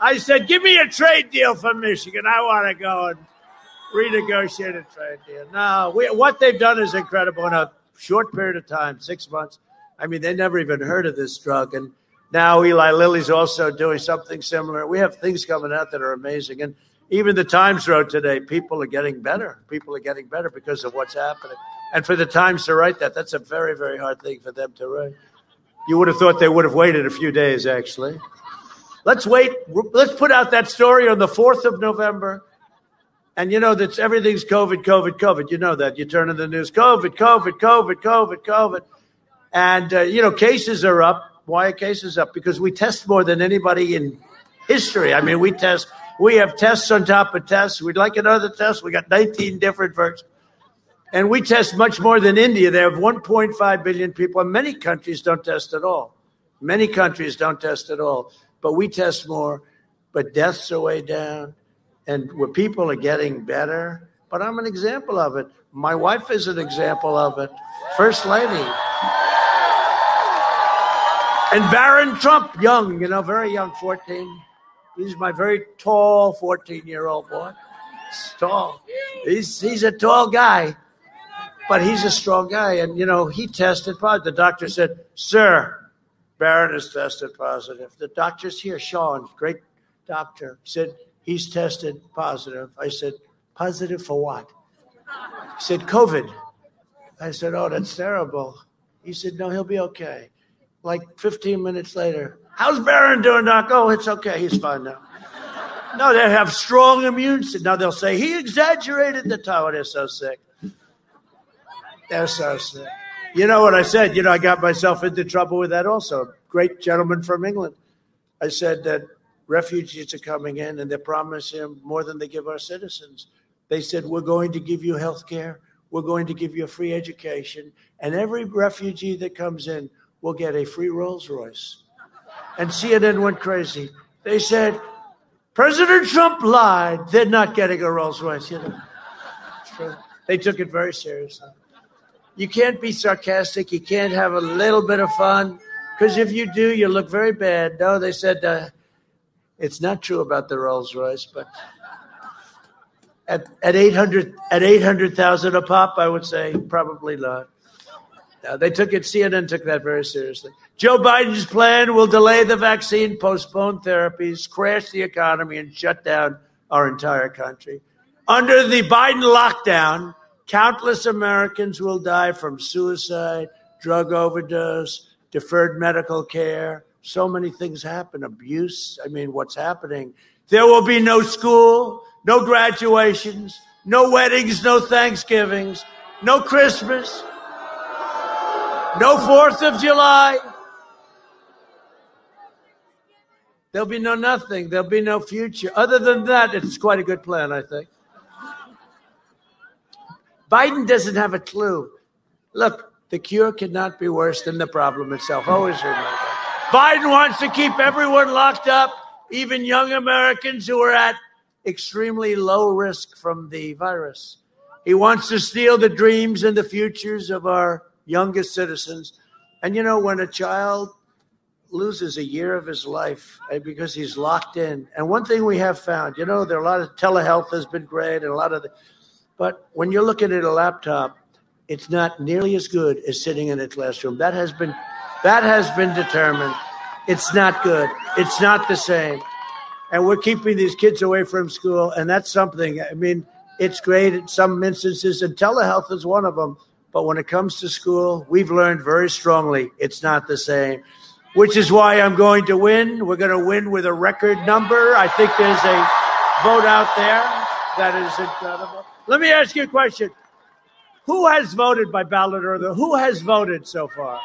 Speaker 21: I said, give me a trade deal for Michigan. I want to go and renegotiate a trade deal. Now, what they've done is incredible in a short period of time, six months. I mean, they never even heard of this drug. And now Eli Lilly's also doing something similar. We have things coming out that are amazing. And even the Times wrote today, people are getting better. People are getting better because of what's happening. And for the Times to write that, that's a very, very hard thing for them to write. You would have thought they would have waited a few days, actually. Let's wait. Let's put out that story on the 4th of November. And you know that everything's COVID, COVID, COVID. You know that. You turn on the news, COVID, COVID, COVID, COVID, COVID. And, uh, you know, cases are up. Why are cases up? Because we test more than anybody in history. I mean, we test, we have tests on top of tests. We'd like another test. We got 19 different versions. And we test much more than India. They have 1.5 billion people, and many countries don't test at all. Many countries don't test at all but we test more. But deaths are way down, and where people are getting better. But I'm an example of it. My wife is an example of it. First lady. And Barron Trump, young, you know, very young, 14. He's my very tall 14 year old boy. He's tall. He's, he's a tall guy, but he's a strong guy. And, you know, he tested positive. The doctor said, Sir, Barron has tested positive. The doctor's here, Sean, great doctor, said he's tested positive. I said, positive for what? He said, COVID. I said, oh, that's terrible. He said, no, he'll be okay. Like 15 minutes later, how's Barron doing, Doc? Oh, it's okay. He's fine now. No, they have strong immune system. Now they'll say he exaggerated the time. They're so sick. They're so sick. You know what I said? You know, I got myself into trouble with that also. Great gentleman from England. I said that refugees are coming in and they're promising more than they give our citizens. They said, We're going to give you health care, we're going to give you a free education, and every refugee that comes in will get a free Rolls Royce. And CNN went crazy. They said, President Trump lied. They're not getting a Rolls Royce. You know, they took it very seriously. You can't be sarcastic. You can't have a little bit of fun because if you do, you look very bad. No, they said uh, it's not true about the Rolls Royce, but at at eight hundred at eight hundred thousand a pop, I would say probably not. No, they took it. CNN took that very seriously. Joe Biden's plan will delay the vaccine, postpone therapies, crash the economy, and shut down our entire country. Under the Biden lockdown, Countless Americans will die from suicide, drug overdose, deferred medical care. So many things happen, abuse. I mean, what's happening? There will be no school, no graduations, no weddings, no Thanksgivings, no Christmas, no 4th of July. There'll be no nothing. There'll be no future. Other than that, it's quite a good plan, I think. Biden doesn't have a clue. Look, the cure cannot be worse than the problem itself. Always remember. Biden wants to keep everyone locked up, even young Americans who are at extremely low risk from the virus. He wants to steal the dreams and the futures of our youngest citizens. And you know, when a child loses a year of his life eh, because he's locked in, and one thing we have found, you know, there are a lot of telehealth has been great, and a lot of the, but when you're looking at a laptop, it's not nearly as good as sitting in a classroom. That has been, that has been determined. It's not good. It's not the same and we're keeping these kids away from school, and that's something. I mean, it's great in some instances, and telehealth is one of them. But when it comes to school, we've learned very strongly it's not the same, which is why I'm going to win. We're going to win with a record number. I think there's a vote out there that is incredible. Let me ask you a question. Who has voted by ballot or the who has voted so far?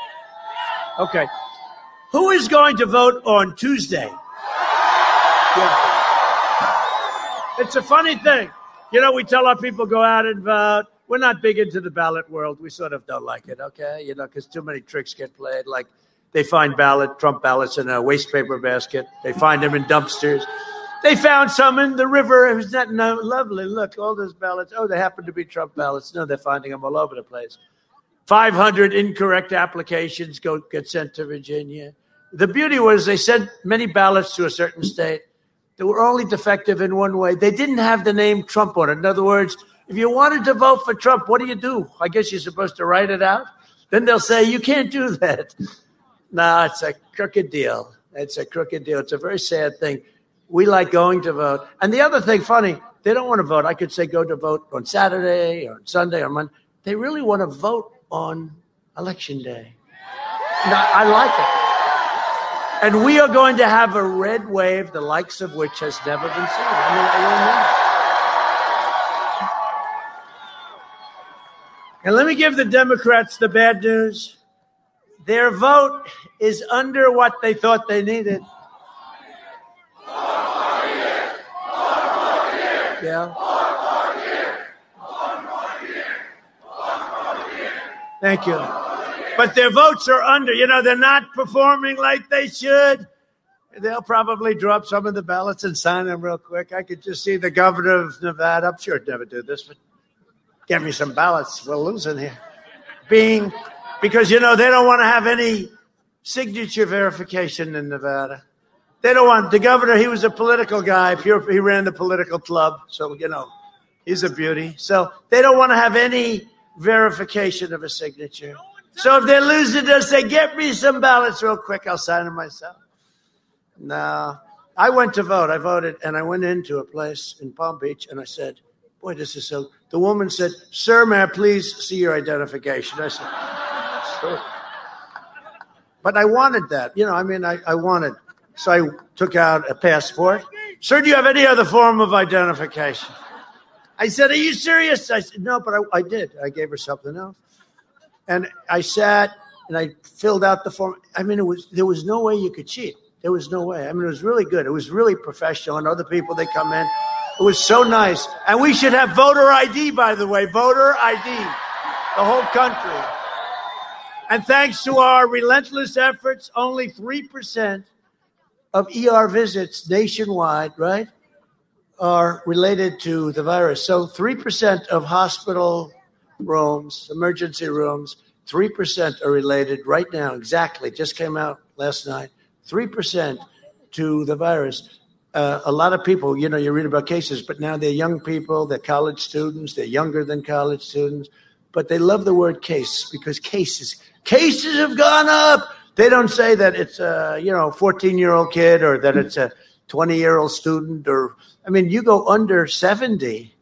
Speaker 21: Okay. Who is going to vote on Tuesday? It's a funny thing. You know, we tell our people go out and vote. We're not big into the ballot world. We sort of don't like it, okay? You know, because too many tricks get played. Like they find ballot, Trump ballots in a waste paper basket. They find them in dumpsters. They found some in the river. It was not no, lovely. Look, all those ballots. Oh, they happen to be Trump ballots. No, they're finding them all over the place. 500 incorrect applications go get sent to Virginia. The beauty was they sent many ballots to a certain state that were only defective in one way. They didn't have the name Trump on it. In other words, if you wanted to vote for Trump, what do you do? I guess you're supposed to write it out. Then they'll say, you can't do that. No, it's a crooked deal. It's a crooked deal. It's a very sad thing. We like going to vote. And the other thing, funny, they don't want to vote. I could say go to vote on Saturday or Sunday or Monday. They really want to vote on election day. No, I like it. And we are going to have a red wave, the likes of which has never been seen. I mean, I don't know. And let me give the Democrats the bad news. Their vote is under what they thought they needed. Yeah. Thank you but their votes are under. You know, they're not performing like they should. They'll probably drop some of the ballots and sign them real quick. I could just see the governor of Nevada. I'm sure I'd never do this, but get me some ballots. We're losing here. Being because you know they don't want to have any signature verification in Nevada. They don't want the governor. He was a political guy. Pure, he ran the political club, so you know he's a beauty. So they don't want to have any verification of a signature. So if they lose it, they'll say, get me some ballots real quick. I'll sign them myself. No. I went to vote. I voted and I went into a place in Palm Beach and I said, boy, this is so. The woman said, sir, may I please see your identification? I said, sure. But I wanted that. You know, I mean, I, I wanted. So I took out a passport. Sir, do you have any other form of identification? I said, Are you serious? I said, No, but I, I did. I gave her something else. And I sat and I filled out the form. I mean, it was there was no way you could cheat. There was no way. I mean, it was really good. It was really professional. And other people they come in. It was so nice. And we should have voter ID, by the way, voter ID, the whole country. And thanks to our relentless efforts, only 3% of ER visits nationwide, right, are related to the virus. So 3% of hospital rooms, emergency rooms, 3% are related right now, exactly, just came out last night, 3% to the virus. Uh, a lot of people, you know, you read about cases, but now they're young people, they're college students, they're younger than college students, but they love the word case because cases, cases have gone up. They don't say that it's a, you know, 14 year old kid or that it's a 20 year old student or, I mean, you go under 70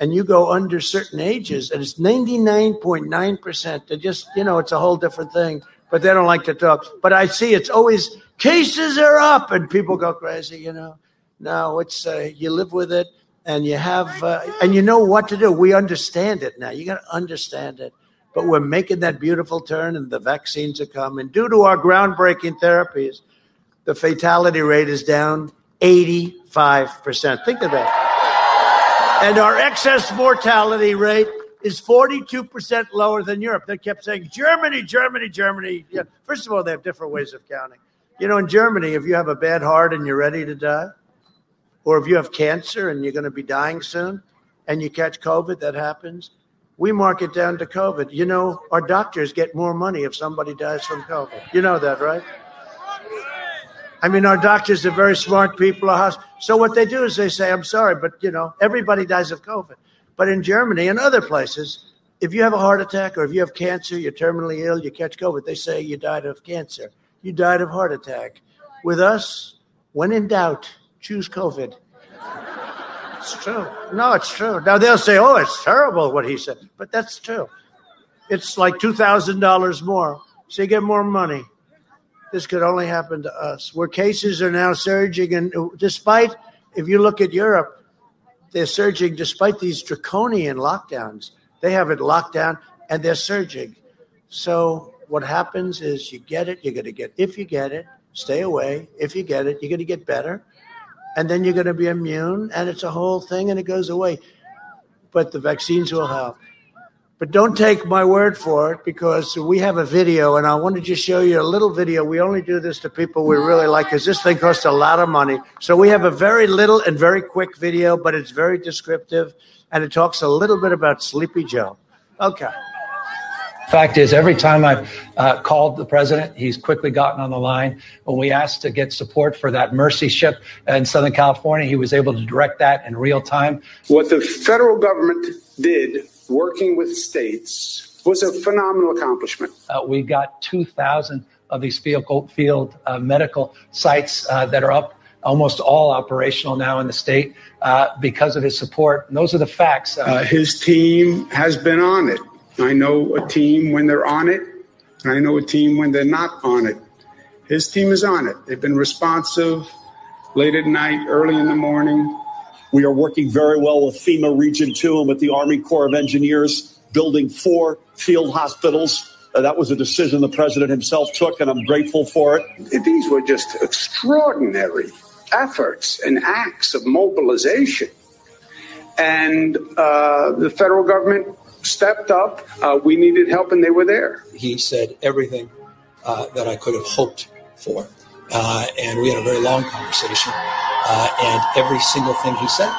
Speaker 21: and you go under certain ages, and it's 99.9%. They just, you know, it's a whole different thing, but they don't like to talk. But I see it's always cases are up, and people go crazy, you know. No, it's, uh, you live with it, and you have, uh, and you know what to do. We understand it now. You got to understand it. But we're making that beautiful turn, and the vaccines are coming. Due to our groundbreaking therapies, the fatality rate is down 85%. Think of that. And our excess mortality rate is 42% lower than Europe. They kept saying, Germany, Germany, Germany. Yeah. First of all, they have different ways of counting. You know, in Germany, if you have a bad heart and you're ready to die, or if you have cancer and you're going to be dying soon and you catch COVID, that happens. We mark it down to COVID. You know, our doctors get more money if somebody dies from COVID. You know that, right? I mean, our doctors are very smart people. So what they do is they say, I'm sorry, but you know, everybody dies of COVID. But in Germany and other places, if you have a heart attack or if you have cancer, you're terminally ill, you catch COVID, they say you died of cancer. You died of heart attack. With us, when in doubt, choose COVID. It's true. No, it's true. Now they'll say, oh, it's terrible what he said, but that's true. It's like $2,000 more. So you get more money. This could only happen to us. Where cases are now surging, and uh, despite, if you look at Europe, they're surging despite these draconian lockdowns. They have it locked down and they're surging. So what happens is you get it, you're going to get, if you get it, stay away. If you get it, you're going to get better. And then you're going to be immune, and it's a whole thing and it goes away. But the vaccines will help. But don't take my word for it because we have a video, and I want to just show you a little video. We only do this to people we really like because this thing costs a lot of money. So we have a very little and very quick video, but it's very descriptive, and it talks a little bit about Sleepy Joe. Okay.
Speaker 22: Fact is, every time I've uh, called the president, he's quickly gotten on the line. When we asked to get support for that Mercy ship in Southern California, he was able to direct that in real time.
Speaker 23: What the federal government did working with states was a phenomenal accomplishment.
Speaker 22: Uh, we got 2,000 of these field, field uh, medical sites uh, that are up, almost all operational now in the state uh, because of his support. And those are the facts.
Speaker 23: Uh, his team has been on it. I know a team when they're on it, and I know a team when they're not on it. His team is on it. They've been responsive late at night, early in the morning.
Speaker 24: We are working very well with FEMA Region 2 and with the Army Corps of Engineers, building four field hospitals. Uh, that was a decision the president himself took, and I'm grateful for it.
Speaker 23: These were just extraordinary efforts and acts of mobilization. And uh, the federal government stepped up. Uh, we needed help, and they were there.
Speaker 22: He said everything uh, that I could have hoped for. Uh, and we had a very long conversation. Uh, and every single thing he said,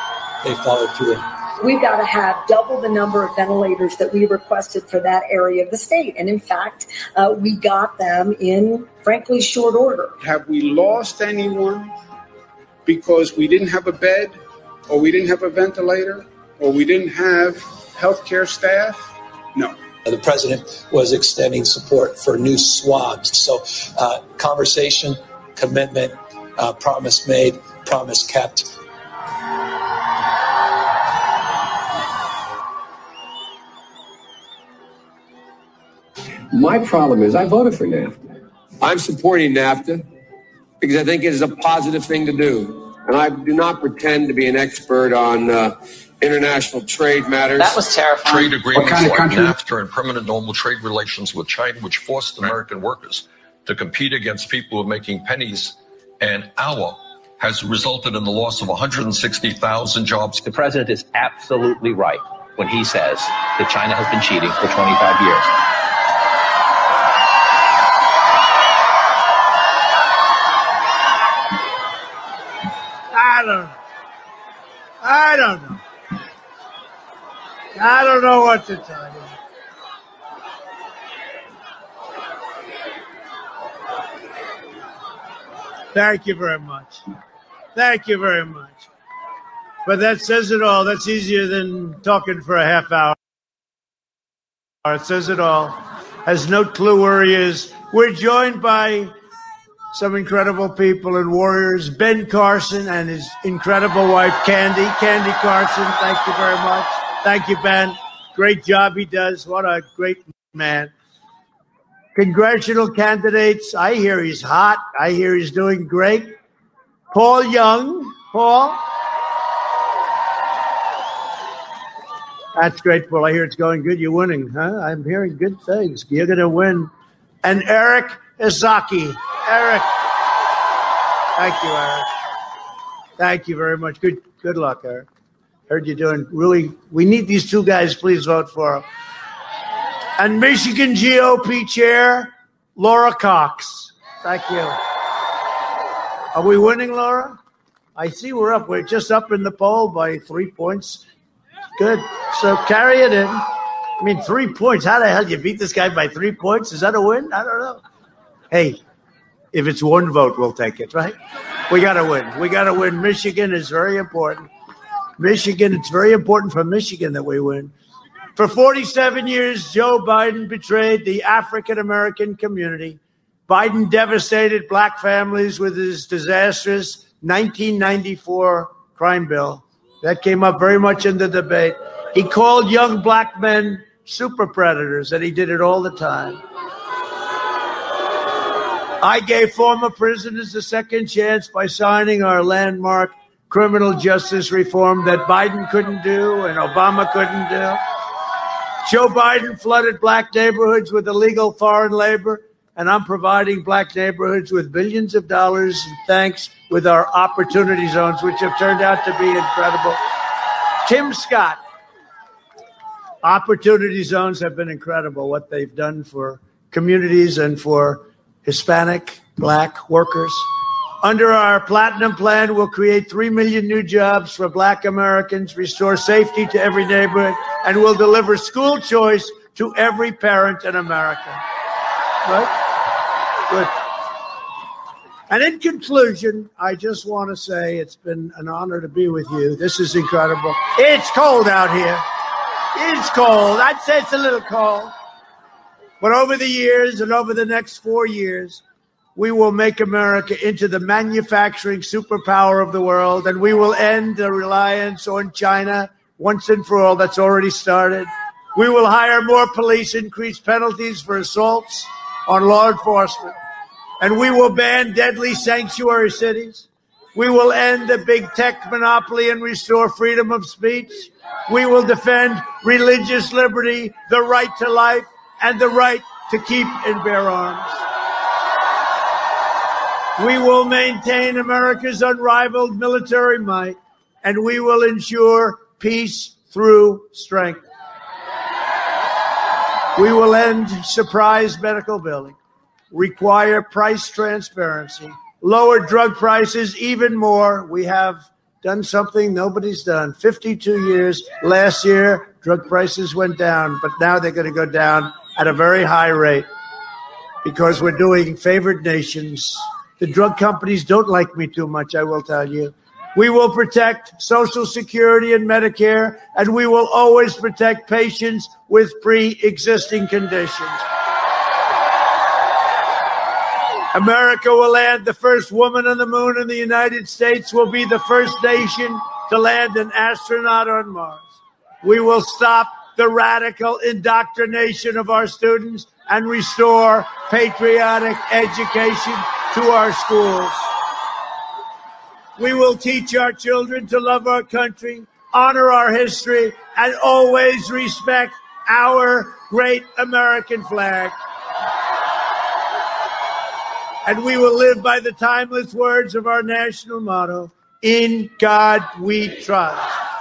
Speaker 22: they followed through on.
Speaker 25: We've got to have double the number of ventilators that we requested for that area of the state. And in fact, uh, we got them in, frankly, short order.
Speaker 23: Have we lost anyone because we didn't have a bed, or we didn't have a ventilator, or we didn't have healthcare staff? No.
Speaker 22: The president was extending support for new swabs. So, uh, conversation, commitment, uh, promise made, promise kept.
Speaker 26: My problem is I voted for NAFTA. I'm supporting NAFTA because I think it is a positive thing to do. And I do not pretend to be an expert on uh, international trade matters.
Speaker 27: That was terrifying.
Speaker 28: Trade agreements
Speaker 23: kind of
Speaker 28: like
Speaker 23: country?
Speaker 28: NAFTA and permanent normal trade relations with China, which forced American workers to compete against people who are making pennies an hour, has resulted in the loss of 160,000 jobs.
Speaker 29: The president is absolutely right when he says that China has been cheating for 25 years.
Speaker 21: I don't know. I don't know. I don't know what to tell you. Thank you very much. Thank you very much. But that says it all. That's easier than talking for a half hour. It says it all. Has no clue where he is. We're joined by some incredible people and warriors. Ben Carson and his incredible wife, Candy. Candy Carson, thank you very much. Thank you, Ben. Great job he does. What a great man. Congressional candidates. I hear he's hot. I hear he's doing great. Paul Junge. Paul. That's great, Paul. I hear it's going good. You're winning, huh? I'm hearing good things. You're going to win. And Eric Esshaki. Eric. Thank you, Eric. Thank you very much. Good good luck, Eric. Heard you doing really. We need these two guys. Please vote for them. And Michigan GOP Chair Laura Cox. Thank you. Are we winning, Laura? I see we're up. We're just up in the poll by three points. Good. So carry it in. I mean, three points. How the hell you beat this guy by three points? Is that a win? I don't know. Hey, if it's one vote, we'll take it, right? We got to win. We got to win. Michigan is very important. Michigan, it's very important for Michigan that we win. For 47 years, Joe Biden betrayed the African American community. Biden devastated black families with his disastrous 1994 crime bill. That came up very much in the debate. He called young black men super predators, and he did it all the time. I gave former prisoners a second chance by signing our landmark criminal justice reform that Biden couldn't do and Obama couldn't do. Joe Biden flooded black neighborhoods with illegal foreign labor, and I'm providing black neighborhoods with billions of dollars thanks with our opportunity zones, which have turned out to be incredible. Tim Scott, opportunity zones have been incredible, what they've done for communities and for Hispanic, black workers. Under our platinum plan, we'll create 3 million new jobs for black Americans, restore safety to every neighborhood, and we'll deliver school choice to every parent in America. Right? Good. And in conclusion, I just want to say it's been an honor to be with you. This is incredible. It's cold out here. It's cold. I'd say it's a little cold. But over the years and over the next four years, we will make America into the manufacturing superpower of the world, and we will end the reliance on China once and for all. That's already started. We will hire more police, increase penalties for assaults on law enforcement, and we will ban deadly sanctuary cities. We will end the big tech monopoly and restore freedom of speech. We will defend religious liberty, the right to life, and the right to keep and bear arms. We will maintain America's unrivaled military might, and we will ensure peace through strength. We will end surprise medical billing, require price transparency, lower drug prices even more. We have done something nobody's done. 52 years last year, drug prices went down, but now they're going to go down at a very high rate because we're doing favored nations. The drug companies don't like me too much, I will tell you. We will protect Social Security and Medicare, and we will always protect patients with pre existing conditions. America will land the first woman on the moon, and the United States will be the first nation to land an astronaut on Mars. We will stop the radical indoctrination of our students and restore patriotic education to our schools. We will teach our children to love our country, honor our history, and always respect our great American flag. And we will live by the timeless words of our national motto In God we trust.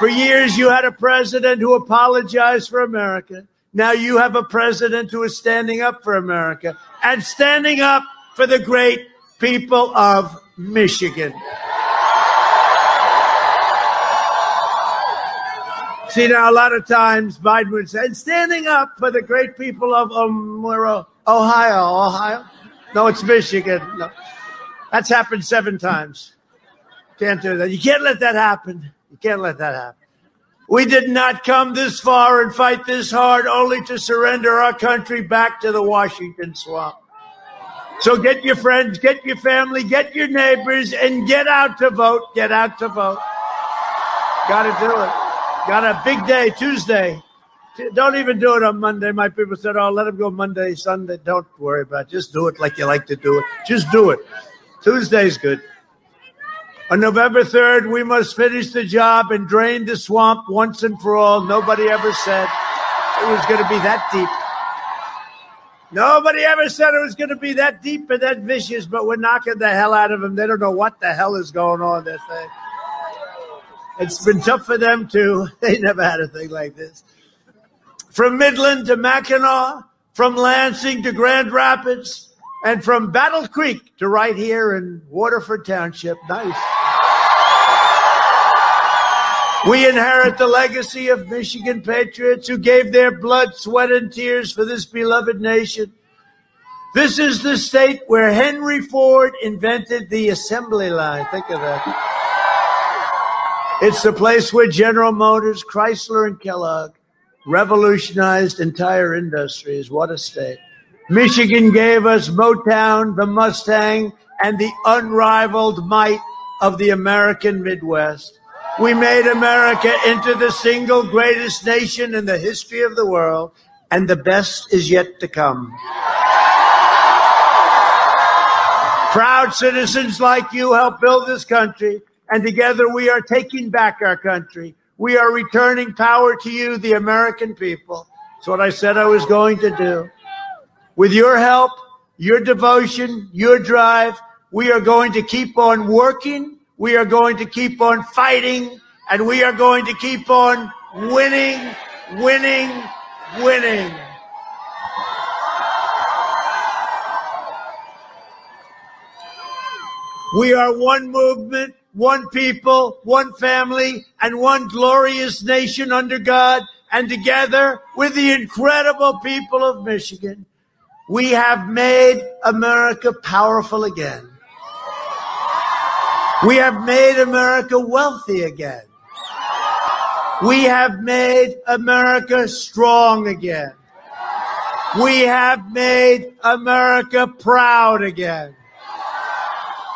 Speaker 21: For years, you had a president who apologized for America. Now you have a president who is standing up for America and standing up for the great people of Michigan. See, now a lot of times Biden would say, standing up for the great people of um, Ohio. Ohio? No, it's Michigan. No. That's happened seven times. Can't do that. You can't let that happen. You can't let that happen. We did not come this far and fight this hard only to surrender our country back to the Washington swamp. So get your friends, get your family, get your neighbors, and get out to vote. Get out to vote. Got to do it. Got a big day Tuesday. Don't even do it on Monday. My people said, "Oh, let them go Monday, Sunday." Don't worry about. it. Just do it like you like to do it. Just do it. Tuesday's good. On November 3rd, we must finish the job and drain the swamp once and for all. Nobody ever said it was going to be that deep. Nobody ever said it was going to be that deep and that vicious, but we're knocking the hell out of them. They don't know what the hell is going on. They say. It's been tough for them too. They never had a thing like this. From Midland to Mackinac, from Lansing to Grand Rapids, and from Battle Creek to right here in Waterford Township. Nice. We inherit the legacy of Michigan patriots who gave their blood, sweat, and tears for this beloved nation. This is the state where Henry Ford invented the assembly line. Think of that. It's the place where General Motors, Chrysler, and Kellogg revolutionized entire industries. What a state. Michigan gave us Motown, the Mustang, and the unrivaled might of the American Midwest. We made America into the single greatest nation in the history of the world, and the best is yet to come. Proud citizens like you help build this country, and together we are taking back our country. We are returning power to you, the American people. It's what I said I was going to do. With your help, your devotion, your drive, we are going to keep on working we are going to keep on fighting and we are going to keep on winning, winning, winning. We are one movement, one people, one family, and one glorious nation under God. And together with the incredible people of Michigan, we have made America powerful again. We have made America wealthy again. We have made America strong again. We have made America proud again.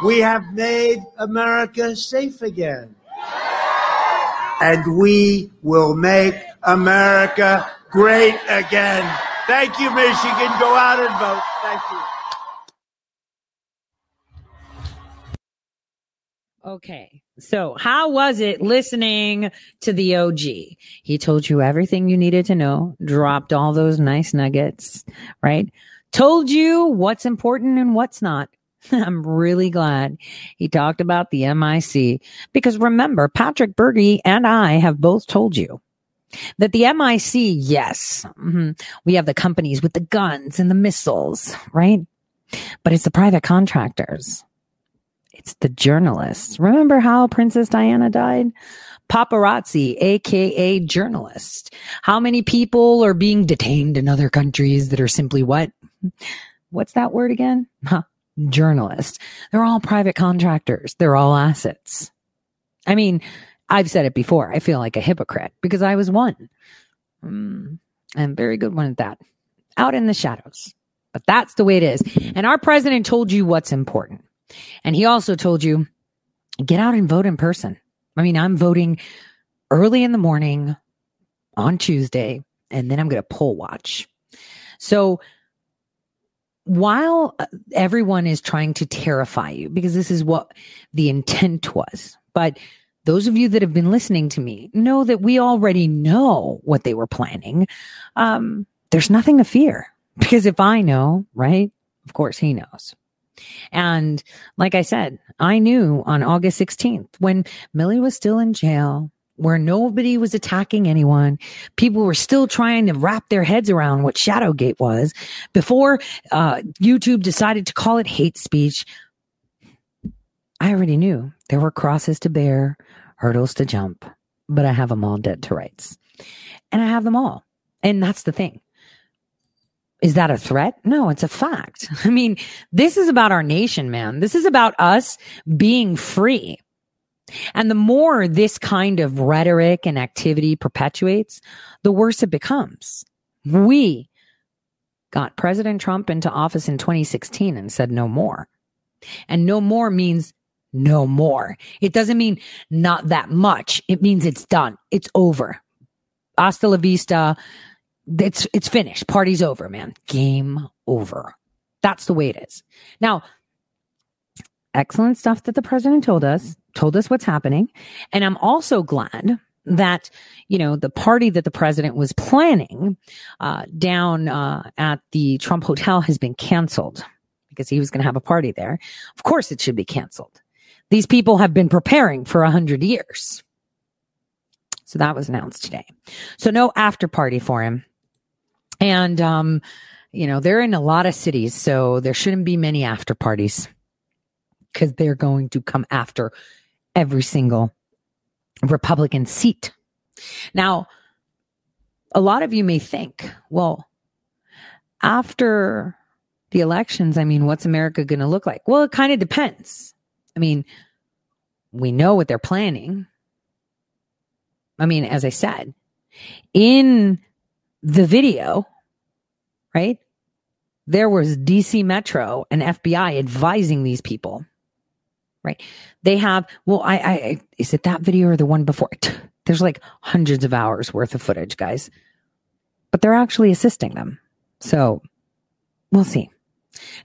Speaker 21: We have made America safe again. And we will make America great again. Thank you, Michigan. Go out and vote. Thank you.
Speaker 2: Okay. So how was it listening to the OG? He told you everything you needed to know, dropped all those nice nuggets, right? Told you what's important and what's not. I'm really glad he talked about the MIC because remember, Patrick Berge and I have both told you that the MIC, yes, mm-hmm, we have the companies with the guns and the missiles, right? But it's the private contractors it's the journalists. Remember how Princess Diana died? Paparazzi, aka journalist. How many people are being detained in other countries that are simply what? What's that word again? Huh. Journalists. They're all private contractors. They're all assets. I mean, I've said it before. I feel like a hypocrite because I was one. Mm, I'm very good one at that. Out in the shadows. But that's the way it is. And our president told you what's important. And he also told you, get out and vote in person. I mean, I'm voting early in the morning on Tuesday, and then I'm going to poll watch. So while uh, everyone is trying to terrify you, because this is what the intent was, but those of you that have been listening to me know that we already know what they were planning. Um, there's nothing to fear because if I know, right? Of course he knows. And like I said, I knew on August 16th when Millie was still in jail, where nobody was attacking anyone. People were still trying to wrap their heads around what Shadowgate was before uh, YouTube decided to call it hate speech. I already knew there were crosses to bear, hurdles to jump, but I have them all dead to rights. And I have them all. And that's the thing. Is that a threat? No, it's a fact. I mean, this is about our nation, man. This is about us being free. And the more this kind of rhetoric and activity perpetuates, the worse it becomes. We got President Trump into office in 2016 and said no more. And no more means no more. It doesn't mean not that much. It means it's done. It's over. Hasta la vista. It's, it's finished. Party's over, man. Game over. That's the way it is. Now, excellent stuff that the president told us, told us what's happening. And I'm also glad that, you know, the party that the president was planning, uh, down, uh, at the Trump Hotel has been canceled because he was going to have a party there. Of course it should be canceled. These people have been preparing for a hundred years. So that was announced today. So no after party for him. And, um, you know, they're in a lot of cities, so there shouldn't be many after parties because they're going to come after every single Republican seat. Now, a lot of you may think, well, after the elections, I mean, what's America going to look like? Well, it kind of depends. I mean, we know what they're planning. I mean, as I said, in the video, right? There was DC Metro and FBI advising these people, right? They have, well, I, I, is it that video or the one before? There's like hundreds of hours worth of footage, guys, but they're actually assisting them. So we'll see.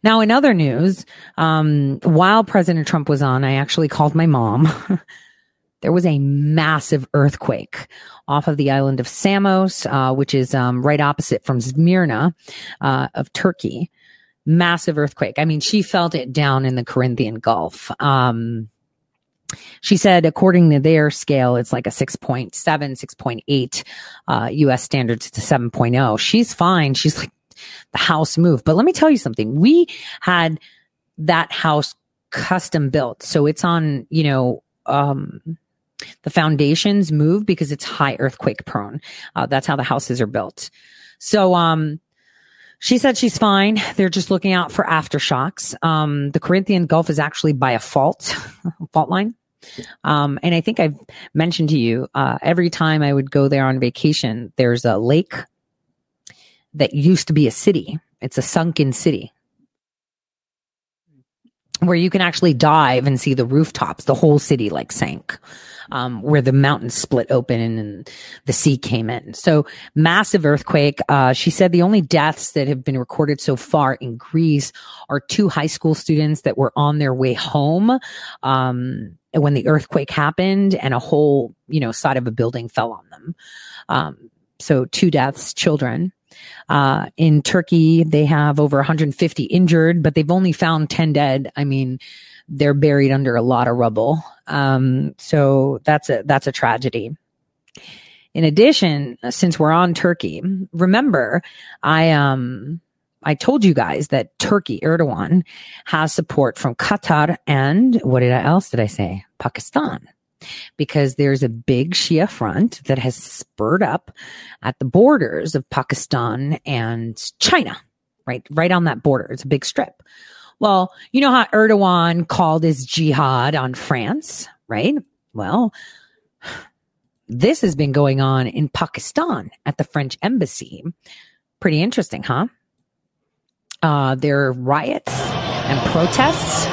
Speaker 2: Now, in other news, um, while President Trump was on, I actually called my mom. there was a massive earthquake off of the island of Samos, uh, which is um, right opposite from Smyrna uh, of Turkey. Massive earthquake. I mean, she felt it down in the Corinthian Gulf. Um, she said, according to their scale, it's like a 6.7, 6.8 uh, US standards. A 7.0. She's fine. She's like, the house moved. But let me tell you something. We had that house custom built. So it's on, you know, um, the foundations move because it's high earthquake prone. Uh, that's how the houses are built. So, um, she said she's fine. They're just looking out for aftershocks. Um, the Corinthian Gulf is actually by a fault, fault line. Um, and I think I've mentioned to you, uh, every time I would go there on vacation, there's a lake that used to be a city. It's a sunken city where you can actually dive and see the rooftops. The whole city like sank, um, where the mountains split open and the sea came in. So massive earthquake. Uh, she said the only deaths that have been recorded so far in Greece are two high school students that were on their way home. Um, when the earthquake happened and a whole, you know, side of a building fell on them. Um, so two deaths, children. Uh, in Turkey, they have over 150 injured, but they've only found 10 dead. I mean, they're buried under a lot of rubble. Um, so that's a, that's a tragedy. In addition, since we're on Turkey, remember, I, um, I told you guys that Turkey, Erdogan, has support from Qatar and what did I else did I say? Pakistan because there's a big Shia front that has spurred up at the borders of Pakistan and China, right? Right on that border. It's a big strip. Well, you know how Erdogan called his jihad on France, right? Well, this has been going on in Pakistan at the French embassy. Pretty interesting, huh? Uh, there are riots and protests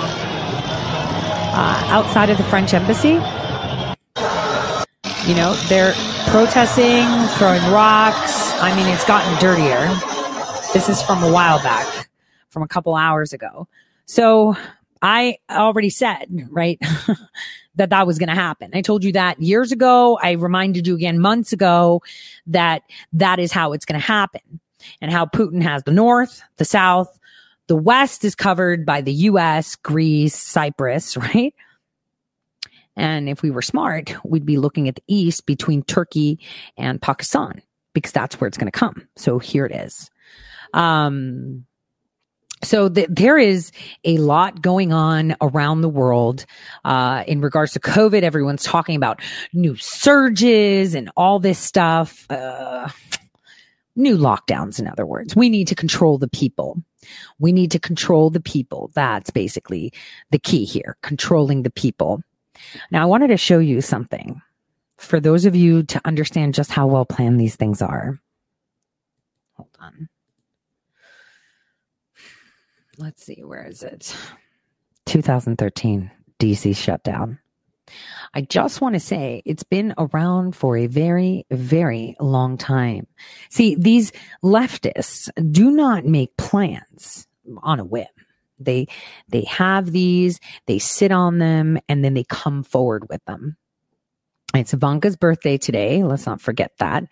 Speaker 2: uh, outside of the French embassy. You know, they're protesting, throwing rocks. I mean, it's gotten dirtier. This is from a while back, from a couple hours ago. So I already said, right, that that was going to happen. I told you that years ago. I reminded you again months ago that that is how it's going to happen and how Putin has the North, the South, the West is covered by the US, Greece, Cyprus, right? And if we were smart, we'd be looking at the east between Turkey and Pakistan because that's where it's going to come. So here it is. Um, so th- there is a lot going on around the world uh, in regards to COVID. Everyone's talking about new surges and all this stuff. Uh, new lockdowns, in other words. We need to control the people. We need to control the people. That's basically the key here, controlling the people. Now, I wanted to show you something for those of you to understand just how well planned these things are. Hold on. Let's see, where is it? 2013. DC shutdown. I just want to say it's been around for a very, very long time. See, these leftists do not make plans on a whim. They, they have these, they sit on them, and then they come forward with them. It's Ivanka's birthday today. Let's not forget that.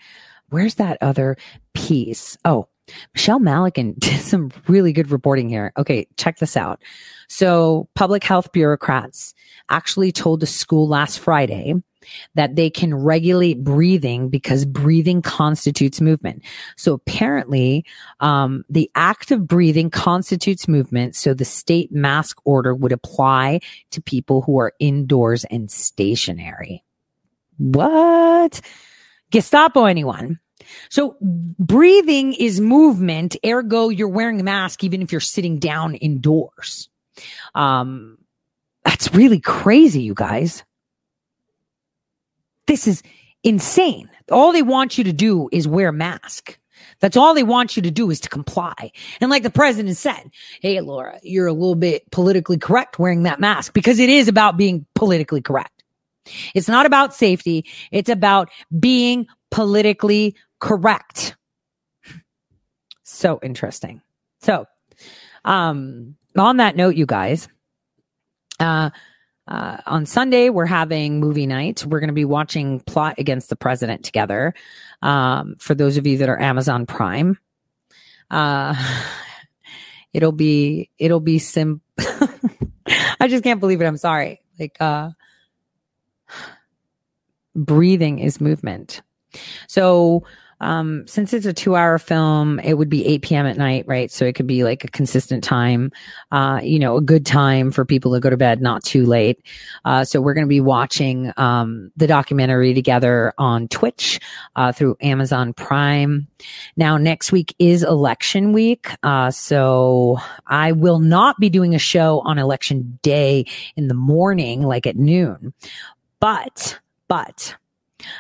Speaker 2: Where's that other piece? Oh, Michelle Malkin did some really good reporting here. Okay, check this out. So, public health bureaucrats actually told a school last Friday that they can regulate breathing because breathing constitutes movement. So apparently, um, the act of breathing constitutes movement. So the state mask order would apply to people who are indoors and stationary. What? Gestapo anyone? So breathing is movement. Ergo, you're wearing a mask even if you're sitting down indoors. Um, that's really crazy, you guys. This is insane. All they want you to do is wear a mask. That's all they want you to do is to comply. And like the president said, hey, Laura, you're a little bit politically correct wearing that mask because it is about being politically correct. It's not about safety. It's about being politically correct. So interesting. So, um, on that note, you guys, uh, uh, on Sunday, we're having movie night. We're going to be watching Plot Against the President together. Um, for those of you that are Amazon Prime, uh, it'll be, it'll be sim. I just can't believe it. I'm sorry. Like, uh, breathing is movement. So, um, since it's a two hour film, it would be 8 p.m. at night, right? So it could be like a consistent time, uh, you know, a good time for people to go to bed, not too late. Uh, so we're going to be watching, um, the documentary together on Twitch, uh, through Amazon Prime. Now, next week is election week. Uh, so I will not be doing a show on election day in the morning, like at noon, but, but,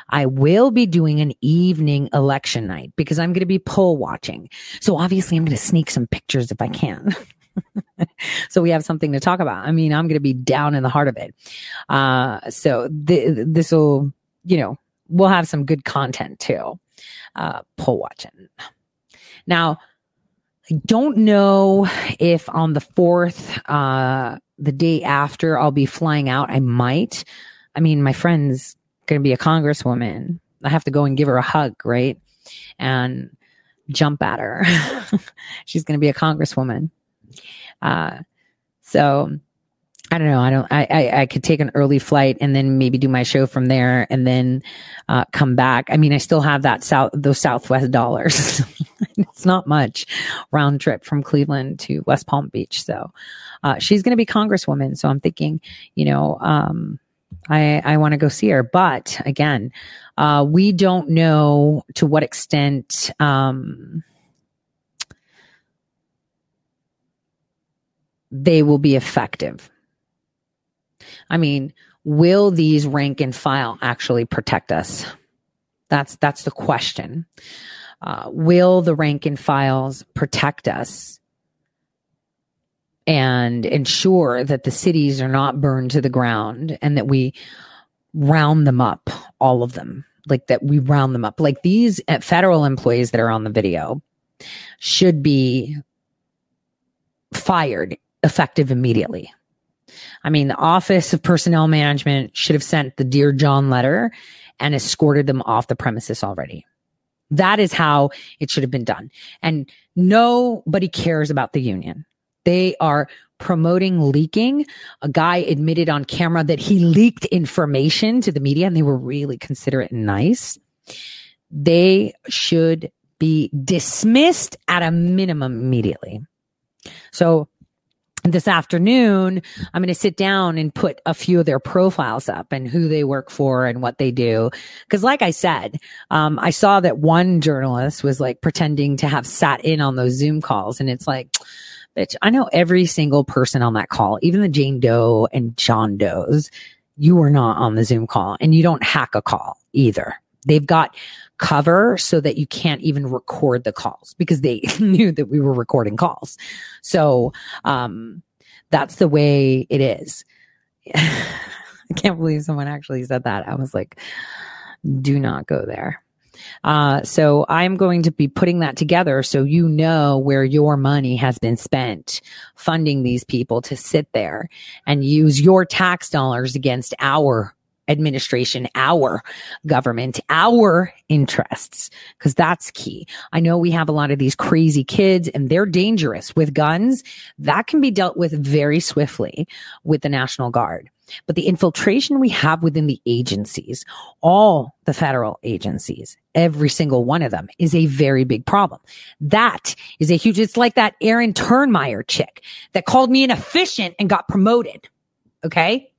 Speaker 2: I will be doing an evening election night because I'm going to be poll watching. So obviously I'm going to sneak some pictures if I can. so we have something to talk about. I mean, I'm going to be down in the heart of it. Uh, so th- this will, you know, we'll have some good content too. Uh, poll watching. Now, I don't know if on the fourth, uh, the day after I'll be flying out. I might. I mean, my friends going to be a congresswoman. I have to go and give her a hug, right? And jump at her. She's going to be a congresswoman. Uh, so I don't know. I don't, I, I, I, could take an early flight and then maybe do my show from there and then, uh, come back. I mean, I still have that South, those Southwest dollars. it's not much round trip from Cleveland to West Palm Beach. So, uh, she's going to be congresswoman. So I'm thinking, you know, um, I, I want to go see her. But again, uh, we don't know to what extent, um, they will be effective. I mean, will these rank and file actually protect us? That's, that's the question. Uh, will the rank and files protect us and ensure that the cities are not burned to the ground and that we round them up, all of them, like that we round them up. Like these uh, federal employees that are on the video should be fired effective immediately. I mean, the Office of Personnel Management should have sent the Dear John letter and escorted them off the premises already. That is how it should have been done. And nobody cares about the union. They are promoting leaking. A guy admitted on camera that he leaked information to the media and they were really considerate and nice. They should be dismissed at a minimum immediately. So this afternoon, I'm going to sit down and put a few of their profiles up and who they work for and what they do. Cause like I said, um, I saw that one journalist was like pretending to have sat in on those Zoom calls and it's like, bitch, I know every single person on that call, even the Jane Doe and John Does. You were not on the Zoom call and you don't hack a call either. They've got cover so that you can't even record the calls because they knew that we were recording calls. So, um, that's the way it is. I can't believe someone actually said that. I was like, do not go there. Uh, so I'm going to be putting that together so you know where your money has been spent funding these people to sit there and use your tax dollars against our administration, our government, our interests, because that's key. I know we have a lot of these crazy kids and they're dangerous with guns. That can be dealt with very swiftly with the National Guard. But the infiltration we have within the agencies, all the federal agencies, every single one of them is a very big problem. That is a huge, it's like that Aaron Turnmeyer chick that called me inefficient and got promoted. Okay.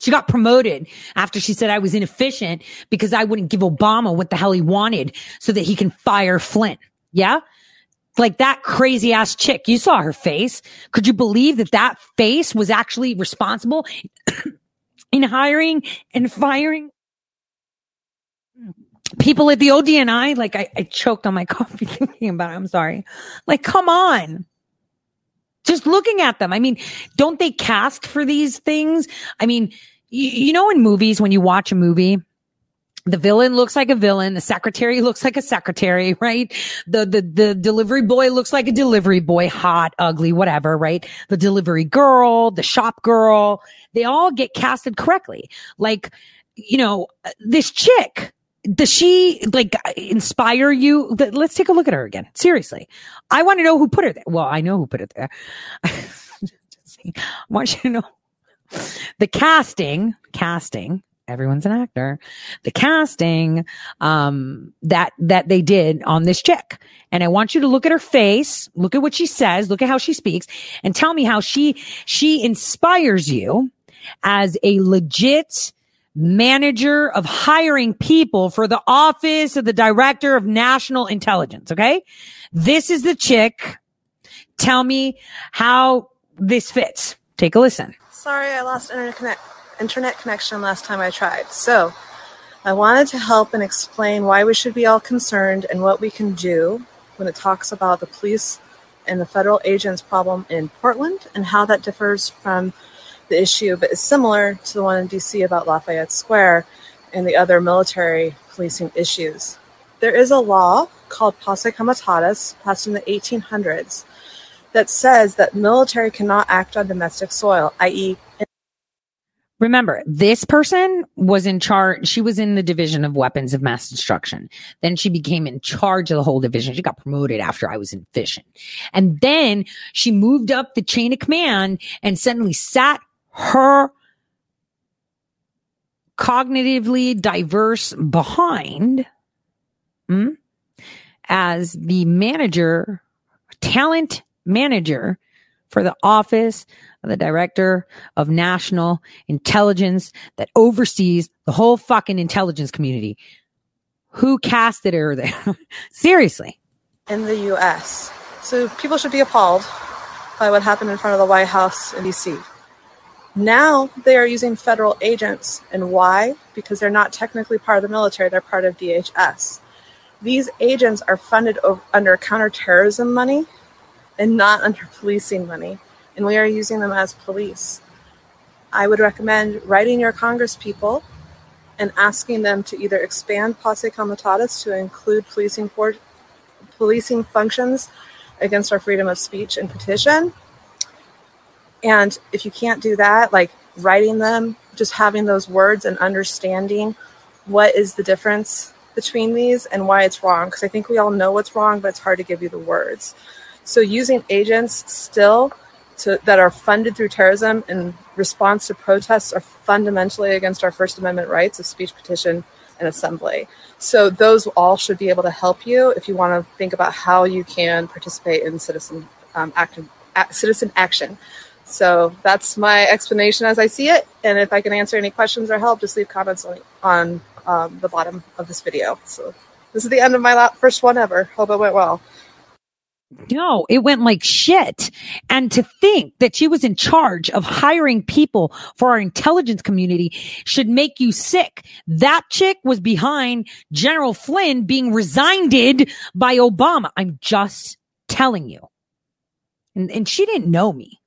Speaker 2: She got promoted after she said I was inefficient because I wouldn't give Obama what the hell he wanted so that he can fire Flynn. Yeah. Like that crazy ass chick. You saw her face. Could you believe that that face was actually responsible in hiring and firing people at the ODNI? Like I, I choked on my coffee thinking about it. I'm sorry. Like, come on just looking at them. I mean, don't they cast for these things? I mean, you, you know, in movies, when you watch a movie, the villain looks like a villain. The secretary looks like a secretary, right? The, the, the delivery boy looks like a delivery boy, hot, ugly, whatever, right? The delivery girl, the shop girl, they all get casted correctly. Like, you know, this chick, does she like inspire you? Let's take a look at her again. Seriously. I want to know who put her there. Well, I know who put it there. I want you to know the casting, casting, everyone's an actor, the casting, um, that, that they did on this chick. And I want you to look at her face, look at what she says, look at how she speaks and tell me how she, she inspires you as a legit, manager of hiring people for the office of the director of national intelligence. Okay. This is the chick. Tell me how this fits. Take a listen.
Speaker 30: Sorry, I lost internet, connect- internet connection last time I tried. So, I wanted to help and explain why we should be all concerned and what we can do when it talks about the police and the federal agents problem in Portland and how that differs from the issue, but is similar to the one in DC about Lafayette Square and the other military policing issues. There is a law called Posse Comitatus passed in the 1800s that says that military cannot act on domestic soil, i.e.,
Speaker 2: Remember, this person was in charge. She was in the division of weapons of mass destruction. Then she became in charge of the whole division. She got promoted after I was in fission. And then she moved up the chain of command and suddenly sat her cognitively diverse behind hmm, as the manager, talent manager for the office of the director of national intelligence that oversees the whole fucking intelligence community. Who casted her there? Seriously.
Speaker 30: in the US. So people should be appalled by what happened in front of the White House in DC. Now they are using federal agents. And why? Because they're not technically part of the military, they're part of DHS. These agents are funded o- under counterterrorism money and not under policing money. And we are using them as police. I would recommend writing your Congress people and asking them to either expand posse comitatus to include policing for, policing functions against our freedom of speech and petition. And if you can't do that, like writing them, just having those words and understanding what is the difference between these and why it's wrong. Because I think we all know what's wrong, but it's hard to give you the words. So using agents still to, that are funded through terrorism in response to protests are fundamentally against our First Amendment rights of speech, petition, and assembly. So those all should be able to help you if you want to think about how you can participate in citizen um, citizen action. So that's my explanation as I see it. And if I can answer any questions or help, just leave comments on, on um, the bottom of this video. So this is the end of my first one ever. Hope it went well.
Speaker 2: No, it went like shit. And to think that she was in charge of hiring people for our intelligence community should make you sick. That chick was behind General Flynn being resigned by Obama. I'm just telling you. And, and she didn't know me.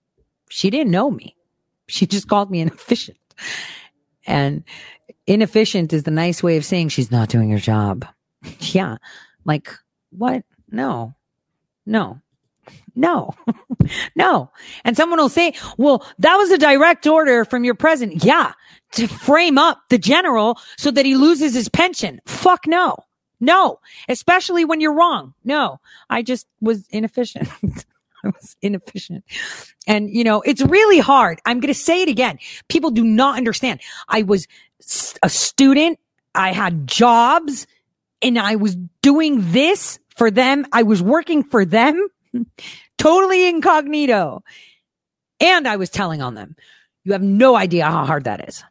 Speaker 2: She didn't know me. She just called me inefficient. And inefficient is the nice way of saying she's not doing her job. yeah. Like, what? No. No. No. no. And someone will say, well, that was a direct order from your president. Yeah. To frame up the general so that he loses his pension. Fuck no. No. Especially when you're wrong. No. I just was inefficient. I was inefficient. And, you know, it's really hard. I'm going to say it again. People do not understand. I was a student. I had jobs and I was doing this for them. I was working for them totally incognito. And I was telling on them. You have no idea how hard that is.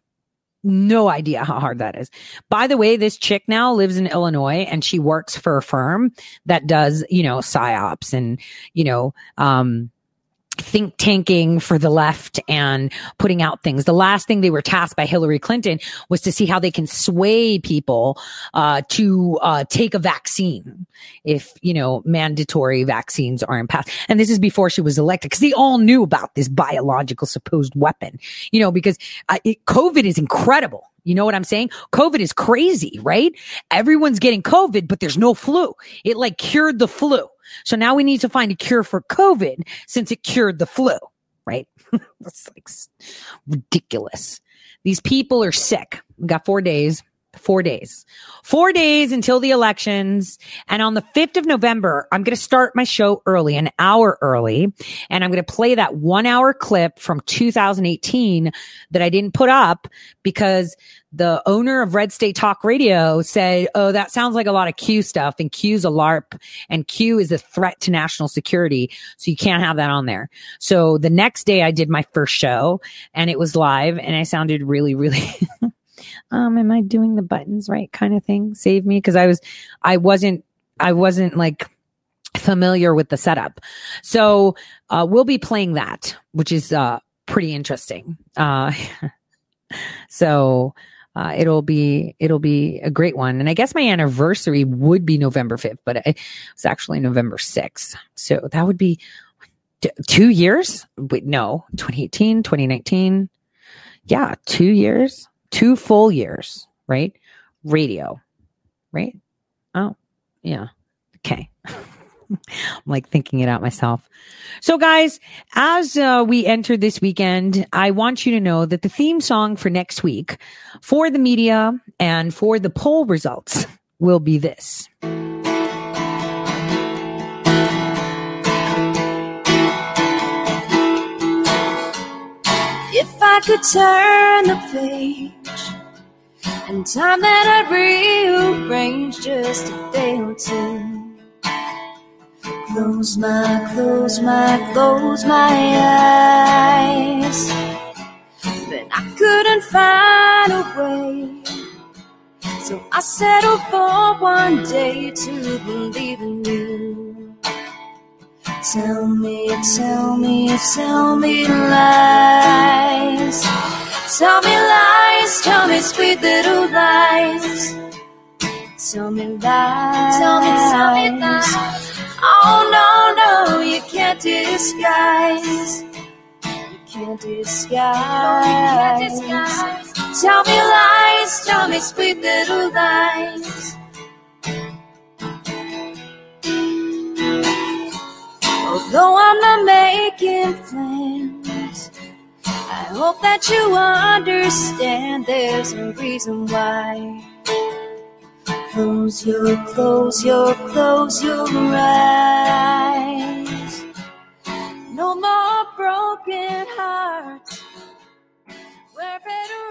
Speaker 2: No idea how hard that is. By the way, this chick now lives in Illinois and she works for a firm that does, you know, psyops and, you know, um, think tanking for the left and putting out things. The last thing they were tasked by Hillary Clinton was to see how they can sway people uh, to uh, take a vaccine if you know mandatory vaccines aren't passed. And this is before she was elected because they all knew about this biological supposed weapon. You know because uh, it, COVID is incredible. You know what I'm saying? COVID is crazy, right? Everyone's getting COVID, but there's no flu. It like cured the flu. So now we need to find a cure for COVID since it cured the flu, right? That's like ridiculous. These people are sick. We got four days. Four days. Four days until the elections. And on the 5th of November, I'm going to start my show early, an hour early. And I'm going to play that one hour clip from 2018 that I didn't put up because the owner of Red State Talk Radio said, Oh, that sounds like a lot of Q stuff. And Q's a LARP and Q is a threat to national security. So you can't have that on there. So the next day I did my first show and it was live and I sounded really, really um, am I doing the buttons right kind of thing? Save me. Cause I was, I wasn't, I wasn't like familiar with the setup. So, uh, we'll be playing that, which is, uh, pretty interesting. Uh, so, uh, it'll be, it'll be a great one. And I guess my anniversary would be November 5th, but it was actually November 6th. So that would be t- two years. Wait, no, 2018, 2019. Yeah, two years, two full years, right? Radio, right? Oh, yeah. Okay. I'm like thinking it out myself. So, guys, as uh, we enter this weekend, I want you to know that the theme song for next week for the media and for the poll results will be this.
Speaker 31: If I could turn the page and time that I'd rearrange just a day or two. Close my, close my, close my eyes. But I couldn't find a way. So I settled for one day to believe in you. Tell me, tell me, tell me lies. Tell me lies, tell me sweet little lies. Tell me lies. Tell me, tell me lies. Oh no, no, you can't disguise. You can't disguise. No, you can't disguise. Tell me lies, tell me sweet little lies. Although I'm not making plans, I hope that you understand there's a reason why. Close your, close your, close your eyes. No more broken hearts. We're better